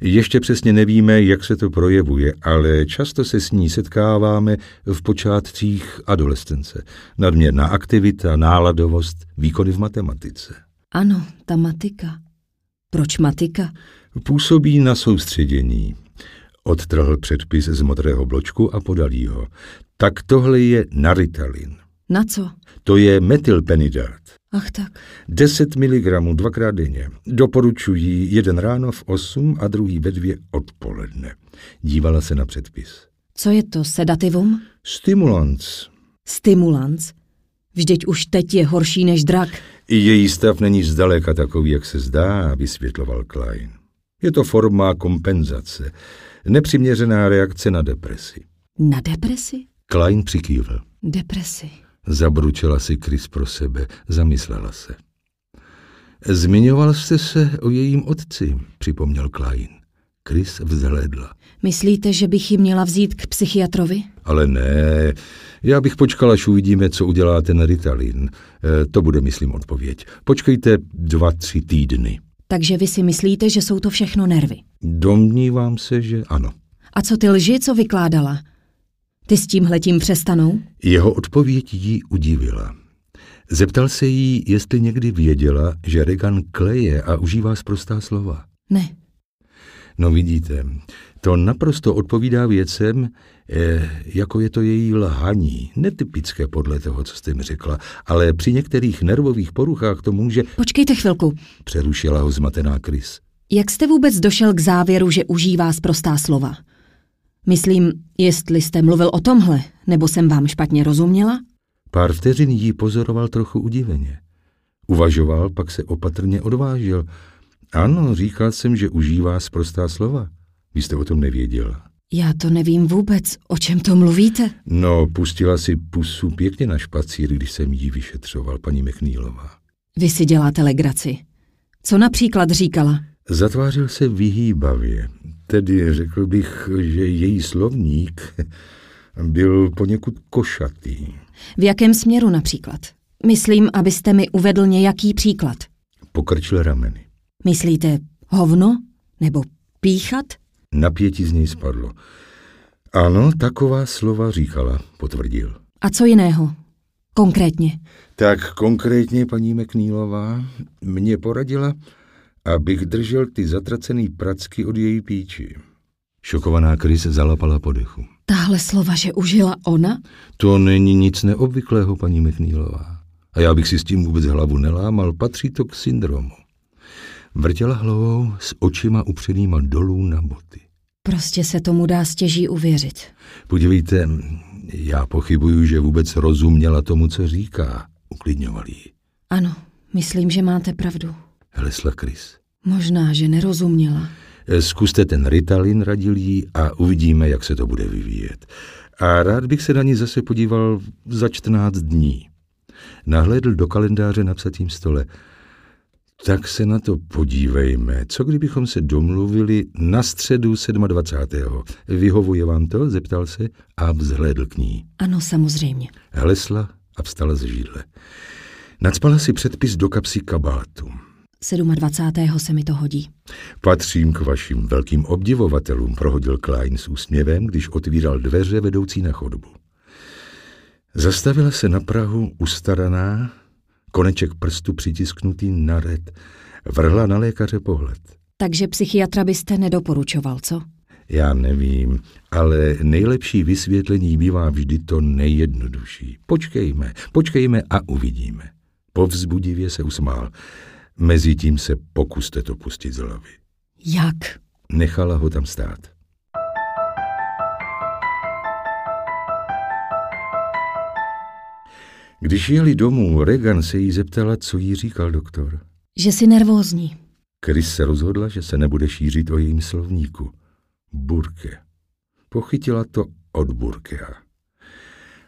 Ještě přesně nevíme, jak se to projevuje, ale často se s ní setkáváme v počátcích adolescence. Nadměrná aktivita, náladovost, výkony v matematice. Ano, ta matika. Proč matika? Působí na soustředění. Odtrhl předpis z modrého bločku a podal jí ho. Tak tohle je naritalin. Na co? To je metylpenidát. Ach tak. 10 mg dvakrát denně. Doporučují jeden ráno v 8 a druhý ve 2 odpoledne. Dívala se na předpis. Co je to sedativum? Stimulans. Stimulans? Vždyť už teď je horší než drak. I její stav není zdaleka takový, jak se zdá, vysvětloval Klein. Je to forma kompenzace, nepřiměřená reakce na depresi. Na depresi? Klein přikývl. Depresi. Zabručela si Chris pro sebe, zamyslela se. Zmiňoval jste se o jejím otci, připomněl Klein. Chris vzhlédla. Myslíte, že bych ji měla vzít k psychiatrovi? Ale ne, já bych počkal, až uvidíme, co udělá ten Ritalin. E, to bude, myslím, odpověď. Počkejte dva, tři týdny. Takže vy si myslíte, že jsou to všechno nervy? Domnívám se, že ano. A co ty lži, co vykládala? Ty s tímhletím přestanou? Jeho odpověď jí udivila. Zeptal se jí, jestli někdy věděla, že Regan kleje a užívá sprostá slova. Ne. No vidíte, to naprosto odpovídá věcem, eh, jako je to její lhaní. Netypické podle toho, co jste mi řekla, ale při některých nervových poruchách to může... Počkejte chvilku. Přerušila ho zmatená Chris. Jak jste vůbec došel k závěru, že užívá sprostá slova? Myslím, jestli jste mluvil o tomhle, nebo jsem vám špatně rozuměla? Pár vteřin jí pozoroval trochu udiveně. Uvažoval, pak se opatrně odvážil. Ano, říkal jsem, že užívá sprostá slova. Vy jste o tom nevěděla. Já to nevím vůbec. O čem to mluvíte? No, pustila si pusu pěkně na špacír, když jsem jí vyšetřoval, paní Meknýlová. Vy si děláte legraci. Co například říkala? Zatvářil se vyhýbavě. Tedy řekl bych, že její slovník byl poněkud košatý. V jakém směru například? Myslím, abyste mi uvedl nějaký příklad. Pokrčil rameny. Myslíte hovno? Nebo píchat? Napětí z něj spadlo. Ano, taková slova říkala, potvrdil. A co jiného? Konkrétně. Tak konkrétně paní Meknýlová mě poradila, abych držel ty zatracený pracky od její píči. Šokovaná Chris zalapala po dechu. Tahle slova, že užila ona? To není nic neobvyklého, paní Meknýlová. A já bych si s tím vůbec hlavu nelámal, patří to k syndromu. Vrtěla hlavou s očima upřenýma dolů na boty. Prostě se tomu dá stěží uvěřit. Podívejte, já pochybuju, že vůbec rozuměla tomu, co říká, uklidňoval jí. Ano, myslím, že máte pravdu. Hlesla Chris. Možná, že nerozuměla. Zkuste ten Ritalin, radil jí, a uvidíme, jak se to bude vyvíjet. A rád bych se na ní zase podíval za 14 dní. Nahlédl do kalendáře na psatým stole. Tak se na to podívejme. Co kdybychom se domluvili na středu 27. Vyhovuje vám to? Zeptal se a vzhlédl k ní. Ano, samozřejmě. Hlesla a vstala ze židle. Nadspala si předpis do kapsy kabátu. 27. se mi to hodí. Patřím k vašim velkým obdivovatelům, prohodil Klein s úsměvem, když otvíral dveře vedoucí na chodbu. Zastavila se na Prahu ustaraná, koneček prstu přitisknutý na red, vrhla na lékaře pohled. Takže psychiatra byste nedoporučoval, co? Já nevím, ale nejlepší vysvětlení bývá vždy to nejjednodušší. Počkejme, počkejme a uvidíme. Povzbudivě se usmál. Mezitím se pokuste to pustit z hlavy. Jak? Nechala ho tam stát. Když jeli domů, Regan se jí zeptala, co jí říkal doktor. Že jsi nervózní. Chris se rozhodla, že se nebude šířit o jejím slovníku. Burke. Pochytila to od Burkea.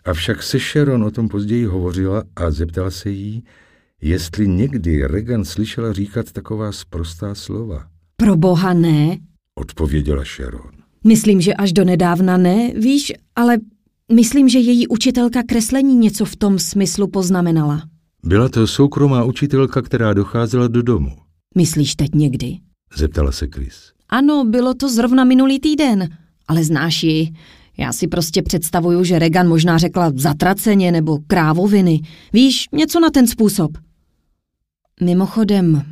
Avšak se Sharon o tom později hovořila a zeptala se jí, jestli někdy Regan slyšela říkat taková sprostá slova. Pro boha ne. Odpověděla Sharon. Myslím, že až do nedávna ne, víš, ale myslím, že její učitelka kreslení něco v tom smyslu poznamenala. Byla to soukromá učitelka, která docházela do domu. Myslíš teď někdy? Zeptala se Chris. Ano, bylo to zrovna minulý týden, ale znáš ji. Já si prostě představuju, že Regan možná řekla zatraceně nebo krávoviny. Víš, něco na ten způsob. Mimochodem,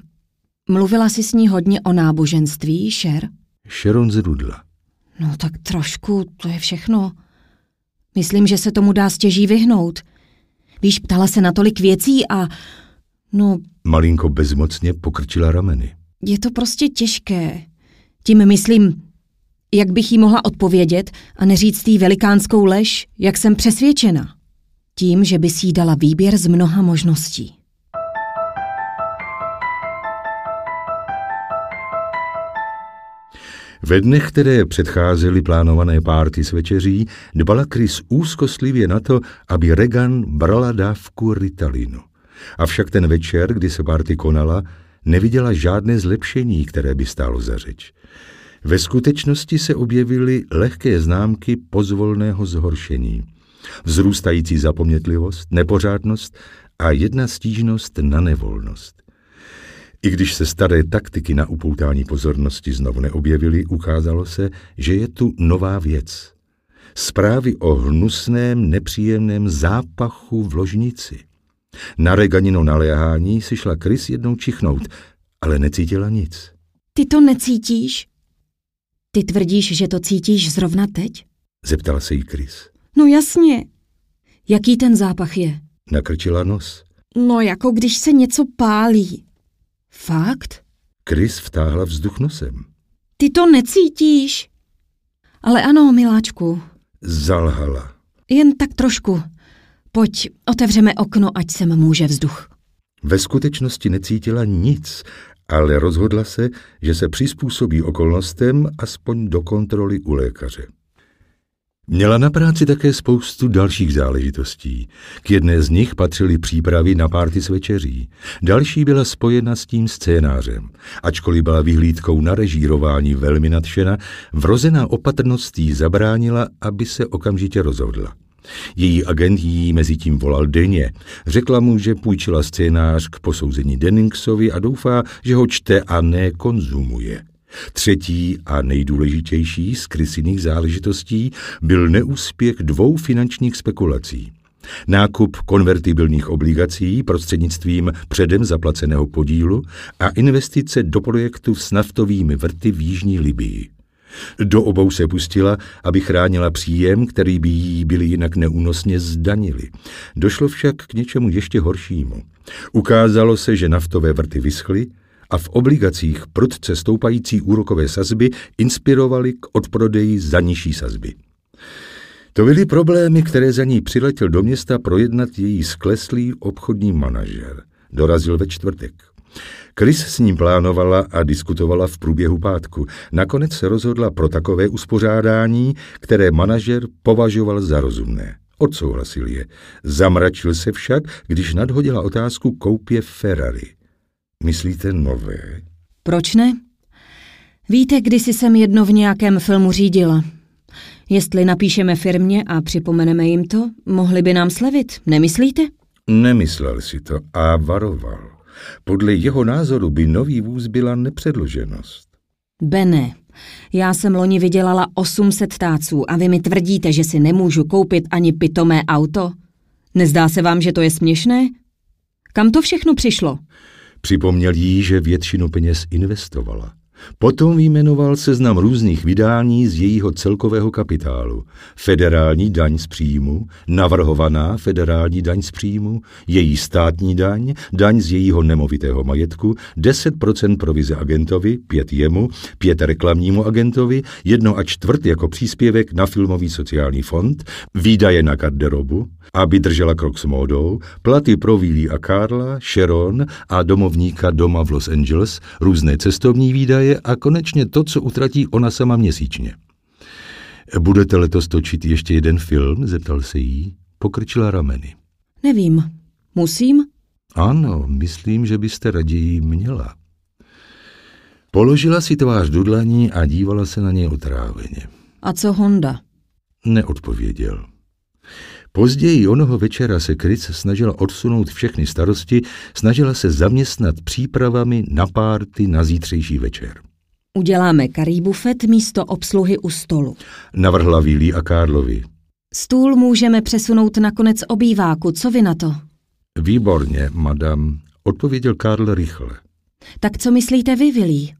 mluvila jsi s ní hodně o náboženství, Sher? Sharon zrudla. No tak trošku, to je všechno. Myslím, že se tomu dá stěží vyhnout. Víš, ptala se na tolik věcí a... No... Malinko bezmocně pokrčila rameny. Je to prostě těžké. Tím myslím, jak bych jí mohla odpovědět a neříct tý velikánskou lež, jak jsem přesvědčena. Tím, že by si jí dala výběr z mnoha možností. Ve dnech, které předcházely plánované párty s večeří, dbala Chris úzkostlivě na to, aby Regan brala dávku Ritalinu. Avšak ten večer, kdy se párty konala, neviděla žádné zlepšení, které by stálo za řeč. Ve skutečnosti se objevily lehké známky pozvolného zhoršení. Vzrůstající zapomnětlivost, nepořádnost a jedna stížnost na nevolnost. I když se staré taktiky na upoutání pozornosti znovu neobjevily, ukázalo se, že je tu nová věc. Zprávy o hnusném, nepříjemném zápachu v ložnici. Na Reganino naléhání si šla Chris jednou čichnout, ale necítila nic. Ty to necítíš? Ty tvrdíš, že to cítíš zrovna teď? Zeptala se jí Chris. No jasně. Jaký ten zápach je? Nakrčila nos. No jako když se něco pálí. Fakt? Chris vtáhla vzduch nosem. Ty to necítíš? Ale ano, miláčku. Zalhala. Jen tak trošku. Pojď, otevřeme okno, ať sem může vzduch. Ve skutečnosti necítila nic, ale rozhodla se, že se přizpůsobí okolnostem aspoň do kontroly u lékaře. Měla na práci také spoustu dalších záležitostí. K jedné z nich patřily přípravy na párty s večeří. Další byla spojena s tím scénářem. Ačkoliv byla vyhlídkou na režírování velmi nadšena, vrozená opatrnost jí zabránila, aby se okamžitě rozhodla. Její agent jí mezi tím volal denně. Řekla mu, že půjčila scénář k posouzení Denningsovi a doufá, že ho čte a ne konzumuje. Třetí a nejdůležitější z krysiných záležitostí byl neúspěch dvou finančních spekulací. Nákup konvertibilních obligací prostřednictvím předem zaplaceného podílu a investice do projektu s naftovými vrty v Jižní Libii. Do obou se pustila, aby chránila příjem, který by jí byli jinak neúnosně zdanili. Došlo však k něčemu ještě horšímu. Ukázalo se, že naftové vrty vyschly a v obligacích prudce stoupající úrokové sazby inspirovaly k odprodeji za nižší sazby. To byly problémy, které za ní přiletěl do města projednat její skleslý obchodní manažer. Dorazil ve čtvrtek. Chris s ním plánovala a diskutovala v průběhu pátku. Nakonec se rozhodla pro takové uspořádání, které manažer považoval za rozumné. Odsouhlasil je. Zamračil se však, když nadhodila otázku koupě Ferrari. Myslíte nové? Proč ne? Víte, kdysi jsem jedno v nějakém filmu řídila. Jestli napíšeme firmě a připomeneme jim to, mohli by nám slevit, nemyslíte? Nemyslel si to a varoval. Podle jeho názoru by nový vůz byla nepředloženost. Bene, já jsem loni vydělala 800 táců a vy mi tvrdíte, že si nemůžu koupit ani pitomé auto? Nezdá se vám, že to je směšné? Kam to všechno přišlo? Připomněl jí, že většinu peněz investovala. Potom vyjmenoval seznam různých vydání z jejího celkového kapitálu. Federální daň z příjmu, navrhovaná federální daň z příjmu, její státní daň, daň z jejího nemovitého majetku, 10% provize agentovi, pět jemu, pět reklamnímu agentovi, jedno a čtvrt jako příspěvek na filmový sociální fond, výdaje na garderobu, aby držela krok s módou, platy pro Willy a Karla, Sharon a domovníka doma v Los Angeles, různé cestovní výdaje a konečně to, co utratí ona sama měsíčně. Budete letos točit ještě jeden film? zeptal se jí. Pokrčila rameny. Nevím. Musím? Ano, myslím, že byste raději měla. Položila si tvář do dlaní a dívala se na něj otráveně. A co Honda? Neodpověděl. Později onoho večera se Chris snažila odsunout všechny starosti, snažila se zaměstnat přípravami na párty na zítřejší večer. Uděláme karý bufet místo obsluhy u stolu. Navrhla Vílí a Karlovi. Stůl můžeme přesunout na konec obýváku, co vy na to? Výborně, madam, odpověděl Karl rychle. Tak co myslíte vy, Vilí?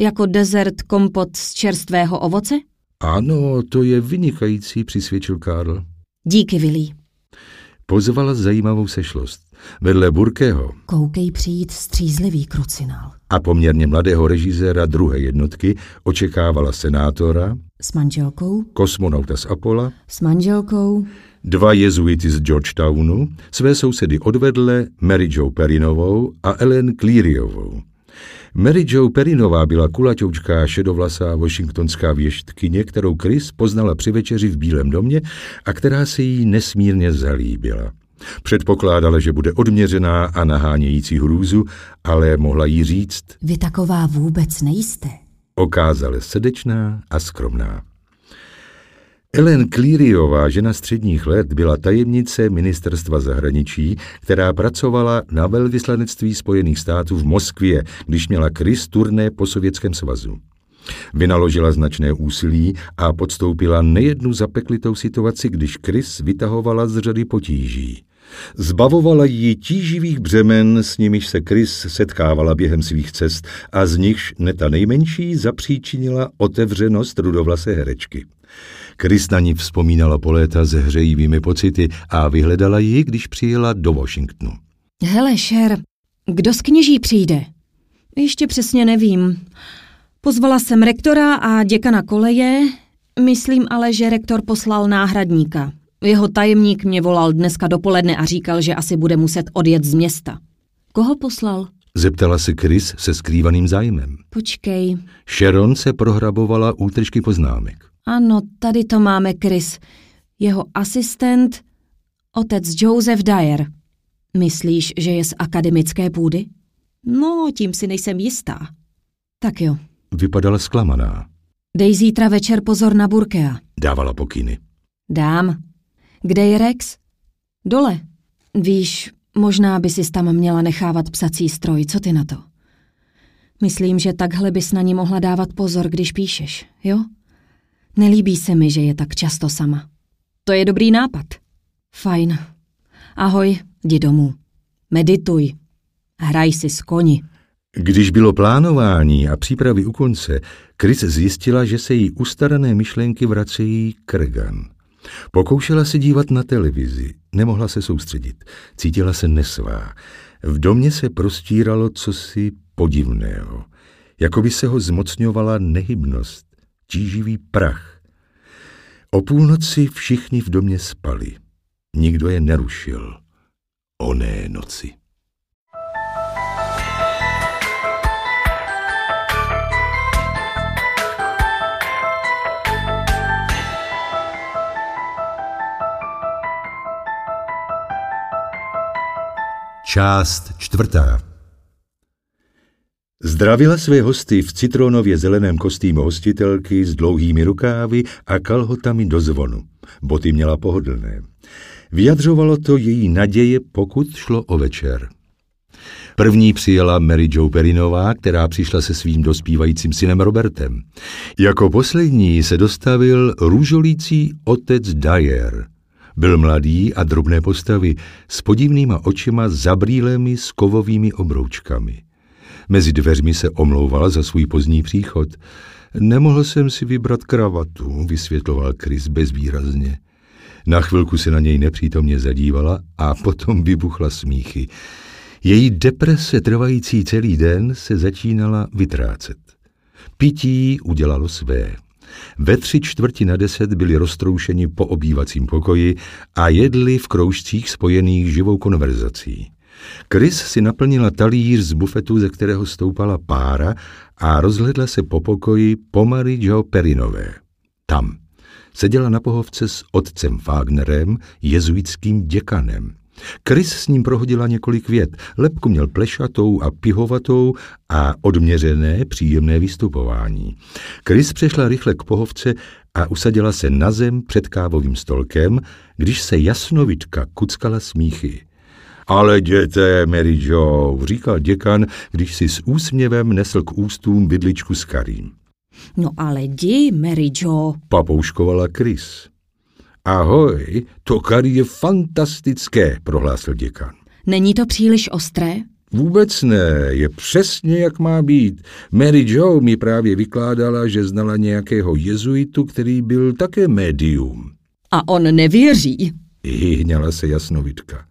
Jako dezert kompot z čerstvého ovoce? Ano, to je vynikající, přisvědčil Karl. Díky, Vilí. Pozvala zajímavou sešlost. Vedle Burkého Koukej přijít střízlivý krucinál. a poměrně mladého režiséra druhé jednotky očekávala senátora, S manželkou? kosmonauta z Apola, S manželkou? dva jezuity z Georgetownu, své sousedy odvedle Mary Jo Perinovou a Ellen Clearyovou. Mary Jo Perinová byla kulaťoučká šedovlasá washingtonská věštkyně, kterou Chris poznala při večeři v Bílém domě a která se jí nesmírně zalíbila. Předpokládala, že bude odměřená a nahánějící hrůzu, ale mohla jí říct, Vy taková vůbec nejste. okázale srdečná a skromná. Ellen Clearyová, žena středních let, byla tajemnice ministerstva zahraničí, která pracovala na velvyslanectví Spojených států v Moskvě, když měla Chris turné po Sovětském svazu. Vynaložila značné úsilí a podstoupila nejednu zapeklitou situaci, když Chris vytahovala z řady potíží. Zbavovala ji tíživých břemen, s nimiž se Chris setkávala během svých cest a z nichž neta nejmenší zapříčinila otevřenost rudovlasé herečky. Chris na ní vzpomínala po léta se hřejivými pocity a vyhledala ji, když přijela do Washingtonu. Hele, Šer, kdo z kněží přijde? Ještě přesně nevím. Pozvala jsem rektora a děkana koleje, myslím ale, že rektor poslal náhradníka. Jeho tajemník mě volal dneska dopoledne a říkal, že asi bude muset odjet z města. Koho poslal? Zeptala se Chris se skrývaným zájmem. Počkej. Sharon se prohrabovala útržky poznámek. Ano, tady to máme Chris. Jeho asistent, otec Joseph Dyer. Myslíš, že je z akademické půdy? No, tím si nejsem jistá. Tak jo. Vypadala zklamaná. Dej zítra večer pozor na Burkea. Dávala pokyny. Dám. Kde je Rex? Dole. Víš, možná by si tam měla nechávat psací stroj, co ty na to? Myslím, že takhle bys na ní mohla dávat pozor, když píšeš, jo? Nelíbí se mi, že je tak často sama. To je dobrý nápad. Fajn. Ahoj, jdi domů. Medituj. Hraj si s koni. Když bylo plánování a přípravy u konce, Chris zjistila, že se jí ustarané myšlenky vracejí krgan. Pokoušela se dívat na televizi, nemohla se soustředit, cítila se nesvá. V domě se prostíralo cosi podivného, jako by se ho zmocňovala nehybnost, tíživý prach. O půlnoci všichni v domě spali. Nikdo je nerušil. Oné noci. Část čtvrtá Zdravila své hosty v citronově zeleném kostýmu hostitelky s dlouhými rukávy a kalhotami do zvonu. Boty měla pohodlné. Vyjadřovalo to její naděje, pokud šlo o večer. První přijela Mary Jo Perinová, která přišla se svým dospívajícím synem Robertem. Jako poslední se dostavil růžolící otec Dyer. Byl mladý a drobné postavy s podivnýma očima za brýlemi s kovovými obroučkami. Mezi dveřmi se omlouval za svůj pozdní příchod. Nemohl jsem si vybrat kravatu, vysvětloval Chris bezvýrazně. Na chvilku se na něj nepřítomně zadívala a potom vybuchla smíchy. Její deprese trvající celý den se začínala vytrácet. Pití udělalo své. Ve tři čtvrti na deset byli roztroušeni po obývacím pokoji a jedli v kroužcích spojených živou konverzací. Chris si naplnila talíř z bufetu, ze kterého stoupala pára a rozhledla se po pokoji po Mary Jo Perinové. Tam seděla na pohovce s otcem Wagnerem, jezuitským děkanem. Chris s ním prohodila několik vět. Lepku měl plešatou a pihovatou a odměřené příjemné vystupování. Chris přešla rychle k pohovce a usadila se na zem před kávovým stolkem, když se jasnovitka kuckala smíchy. Ale jděte, Mary Jo, říkal děkan, když si s úsměvem nesl k ústům bydličku s karím. No ale jdi, Mary Jo. Papouškovala Chris. Ahoj, to kary je fantastické, prohlásil děkan. Není to příliš ostré? Vůbec ne, je přesně jak má být. Mary Jo mi právě vykládala, že znala nějakého jezuitu, který byl také médium. A on nevěří. Hýhňala se jasnovitka.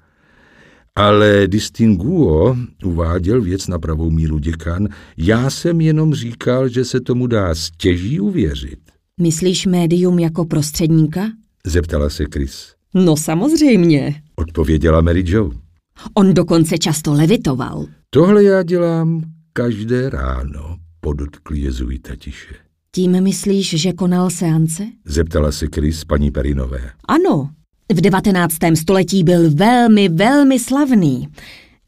Ale Distinguo uváděl věc na pravou míru děkan. Já jsem jenom říkal, že se tomu dá stěží uvěřit. Myslíš médium jako prostředníka? Zeptala se Chris. No samozřejmě. Odpověděla Mary Jo. On dokonce často levitoval. Tohle já dělám každé ráno, podotkl jezuita tiše. Tím myslíš, že konal seance? Zeptala se Chris paní Perinové. Ano. V 19. století byl velmi, velmi slavný.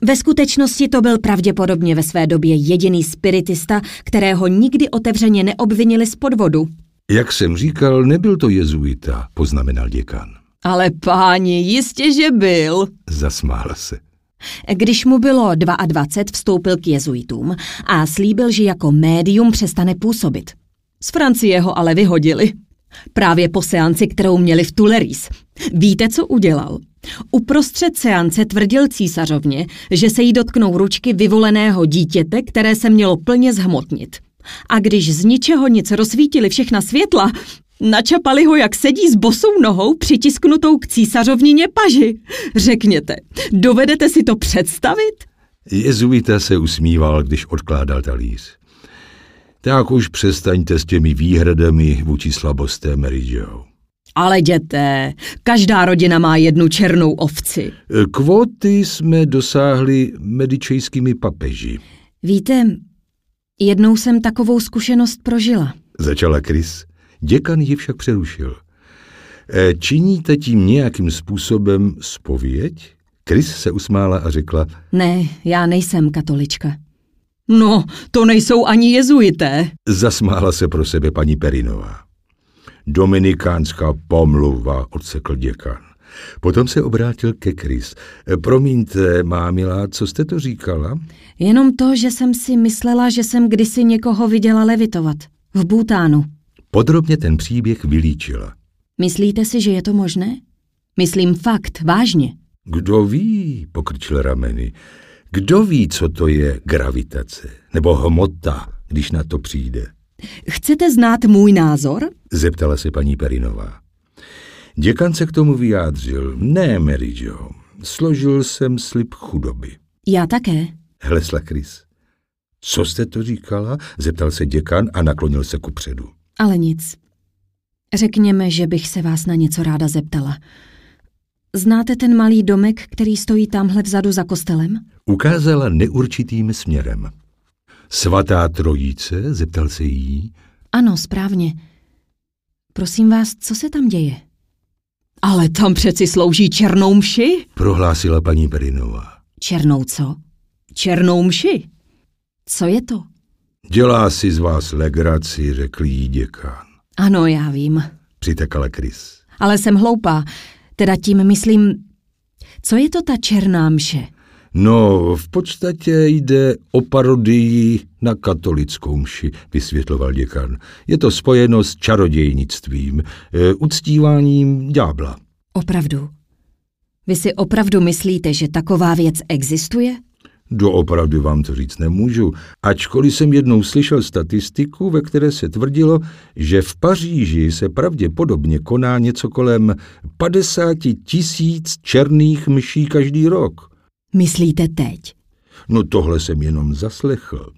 Ve skutečnosti to byl pravděpodobně ve své době jediný spiritista, kterého nikdy otevřeně neobvinili z podvodu. Jak jsem říkal, nebyl to jezuita, poznamenal děkan. Ale páni, jistě, že byl. Zasmála se. Když mu bylo 22, vstoupil k jezuitům a slíbil, že jako médium přestane působit. Z Francie ho ale vyhodili. Právě po seanci, kterou měli v Tuleries. Víte, co udělal? Uprostřed seance tvrdil císařovně, že se jí dotknou ručky vyvoleného dítěte, které se mělo plně zhmotnit. A když z ničeho nic rozsvítili všechna světla, načapali ho, jak sedí s bosou nohou přitisknutou k císařovnině paži. Řekněte, dovedete si to představit? Jezuita se usmíval, když odkládal talíř. Tak už přestaňte s těmi výhradami vůči slabosté Mary Jo. Ale jděte, každá rodina má jednu černou ovci. Kvóty jsme dosáhli medičejskými papeži. Víte, jednou jsem takovou zkušenost prožila. Začala Chris. Děkan ji však přerušil. E, činíte tím nějakým způsobem spověď? Chris se usmála a řekla. Ne, já nejsem katolička. No, to nejsou ani jezuité. Zasmála se pro sebe paní Perinová. Dominikánská pomluva, odsekl děkan. Potom se obrátil ke Chris. Promiňte, má milá, co jste to říkala? Jenom to, že jsem si myslela, že jsem kdysi někoho viděla levitovat. V Bútánu. Podrobně ten příběh vylíčila. Myslíte si, že je to možné? Myslím fakt, vážně. Kdo ví, pokrčil rameny. Kdo ví, co to je gravitace nebo hmota, když na to přijde? Chcete znát můj názor? Zeptala se paní Perinová. Děkan se k tomu vyjádřil. Ne, Mary Jo, složil jsem slib chudoby. Já také. Hlesla Chris. Co jste to říkala? Zeptal se děkan a naklonil se ku předu. Ale nic. Řekněme, že bych se vás na něco ráda zeptala. Znáte ten malý domek, který stojí tamhle vzadu za kostelem? Ukázala neurčitým směrem. Svatá trojice? Zeptal se jí. Ano, správně. Prosím vás, co se tam děje? Ale tam přeci slouží černou mši? Prohlásila paní Perinová. Černou co? Černou mši. Co je to? Dělá si z vás legraci, řekl jí děkan. Ano, já vím. Přitekala Chris. Ale jsem hloupá. Teda tím myslím, co je to ta černá mše? No, v podstatě jde o parodii na katolickou mši, vysvětloval děkan. Je to spojeno s čarodějnictvím, e, uctíváním ďábla. Opravdu? Vy si opravdu myslíte, že taková věc existuje? Doopravdy vám to říct nemůžu, ačkoliv jsem jednou slyšel statistiku, ve které se tvrdilo, že v Paříži se pravděpodobně koná něco kolem 50 tisíc černých myší každý rok. Myslíte teď? No tohle jsem jenom zaslechl.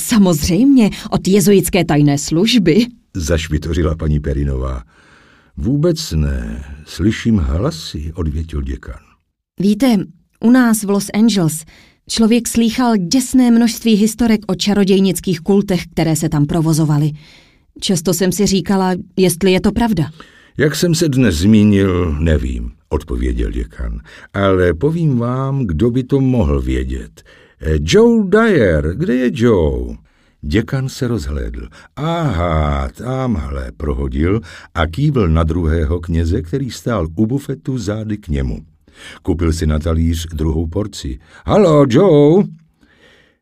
Samozřejmě, od jezuitské tajné služby. Zašvitořila paní Perinová. Vůbec ne, slyším hlasy, odvětil děkan. Víte, u nás v Los Angeles člověk slýchal děsné množství historek o čarodějnických kultech, které se tam provozovaly. Často jsem si říkala, jestli je to pravda. Jak jsem se dnes zmínil, nevím, odpověděl děkan, ale povím vám, kdo by to mohl vědět. Eh, Joe Dyer, kde je Joe? Děkan se rozhlédl. Aha, tamhle, prohodil a kývl na druhého kněze, který stál u bufetu zády k němu. Koupil si na talíř druhou porci. Halo, Joe!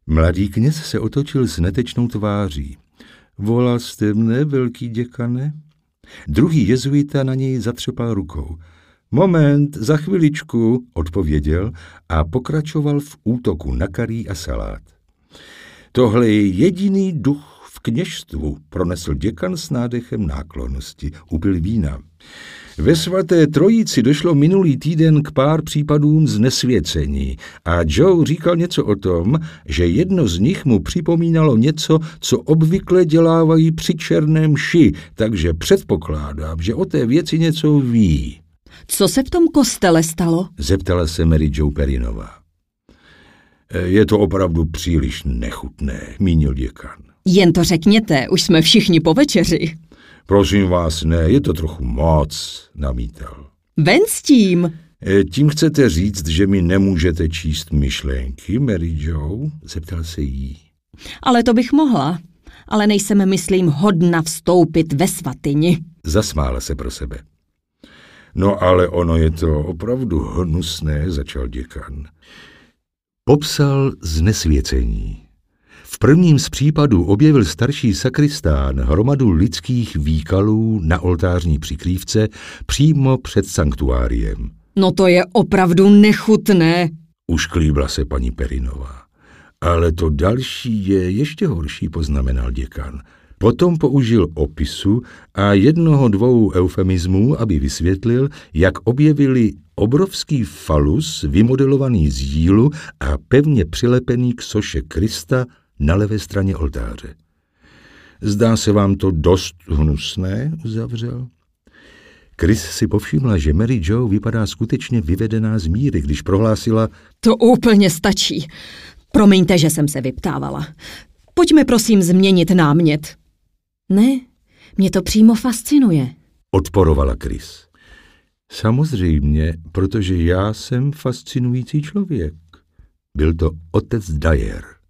Mladý kněz se otočil s netečnou tváří. Volal jste mne, velký děkane? Druhý jezuita na něj zatřepal rukou. Moment, za chviličku, odpověděl a pokračoval v útoku na karý a salát. Tohle je jediný duch v kněžstvu, pronesl děkan s nádechem náklonnosti. Upil vína. Ve svaté trojici došlo minulý týden k pár případům znesvěcení a Joe říkal něco o tom, že jedno z nich mu připomínalo něco, co obvykle dělávají při černém ši, takže předpokládám, že o té věci něco ví. Co se v tom kostele stalo? Zeptala se Mary Joe Perinová. Je to opravdu příliš nechutné, mínil děkan. Jen to řekněte, už jsme všichni po večeři. Prosím vás, ne, je to trochu moc, namítal. Ven s tím. E, tím chcete říct, že mi nemůžete číst myšlenky, Mary Joe? Zeptal se jí. Ale to bych mohla. Ale nejsem, myslím, hodna vstoupit ve svatyni. Zasmála se pro sebe. No ale ono je to opravdu hnusné, začal děkan. Popsal znesvěcení. V prvním z případů objevil starší sakristán hromadu lidských výkalů na oltářní přikrývce přímo před sanktuáriem. No to je opravdu nechutné. Ušklíbla se paní Perinová. Ale to další je ještě horší, poznamenal děkan. Potom použil opisu a jednoho dvou eufemismů, aby vysvětlil, jak objevili obrovský falus vymodelovaný z jílu a pevně přilepený k soše Krista na levé straně oltáře. Zdá se vám to dost hnusné, uzavřel. Chris si povšimla, že Mary Joe vypadá skutečně vyvedená z míry, když prohlásila To úplně stačí. Promiňte, že jsem se vyptávala. Pojďme prosím změnit námět. Ne, mě to přímo fascinuje. Odporovala Chris. Samozřejmě, protože já jsem fascinující člověk. Byl to otec Dyer.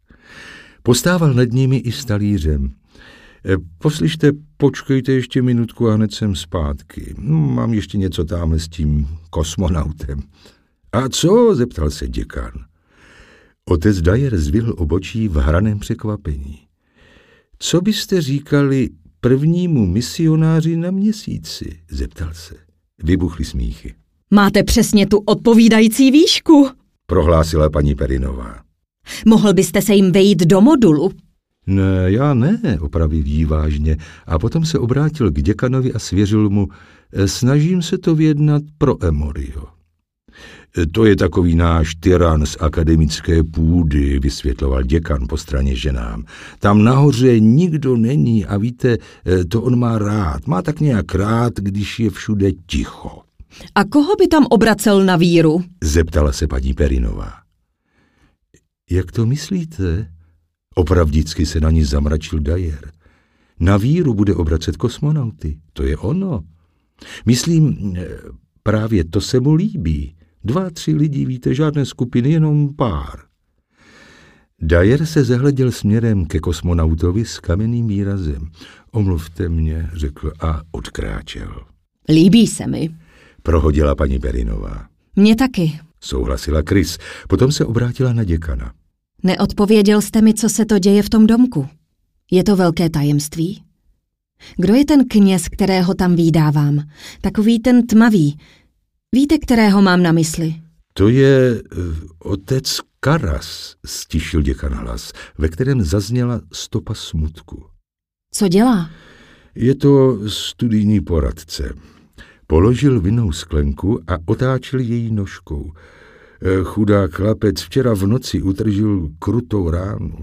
Postával nad nimi i s talířem. E, poslyšte, počkejte ještě minutku a hned jsem zpátky. Hm, mám ještě něco tamhle s tím kosmonautem. A co? zeptal se děkan. Otec Dyer zvihl obočí v hraném překvapení. Co byste říkali prvnímu misionáři na měsíci? zeptal se. Vybuchly smíchy. Máte přesně tu odpovídající výšku, prohlásila paní Perinová. Mohl byste se jim vejít do modulu? Ne, já ne, opravil jí vážně a potom se obrátil k děkanovi a svěřil mu, snažím se to vyjednat pro Emorio. To je takový náš tyran z akademické půdy, vysvětloval děkan po straně ženám. Tam nahoře nikdo není a víte, to on má rád. Má tak nějak rád, když je všude ticho. A koho by tam obracel na víru? Zeptala se paní Perinová. Jak to myslíte? Opravdicky se na ní zamračil Dajer. Na víru bude obracet kosmonauty. To je ono. Myslím, právě to se mu líbí. Dva, tři lidi, víte, žádné skupiny, jenom pár. Dajer se zahleděl směrem ke kosmonautovi s kamenným výrazem. Omluvte mě, řekl a odkráčel. Líbí se mi. Prohodila paní Berinová. Mně taky. Souhlasila Chris, potom se obrátila na děkana. Neodpověděl jste mi, co se to děje v tom domku. Je to velké tajemství? Kdo je ten kněz, kterého tam výdávám? Takový ten tmavý. Víte, kterého mám na mysli? To je uh, otec Karas, stišil děkan hlas, ve kterém zazněla stopa smutku. Co dělá? Je to studijní poradce. Položil vinnou sklenku a otáčel její nožkou. Eh, chudák chlapec včera v noci utržil krutou ránu.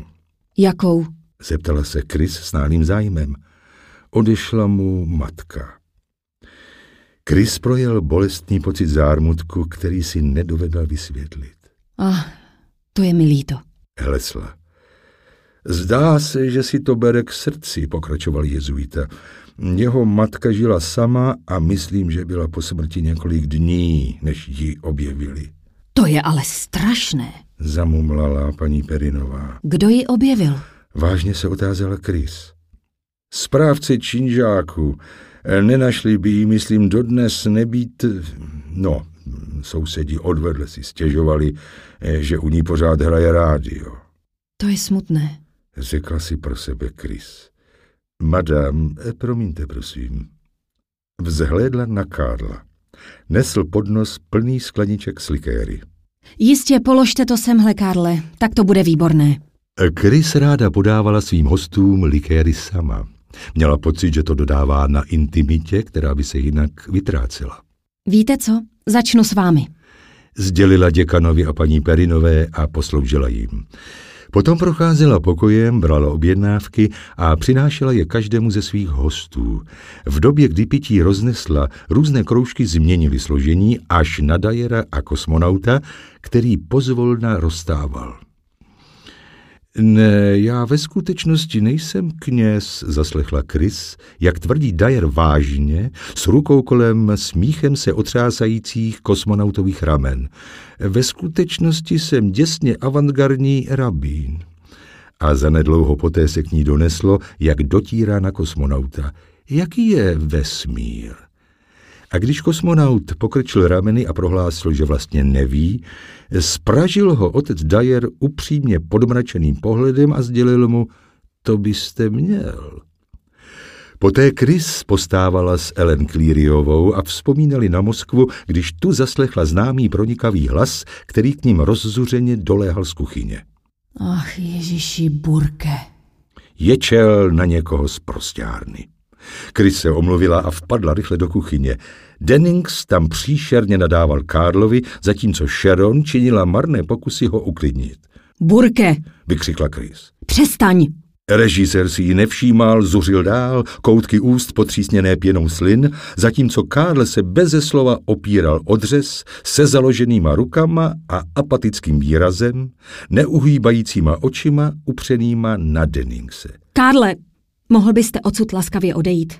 Jakou? Zeptala se Chris s nálým zájmem. Odešla mu matka. Chris projel bolestný pocit zármutku, který si nedovedal vysvětlit. Ah, to je mi líto. Hlesla. Zdá se, že si to bere k srdci, pokračoval jezuita. Jeho matka žila sama a myslím, že byla po smrti několik dní, než ji objevili. To je ale strašné. Zamumlala paní Perinová. Kdo ji objevil? Vážně se otázala Chris. Správci činžáku. Nenašli by ji, myslím, dodnes nebýt... No, sousedi odvedle si stěžovali, že u ní pořád hraje rádio. To je smutné. Řekla si pro sebe Chris. Madam, promiňte, prosím. Vzhlédla na Karla. Nesl podnos plný skleniček s likéry. Jistě, položte to semhle, Karle, tak to bude výborné. Chris ráda podávala svým hostům likéry sama. Měla pocit, že to dodává na intimitě, která by se jinak vytrácela. Víte co? Začnu s vámi. Sdělila děkanovi a paní Perinové a posloužila jim. Potom procházela pokojem, brala objednávky a přinášela je každému ze svých hostů. V době, kdy pití roznesla, různé kroužky změnily složení až na Dajera a kosmonauta, který pozvolna rozstával. Ne, já ve skutečnosti nejsem kněz, zaslechla Chris, jak tvrdí Dyer vážně, s rukou kolem smíchem se otřásajících kosmonautových ramen. Ve skutečnosti jsem děsně avantgardní rabín. A zanedlouho poté se k ní doneslo, jak dotírá na kosmonauta. Jaký je vesmír? A když kosmonaut pokrčil rameny a prohlásil, že vlastně neví, spražil ho otec Dyer upřímně podmračeným pohledem a sdělil mu, to byste měl. Poté Chris postávala s Ellen Clearyovou a vzpomínali na Moskvu, když tu zaslechla známý pronikavý hlas, který k ním rozzuřeně doléhal z kuchyně. Ach, Ježíši, burke. Ječel na někoho z prostěrny. Chris se omluvila a vpadla rychle do kuchyně. Dennings tam příšerně nadával Karlovi, zatímco Sharon činila marné pokusy ho uklidnit. Burke! vykřikla Chris. Přestaň! Režisér si ji nevšímal, zuřil dál, koutky úst potřísněné pěnou slin, zatímco Karl se beze slova opíral odřez se založenýma rukama a apatickým výrazem, neuhýbajícíma očima upřenýma na Denningse. Karle, Mohl byste odsud laskavě odejít?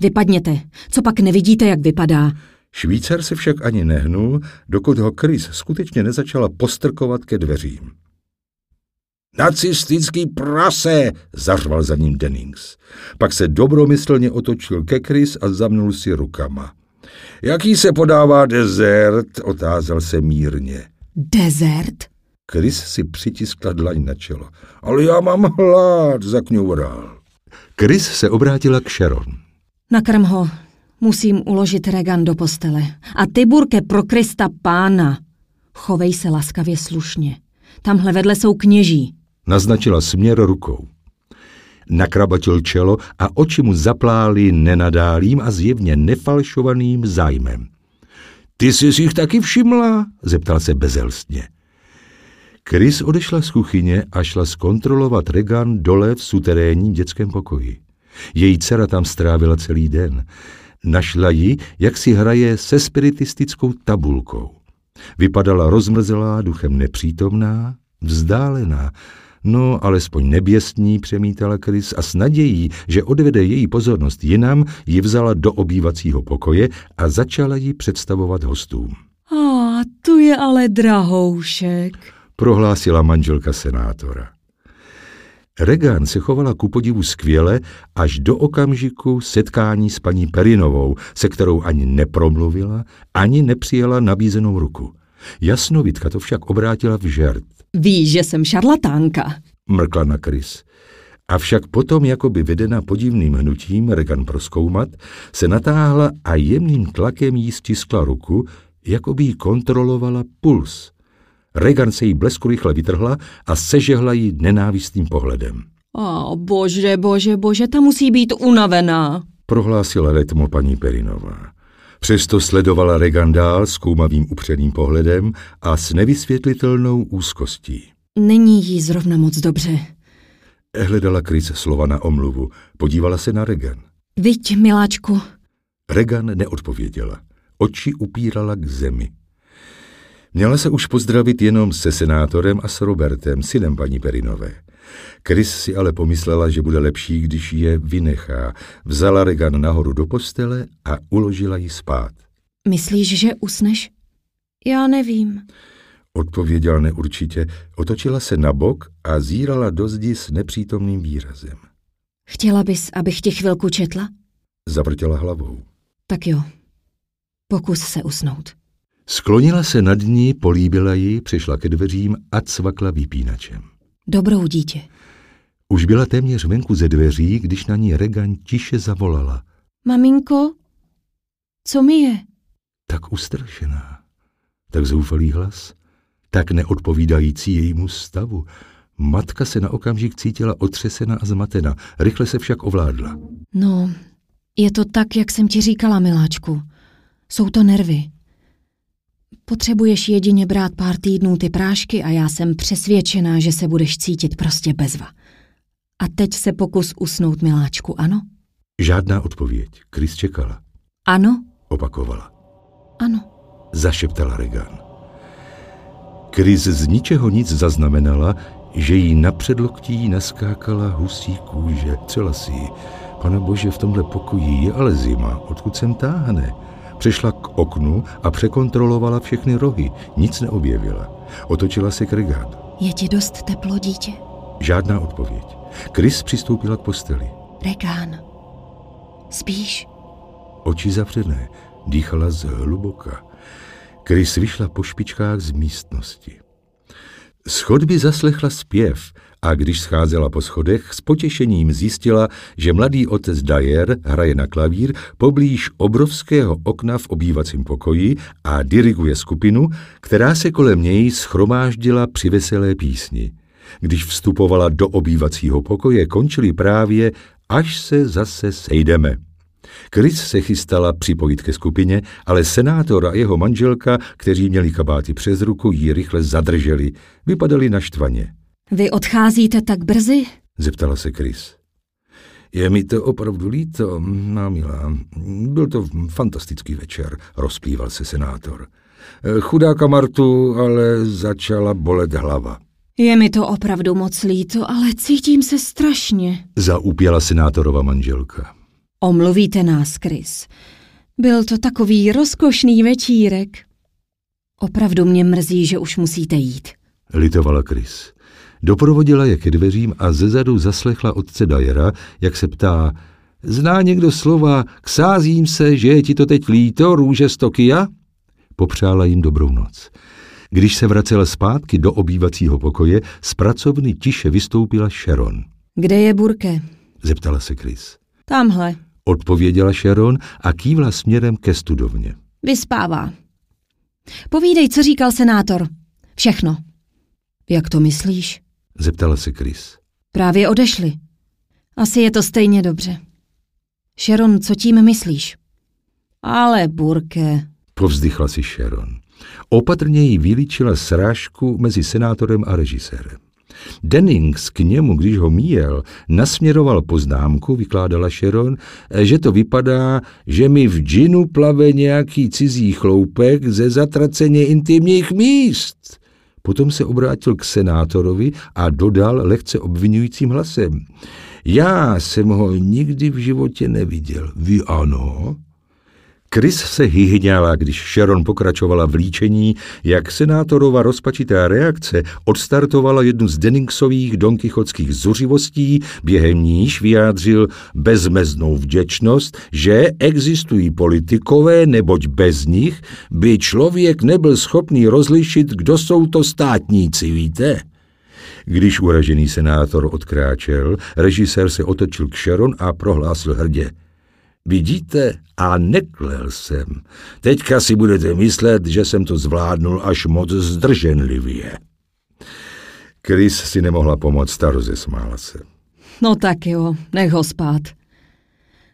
Vypadněte, co pak nevidíte, jak vypadá. Švýcar se však ani nehnul, dokud ho Chris skutečně nezačala postrkovat ke dveřím. Nacistický prase, zařval za ním Dennings. Pak se dobromyslně otočil ke Chris a zamnul si rukama. Jaký se podává dezert? otázal se mírně. Dezert? Chris si přitiskla dlaň na čelo. Ale já mám hlad, zakňoural. Chris se obrátila k Sharon. Nakrm ho. Musím uložit Regan do postele. A ty, Burke, pro Krista pána. Chovej se laskavě slušně. Tamhle vedle jsou kněží. Naznačila směr rukou. Nakrabatil čelo a oči mu zaplály nenadálým a zjevně nefalšovaným zájmem. Ty jsi si jich taky všimla? zeptal se bezelstně. Chris odešla z kuchyně a šla zkontrolovat Regan dole v suterénním dětském pokoji. Její dcera tam strávila celý den. Našla ji, jak si hraje se spiritistickou tabulkou. Vypadala rozmrzelá, duchem nepřítomná, vzdálená, no alespoň neběstní, přemítala Chris a s nadějí, že odvede její pozornost jinam, ji vzala do obývacího pokoje a začala ji představovat hostům. A, tu je ale drahoušek prohlásila manželka senátora. Regan se chovala ku podivu skvěle až do okamžiku setkání s paní Perinovou, se kterou ani nepromluvila, ani nepřijela nabízenou ruku. Jasnovitka to však obrátila v žert. Víš, že jsem šarlatánka, mrkla na Chris. Avšak potom, jakoby vedena podivným hnutím Regan proskoumat, se natáhla a jemným tlakem jí stiskla ruku, jako by jí kontrolovala puls. Regan se jí blesku rychle vytrhla a sežehla jí nenávistným pohledem. O, bože, bože, bože, ta musí být unavená, prohlásila letmo paní Perinová. Přesto sledovala Regan dál s koumavým upřeným pohledem a s nevysvětlitelnou úzkostí. Není jí zrovna moc dobře. Hledala Chris slova na omluvu. Podívala se na Regan. Viď, miláčku. Regan neodpověděla. Oči upírala k zemi. Měla se už pozdravit jenom se senátorem a s Robertem, synem paní Perinové. Chris si ale pomyslela, že bude lepší, když je vynechá. Vzala Regan nahoru do postele a uložila ji spát. Myslíš, že usneš? Já nevím. Odpověděla neurčitě, otočila se na bok a zírala do zdi s nepřítomným výrazem. Chtěla bys, abych ti chvilku četla? Zavrtěla hlavou. Tak jo. Pokus se usnout. Sklonila se nad ní, políbila ji, přišla ke dveřím a cvakla vypínačem. Dobrou dítě. Už byla téměř venku ze dveří, když na ní Regan tiše zavolala. Maminko, co mi je? Tak ustrašená, tak zoufalý hlas, tak neodpovídající jejímu stavu. Matka se na okamžik cítila otřesena a zmatena, rychle se však ovládla. No, je to tak, jak jsem ti říkala, miláčku. Jsou to nervy. Potřebuješ jedině brát pár týdnů ty prášky a já jsem přesvědčená, že se budeš cítit prostě bezva. A teď se pokus usnout, miláčku, ano? Žádná odpověď. Chris čekala. Ano? Opakovala. Ano. Zašeptala Regan. Chris z ničeho nic zaznamenala, že jí na předloktí naskákala husí kůže. Celá si Pane bože, v tomhle pokoji je ale zima, odkud sem táhne. Přešla k oknu a překontrolovala všechny rohy. Nic neobjevila. Otočila se k Regan. Je ti dost teplo, dítě? Žádná odpověď. Chris přistoupila k posteli. Regán, spíš? Oči zavřené, dýchala zhluboka. Chris vyšla po špičkách z místnosti. Z chodby zaslechla zpěv a když scházela po schodech, s potěšením zjistila, že mladý otec Dyer hraje na klavír poblíž obrovského okna v obývacím pokoji a diriguje skupinu, která se kolem něj schromáždila při veselé písni. Když vstupovala do obývacího pokoje, končili právě až se zase sejdeme. Chris se chystala připojit ke skupině, ale senátor a jeho manželka, kteří měli kabáty přes ruku, ji rychle zadrželi. Vypadali naštvaně. Vy odcházíte tak brzy? Zeptala se Chris. Je mi to opravdu líto, má milá. Byl to fantastický večer, rozplýval se senátor. Chudáka Martu ale začala bolet hlava. Je mi to opravdu moc líto, ale cítím se strašně. Zaúpěla senátorova manželka. Omluvíte nás, Chris. Byl to takový rozkošný večírek. Opravdu mě mrzí, že už musíte jít. Litovala Chris. Doprovodila je ke dveřím a zezadu zaslechla otce Dajera, jak se ptá, zná někdo slova, ksázím se, že je ti to teď líto, růže z Tokia? Popřála jim dobrou noc. Když se vracela zpátky do obývacího pokoje, z pracovny tiše vystoupila Sharon. Kde je Burke? Zeptala se Chris. Tamhle. Odpověděla Sharon a kývla směrem ke studovně. Vyspává. Povídej, co říkal senátor. Všechno. Jak to myslíš? Zeptala se Chris. Právě odešli. Asi je to stejně dobře. Sharon, co tím myslíš? Ale Burke... Povzdychla si Sharon. Opatrně jí vylíčila srážku mezi senátorem a režisérem. Dennings k němu, když ho míjel, nasměroval poznámku, vykládala Sharon, že to vypadá, že mi v džinu plave nějaký cizí chloupek ze zatraceně intimních míst. Potom se obrátil k senátorovi a dodal lehce obvinujícím hlasem. Já jsem ho nikdy v životě neviděl. Vy ano? Chris se hyhňala, když Sharon pokračovala v líčení, jak senátorova rozpačitá reakce odstartovala jednu z Denningsových donkychotských zuřivostí, během níž vyjádřil bezmeznou vděčnost, že existují politikové, neboť bez nich by člověk nebyl schopný rozlišit, kdo jsou to státníci, víte? Když uražený senátor odkráčel, režisér se otočil k Sharon a prohlásil hrdě – Vidíte, a neklel jsem. Teďka si budete myslet, že jsem to zvládnul až moc zdrženlivě. Chris si nemohla pomoct a rozesmála se. No tak jo, nech ho spát.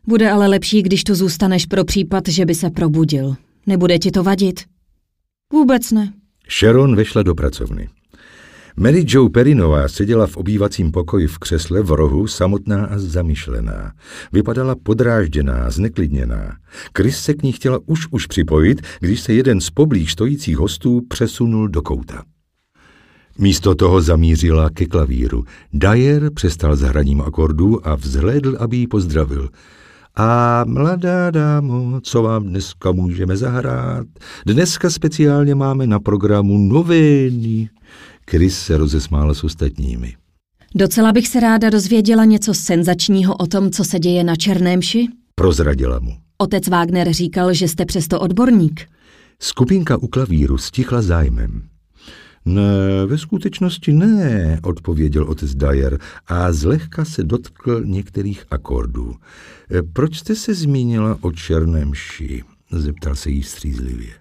Bude ale lepší, když tu zůstaneš pro případ, že by se probudil. Nebude ti to vadit? Vůbec ne. Sharon vešla do pracovny. Mary Jo Perinová seděla v obývacím pokoji v křesle v rohu, samotná a zamyšlená. Vypadala podrážděná, zneklidněná. Chris se k ní chtěla už už připojit, když se jeden z poblíž stojících hostů přesunul do kouta. Místo toho zamířila ke klavíru. Dyer přestal s hraním akordů a vzhlédl, aby ji pozdravil. A mladá dámo, co vám dneska můžeme zahrát? Dneska speciálně máme na programu noviny. Chris se rozesmál s ostatními. Docela bych se ráda dozvěděla něco senzačního o tom, co se děje na Černémši. Prozradila mu. Otec Wagner říkal, že jste přesto odborník. Skupinka u klavíru stichla zájmem. Ne, ve skutečnosti ne, odpověděl otec Dyer a zlehka se dotkl některých akordů. E, proč jste se zmínila o černém ši? zeptal se jí střízlivě.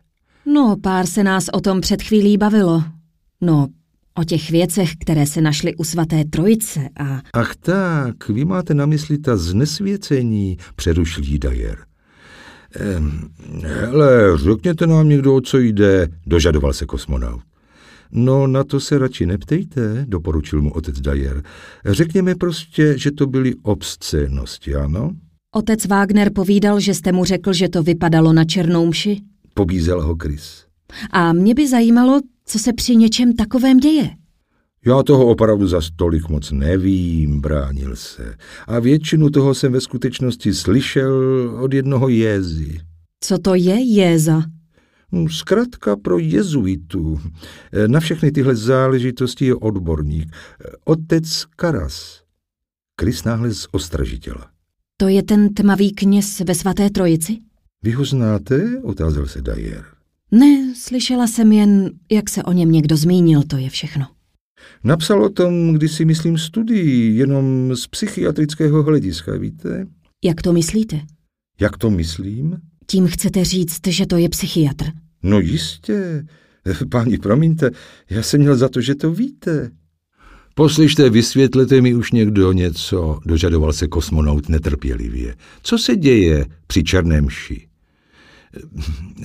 No, pár se nás o tom před chvílí bavilo. No, o těch věcech, které se našly u svaté trojice a... Ach tak, vy máte na mysli ta znesvěcení, přerušil jí Dyer. Ehm, hele, řekněte nám někdo, o co jde, dožadoval se kosmonaut. No, na to se radši neptejte, doporučil mu otec Dajer. Řekněme prostě, že to byly obscénosti, ano? Otec Wagner povídal, že jste mu řekl, že to vypadalo na černou mši? Pobízel ho Chris. A mě by zajímalo, co se při něčem takovém děje. Já toho opravdu za stolik moc nevím, bránil se. A většinu toho jsem ve skutečnosti slyšel od jednoho jézy. Co to je jéza? Hm, zkrátka pro jezuitů. Na všechny tyhle záležitosti je odborník. Otec Karas. Krys náhle ostražitela. To je ten tmavý kněz ve svaté trojici? Vy ho znáte? Otázal se Dajer. Ne, slyšela jsem jen, jak se o něm někdo zmínil, to je všechno. Napsal o tom, když si myslím studii, jenom z psychiatrického hlediska, víte? Jak to myslíte? Jak to myslím? Tím chcete říct, že to je psychiatr? No jistě. Páni, promiňte, já jsem měl za to, že to víte. Poslyšte, vysvětlete mi už někdo něco, dožadoval se kosmonaut netrpělivě. Co se děje při černém ši?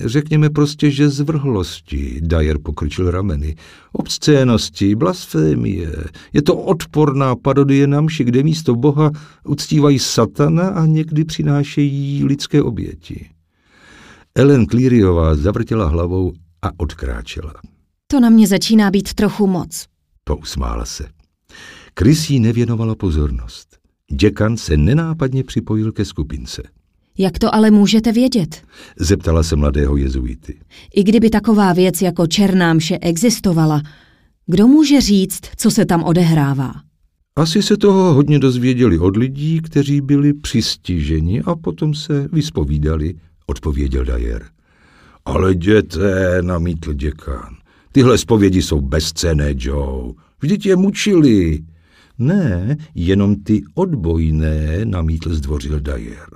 Řekněme prostě, že zvrhlosti, Dyer pokrčil rameny, obscénosti, blasfémie. Je to odporná parodie na mši, kde místo Boha uctívají satana a někdy přinášejí lidské oběti. Ellen Clearyová zavrtěla hlavou a odkráčela. To na mě začíná být trochu moc. Pousmála se. Chris jí nevěnovala pozornost. Děkan se nenápadně připojil ke skupince. Jak to ale můžete vědět? Zeptala se mladého jezuity. I kdyby taková věc jako černá mše existovala, kdo může říct, co se tam odehrává? Asi se toho hodně dozvěděli od lidí, kteří byli přistiženi a potom se vyspovídali, odpověděl Dajer. Ale jděte, namítl děkan. Tyhle zpovědi jsou bezcené, Joe. Vždyť je mučili. Ne, jenom ty odbojné, namítl zdvořil Dajer.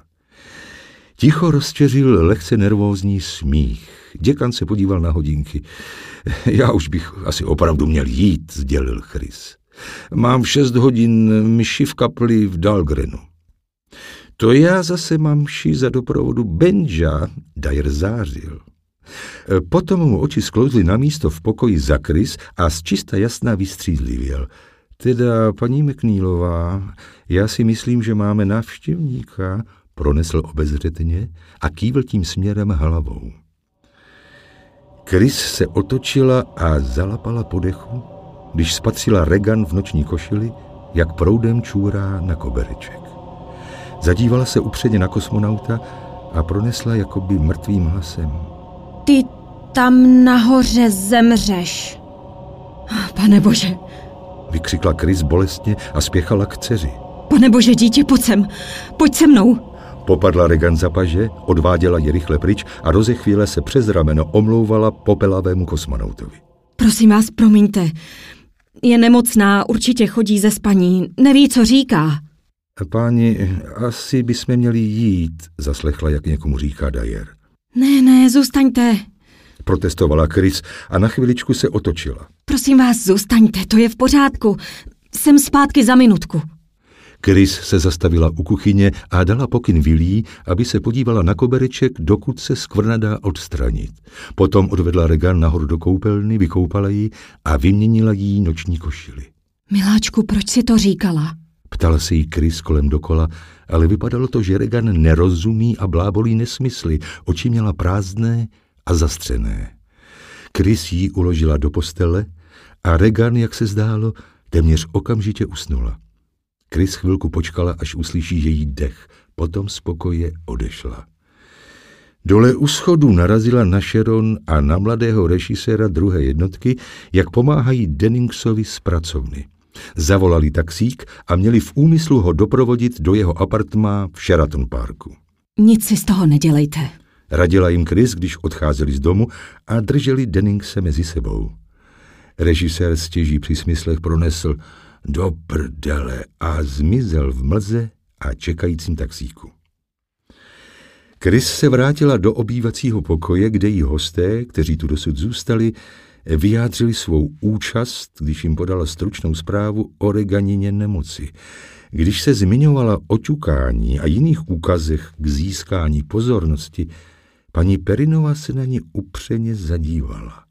Ticho rozčeřil lehce nervózní smích. Děkan se podíval na hodinky. Já už bych asi opravdu měl jít, sdělil Chris. Mám šest hodin myši v kapli v Dalgrenu. To já zase mám ši za doprovodu Benja, Dajer zářil. Potom mu oči sklouzly na místo v pokoji za Chris a z čista jasná vystřízlivěl. Teda, paní Meknílová, já si myslím, že máme návštěvníka, pronesl obezřetně a kývl tím směrem hlavou. Chris se otočila a zalapala po dechu, když spatřila Regan v noční košili, jak proudem čůrá na kobereček. Zadívala se upředně na kosmonauta a pronesla jakoby mrtvým hlasem. Ty tam nahoře zemřeš. Pane bože. Vykřikla Chris bolestně a spěchala k dceři. Pane bože, dítě, pojď sem. Pojď se mnou. Popadla Regan za paže, odváděla ji rychle pryč a roze chvíle se přes rameno omlouvala popelavému kosmonautovi. Prosím vás, promiňte. Je nemocná, určitě chodí ze spaní, neví, co říká. Páni, asi bychom měli jít, zaslechla, jak někomu říká Dajer. Ne, ne, zůstaňte. Protestovala Chris a na chviličku se otočila. Prosím vás, zůstaňte, to je v pořádku. Jsem zpátky za minutku. Chris se zastavila u kuchyně a dala pokyn Vilí, aby se podívala na kobereček, dokud se skvrna dá odstranit. Potom odvedla Regan nahoru do koupelny, vykoupala ji a vyměnila jí noční košily. Miláčku, proč si to říkala? Ptala se jí Chris kolem dokola, ale vypadalo to, že Regan nerozumí a blábolí nesmysly. Oči měla prázdné a zastřené. Chris jí uložila do postele a Regan, jak se zdálo, téměř okamžitě usnula. Chris chvilku počkala, až uslyší její dech, potom spokoje odešla. Dole u schodu narazila na Sharon a na mladého režiséra druhé jednotky, jak pomáhají Denningsovi z pracovny. Zavolali taxík a měli v úmyslu ho doprovodit do jeho apartmá v Sheraton Parku. Nic si z toho nedělejte. Radila jim Chris, když odcházeli z domu a drželi Denningse mezi sebou. Režisér stěží při smyslech pronesl do prdele a zmizel v mlze a čekajícím taxíku. Chris se vrátila do obývacího pokoje, kde jí hosté, kteří tu dosud zůstali, vyjádřili svou účast, když jim podala stručnou zprávu o reganině nemoci. Když se zmiňovala o ťukání a jiných úkazech k získání pozornosti, paní Perinová se na ní upřeně zadívala.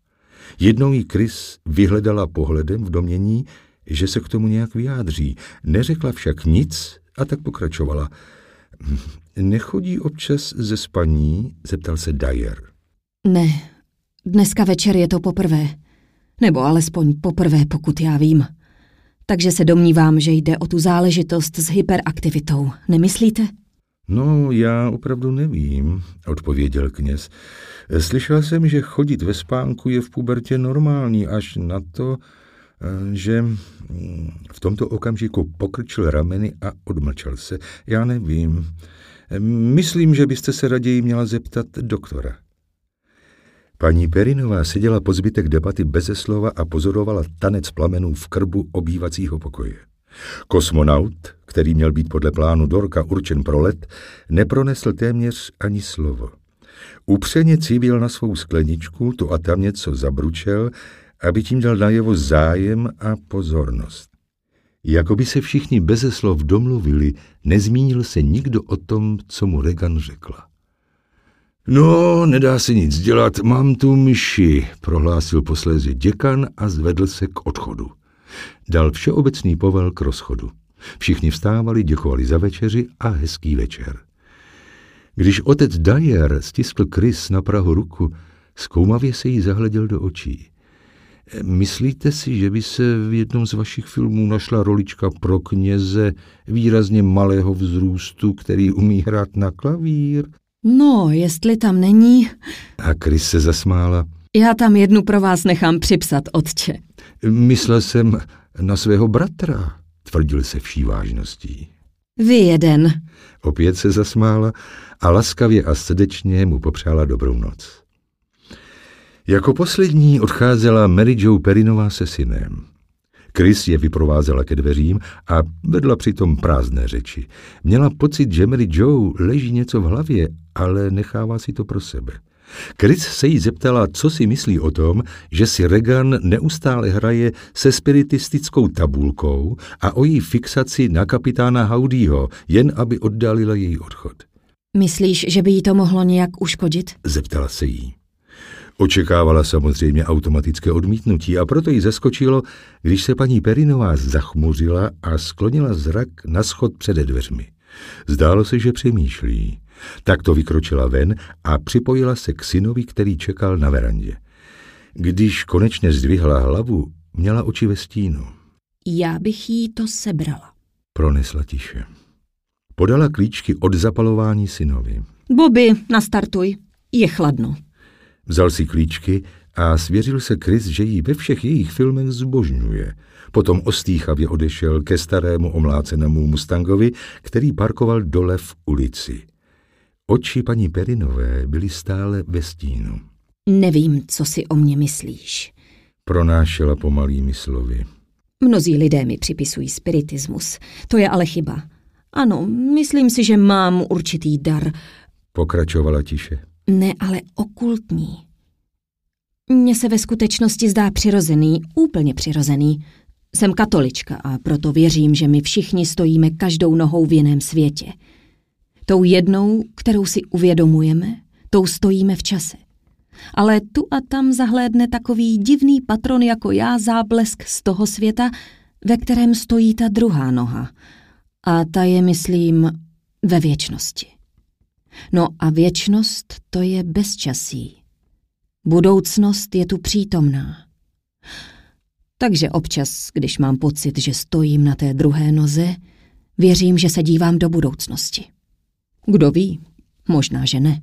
Jednou jí Chris vyhledala pohledem v domění, že se k tomu nějak vyjádří. Neřekla však nic a tak pokračovala. Nechodí občas ze spaní? zeptal se Dyer. Ne, dneska večer je to poprvé. Nebo alespoň poprvé, pokud já vím. Takže se domnívám, že jde o tu záležitost s hyperaktivitou. Nemyslíte? No, já opravdu nevím, odpověděl kněz. Slyšel jsem, že chodit ve spánku je v pubertě normální, až na to, že v tomto okamžiku pokrčil rameny a odmlčel se. Já nevím. Myslím, že byste se raději měla zeptat doktora. Paní Perinová seděla po zbytek debaty beze slova a pozorovala tanec plamenů v krbu obývacího pokoje. Kosmonaut, který měl být podle plánu Dorka určen pro let, nepronesl téměř ani slovo. Upřeně cíbil na svou skleničku, tu a tam něco zabručel, aby tím dal najevo zájem a pozornost. Jakoby se všichni beze slov domluvili, nezmínil se nikdo o tom, co mu Regan řekla. No, nedá se nic dělat, mám tu myši, prohlásil posléze děkan a zvedl se k odchodu. Dal všeobecný povel k rozchodu. Všichni vstávali, děkovali za večeři a hezký večer. Když otec Dyer stiskl Chris na prahu ruku, zkoumavě se jí zahleděl do očí. Myslíte si, že by se v jednom z vašich filmů našla rolička pro kněze výrazně malého vzrůstu, který umí hrát na klavír? No, jestli tam není... A Chris se zasmála. Já tam jednu pro vás nechám připsat, otče. Myslel jsem na svého bratra, tvrdil se vší vážností. Vy jeden. Opět se zasmála a laskavě a srdečně mu popřála dobrou noc. Jako poslední odcházela Mary Jo Perinová se synem. Chris je vyprovázela ke dveřím a vedla přitom prázdné řeči. Měla pocit, že Mary Jo leží něco v hlavě, ale nechává si to pro sebe. Chris se jí zeptala, co si myslí o tom, že si Regan neustále hraje se spiritistickou tabulkou a o její fixaci na kapitána Howdyho, jen aby oddalila její odchod. Myslíš, že by jí to mohlo nějak uškodit? Zeptala se jí. Očekávala samozřejmě automatické odmítnutí a proto jí zaskočilo, když se paní Perinová zachmuřila a sklonila zrak na schod před dveřmi. Zdálo se, že přemýšlí. Tak to vykročila ven a připojila se k synovi, který čekal na verandě. Když konečně zdvihla hlavu, měla oči ve stínu. Já bych jí to sebrala. Pronesla tiše. Podala klíčky od zapalování synovi. Bobby, nastartuj. Je chladno. Vzal si klíčky a svěřil se Chris, že jí ve všech jejich filmech zbožňuje. Potom ostýchavě odešel ke starému omlácenému Mustangovi, který parkoval dole v ulici. Oči paní Perinové byly stále ve stínu. Nevím, co si o mě myslíš. Pronášela pomalými slovy. Mnozí lidé mi připisují spiritismus. To je ale chyba. Ano, myslím si, že mám určitý dar. Pokračovala tiše. Ne, ale okultní. Mně se ve skutečnosti zdá přirozený, úplně přirozený. Jsem katolička a proto věřím, že my všichni stojíme každou nohou v jiném světě. Tou jednou, kterou si uvědomujeme, tou stojíme v čase. Ale tu a tam zahlédne takový divný patron jako já záblesk z toho světa, ve kterém stojí ta druhá noha. A ta je, myslím, ve věčnosti. No a věčnost to je bezčasí. Budoucnost je tu přítomná. Takže občas, když mám pocit, že stojím na té druhé noze, věřím, že se dívám do budoucnosti. Kdo ví, možná, že ne.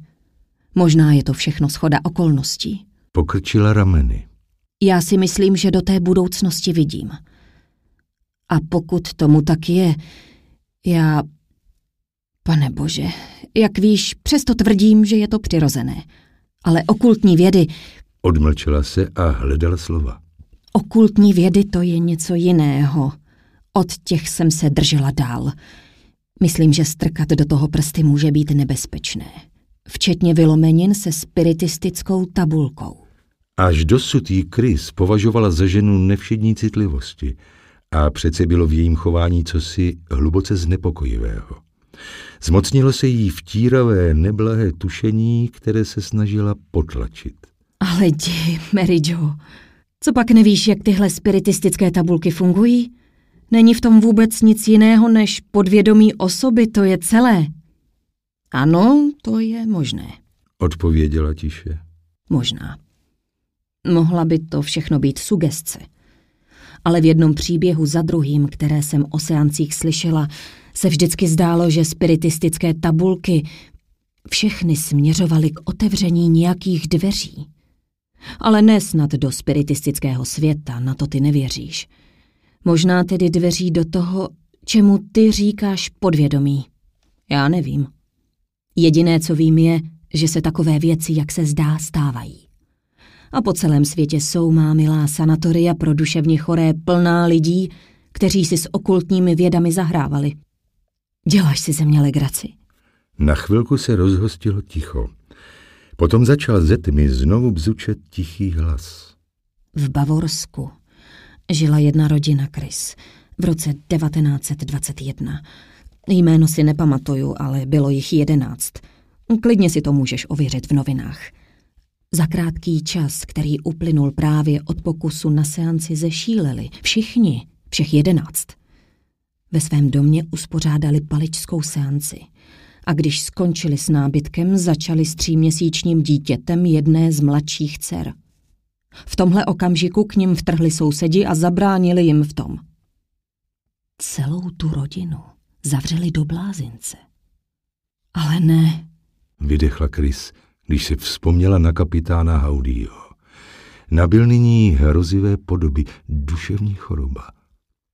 Možná je to všechno schoda okolností. Pokrčila rameny. Já si myslím, že do té budoucnosti vidím. A pokud tomu tak je, já... Pane bože, jak víš, přesto tvrdím, že je to přirozené. Ale okultní vědy... Odmlčela se a hledala slova. Okultní vědy to je něco jiného. Od těch jsem se držela dál. Myslím, že strkat do toho prsty může být nebezpečné. Včetně vylomenin se spiritistickou tabulkou. Až dosud jí Chris považovala za ženu nevšední citlivosti a přece bylo v jejím chování cosi hluboce znepokojivého. Zmocnilo se jí vtíravé, neblahé tušení, které se snažila potlačit. Ale jdi, Mary Jo, co pak nevíš, jak tyhle spiritistické tabulky fungují? Není v tom vůbec nic jiného než podvědomí osoby, to je celé. Ano, to je možné. Odpověděla tiše. Možná. Mohla by to všechno být sugestce. Ale v jednom příběhu za druhým, které jsem o seancích slyšela, se vždycky zdálo, že spiritistické tabulky všechny směřovaly k otevření nějakých dveří. Ale nesnad do spiritistického světa, na to ty nevěříš. Možná tedy dveří do toho, čemu ty říkáš podvědomí. Já nevím. Jediné, co vím, je, že se takové věci, jak se zdá, stávají. A po celém světě jsou má milá sanatoria pro duševně choré plná lidí, kteří si s okultními vědami zahrávali. Děláš si ze mě legraci. Na chvilku se rozhostilo ticho. Potom začal ze tmy znovu bzučet tichý hlas. V Bavorsku žila jedna rodina Chris v roce 1921. Jméno si nepamatuju, ale bylo jich jedenáct. Klidně si to můžeš ověřit v novinách. Za krátký čas, který uplynul právě od pokusu na seanci zešíleli, všichni, všech jedenáct. Ve svém domě uspořádali paličskou seanci a když skončili s nábytkem, začali s tříměsíčním dítětem jedné z mladších dcer. V tomhle okamžiku k ním vtrhli sousedi a zabránili jim v tom. Celou tu rodinu zavřeli do blázince. Ale ne. Vydechla Chris, když se vzpomněla na kapitána Haudio. Nabil nyní hrozivé podoby, duševní choroba.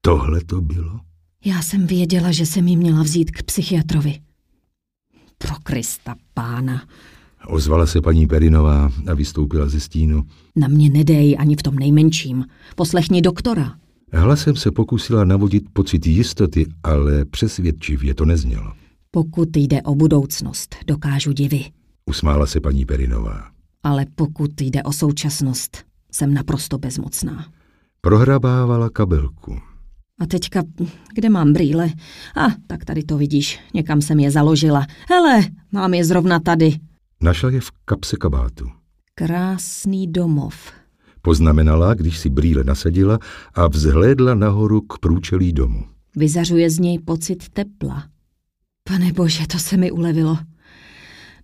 Tohle to bylo? Já jsem věděla, že jsem jí měla vzít k psychiatrovi. Pro Krista pána. Ozvala se paní Perinová a vystoupila ze stínu. Na mě nedej ani v tom nejmenším. Poslechni doktora. Hlasem se pokusila navodit pocit jistoty, ale přesvědčivě to neznělo. Pokud jde o budoucnost, dokážu divy. Usmála se paní Perinová. Ale pokud jde o současnost, jsem naprosto bezmocná. Prohrabávala kabelku. A teďka, kde mám brýle? A, ah, tak tady to vidíš, někam jsem je založila. Hele, mám je zrovna tady. Našla je v kapse kabátu. Krásný domov. Poznamenala, když si brýle nasadila a vzhlédla nahoru k průčelí domu. Vyzařuje z něj pocit tepla. Pane bože, to se mi ulevilo.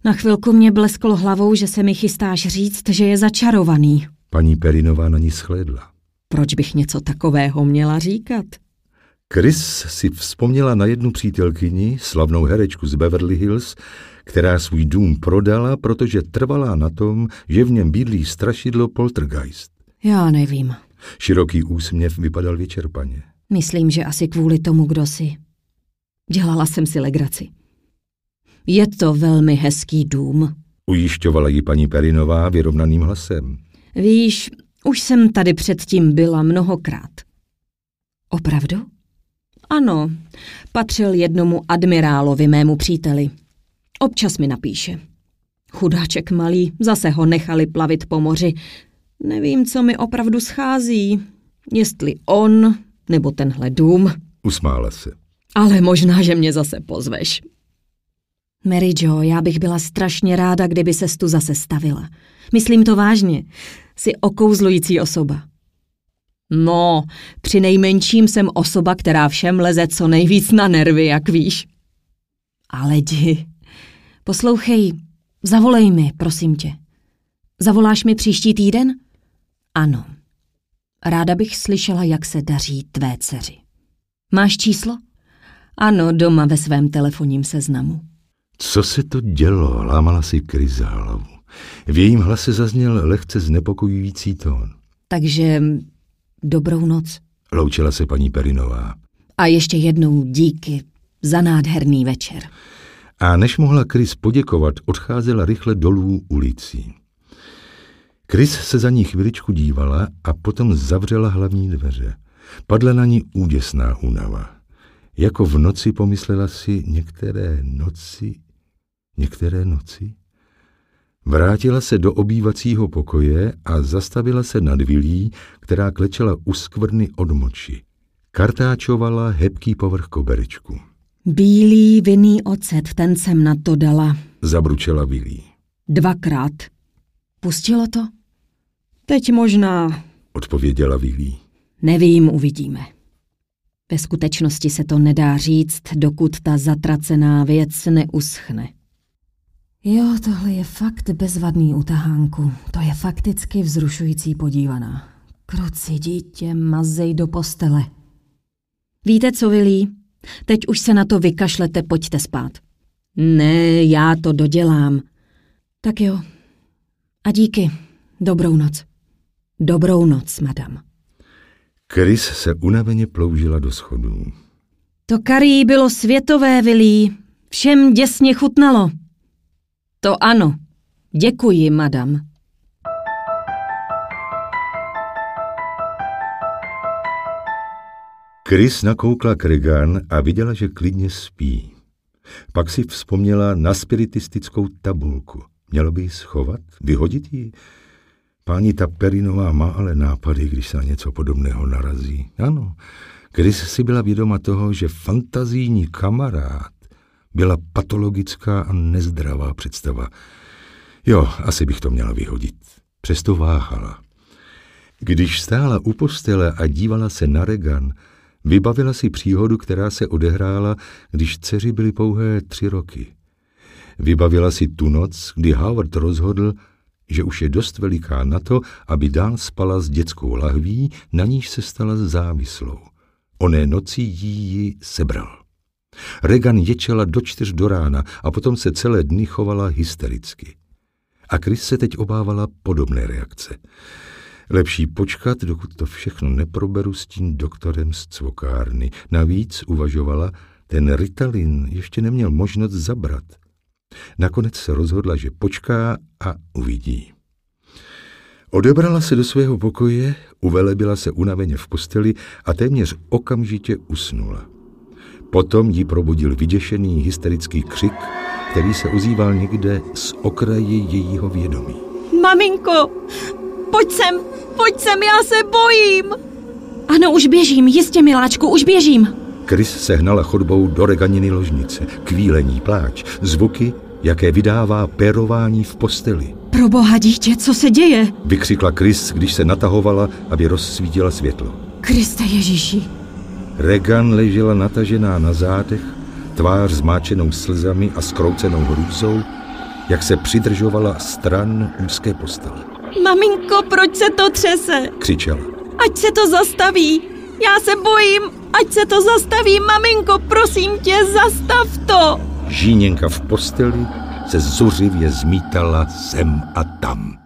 Na chvilku mě blesklo hlavou, že se mi chystáš říct, že je začarovaný. Paní Perinová na ní shlédla. Proč bych něco takového měla říkat? Chris si vzpomněla na jednu přítelkyni, slavnou herečku z Beverly Hills, která svůj dům prodala, protože trvala na tom, že v něm bydlí strašidlo poltergeist. Já nevím. Široký úsměv vypadal vyčerpaně. Myslím, že asi kvůli tomu, kdo si. Dělala jsem si legraci. Je to velmi hezký dům. Ujišťovala ji paní Perinová vyrovnaným hlasem. Víš, už jsem tady předtím byla mnohokrát. Opravdu? Ano, patřil jednomu admirálovi, mému příteli. Občas mi napíše. Chudáček malý, zase ho nechali plavit po moři. Nevím, co mi opravdu schází. Jestli on, nebo tenhle dům. Usmála se. Ale možná, že mě zase pozveš. Mary Jo, já bych byla strašně ráda, kdyby se tu zase stavila. Myslím to vážně. Jsi okouzlující osoba. No, při nejmenším jsem osoba, která všem leze co nejvíc na nervy, jak víš. Ale jdi. Poslouchej, zavolej mi, prosím tě. Zavoláš mi příští týden? Ano. Ráda bych slyšela, jak se daří tvé dceři. Máš číslo? Ano, doma ve svém telefonním seznamu. Co se to dělo? Lámala si Chris hlavu. V jejím hlase zazněl lehce znepokojující tón. Takže dobrou noc. Loučila se paní Perinová. A ještě jednou díky za nádherný večer. A než mohla Chris poděkovat, odcházela rychle dolů ulicí. Chris se za ní chviličku dívala a potom zavřela hlavní dveře. Padla na ní úděsná únava. Jako v noci pomyslela si některé noci, některé noci. Vrátila se do obývacího pokoje a zastavila se nad vilí, která klečela u skvrny od moči. Kartáčovala hebký povrch koberečku. Bílý vinný ocet, ten jsem na to dala. Zabručela vilí. Dvakrát. Pustilo to? Teď možná. Odpověděla vilí. Nevím, uvidíme. Ve skutečnosti se to nedá říct, dokud ta zatracená věc neuschne. Jo, tohle je fakt bezvadný utahánku. To je fakticky vzrušující podívaná. Kruci, dítě, mazej do postele. Víte co, Vilí? Teď už se na to vykašlete, pojďte spát. Ne, já to dodělám. Tak jo. A díky. Dobrou noc. Dobrou noc, madam. Chris se unaveně ploužila do schodů. To karí bylo světové, Vilí. Všem děsně chutnalo. To ano. Děkuji, madam. Chris nakoukla k Regan a viděla, že klidně spí. Pak si vzpomněla na spiritistickou tabulku. Mělo by ji schovat? Vyhodit ji? Páni Taperinová má ale nápady, když se na něco podobného narazí. Ano, Chris si byla vědoma toho, že fantazijní kamarád byla patologická a nezdravá představa. Jo, asi bych to měla vyhodit. Přesto váhala. Když stála u postele a dívala se na Regan, vybavila si příhodu, která se odehrála, když dceři byly pouhé tři roky. Vybavila si tu noc, kdy Howard rozhodl, že už je dost veliká na to, aby dál spala s dětskou lahví, na níž se stala závislou. Oné noci jí ji sebral. Regan ječela do čtyř do rána a potom se celé dny chovala hystericky. A Chris se teď obávala podobné reakce. Lepší počkat, dokud to všechno neproberu s tím doktorem z cvokárny. Navíc uvažovala, ten Ritalin ještě neměl možnost zabrat. Nakonec se rozhodla, že počká a uvidí. Odebrala se do svého pokoje, uvelebila se unaveně v posteli a téměř okamžitě usnula. Potom ji probudil vyděšený hysterický křik, který se ozýval někde z okraje jejího vědomí. Maminko, pojď sem, pojď sem, já se bojím. Ano, už běžím, jistě, miláčku, už běžím. Chris se hnala chodbou do reganiny ložnice. Kvílení, pláč, zvuky, jaké vydává pérování v posteli. Pro boha, dítě, co se děje? Vykřikla Chris, když se natahovala, aby rozsvítila světlo. Kriste Ježíši. Regan ležela natažená na zádech, tvář zmáčenou slzami a skroucenou hrůzou, jak se přidržovala stran úzké postele. Maminko, proč se to třese? Křičela. Ať se to zastaví. Já se bojím. Ať se to zastaví, maminko, prosím tě, zastav to. Žíněnka v posteli se zuřivě zmítala sem a tam.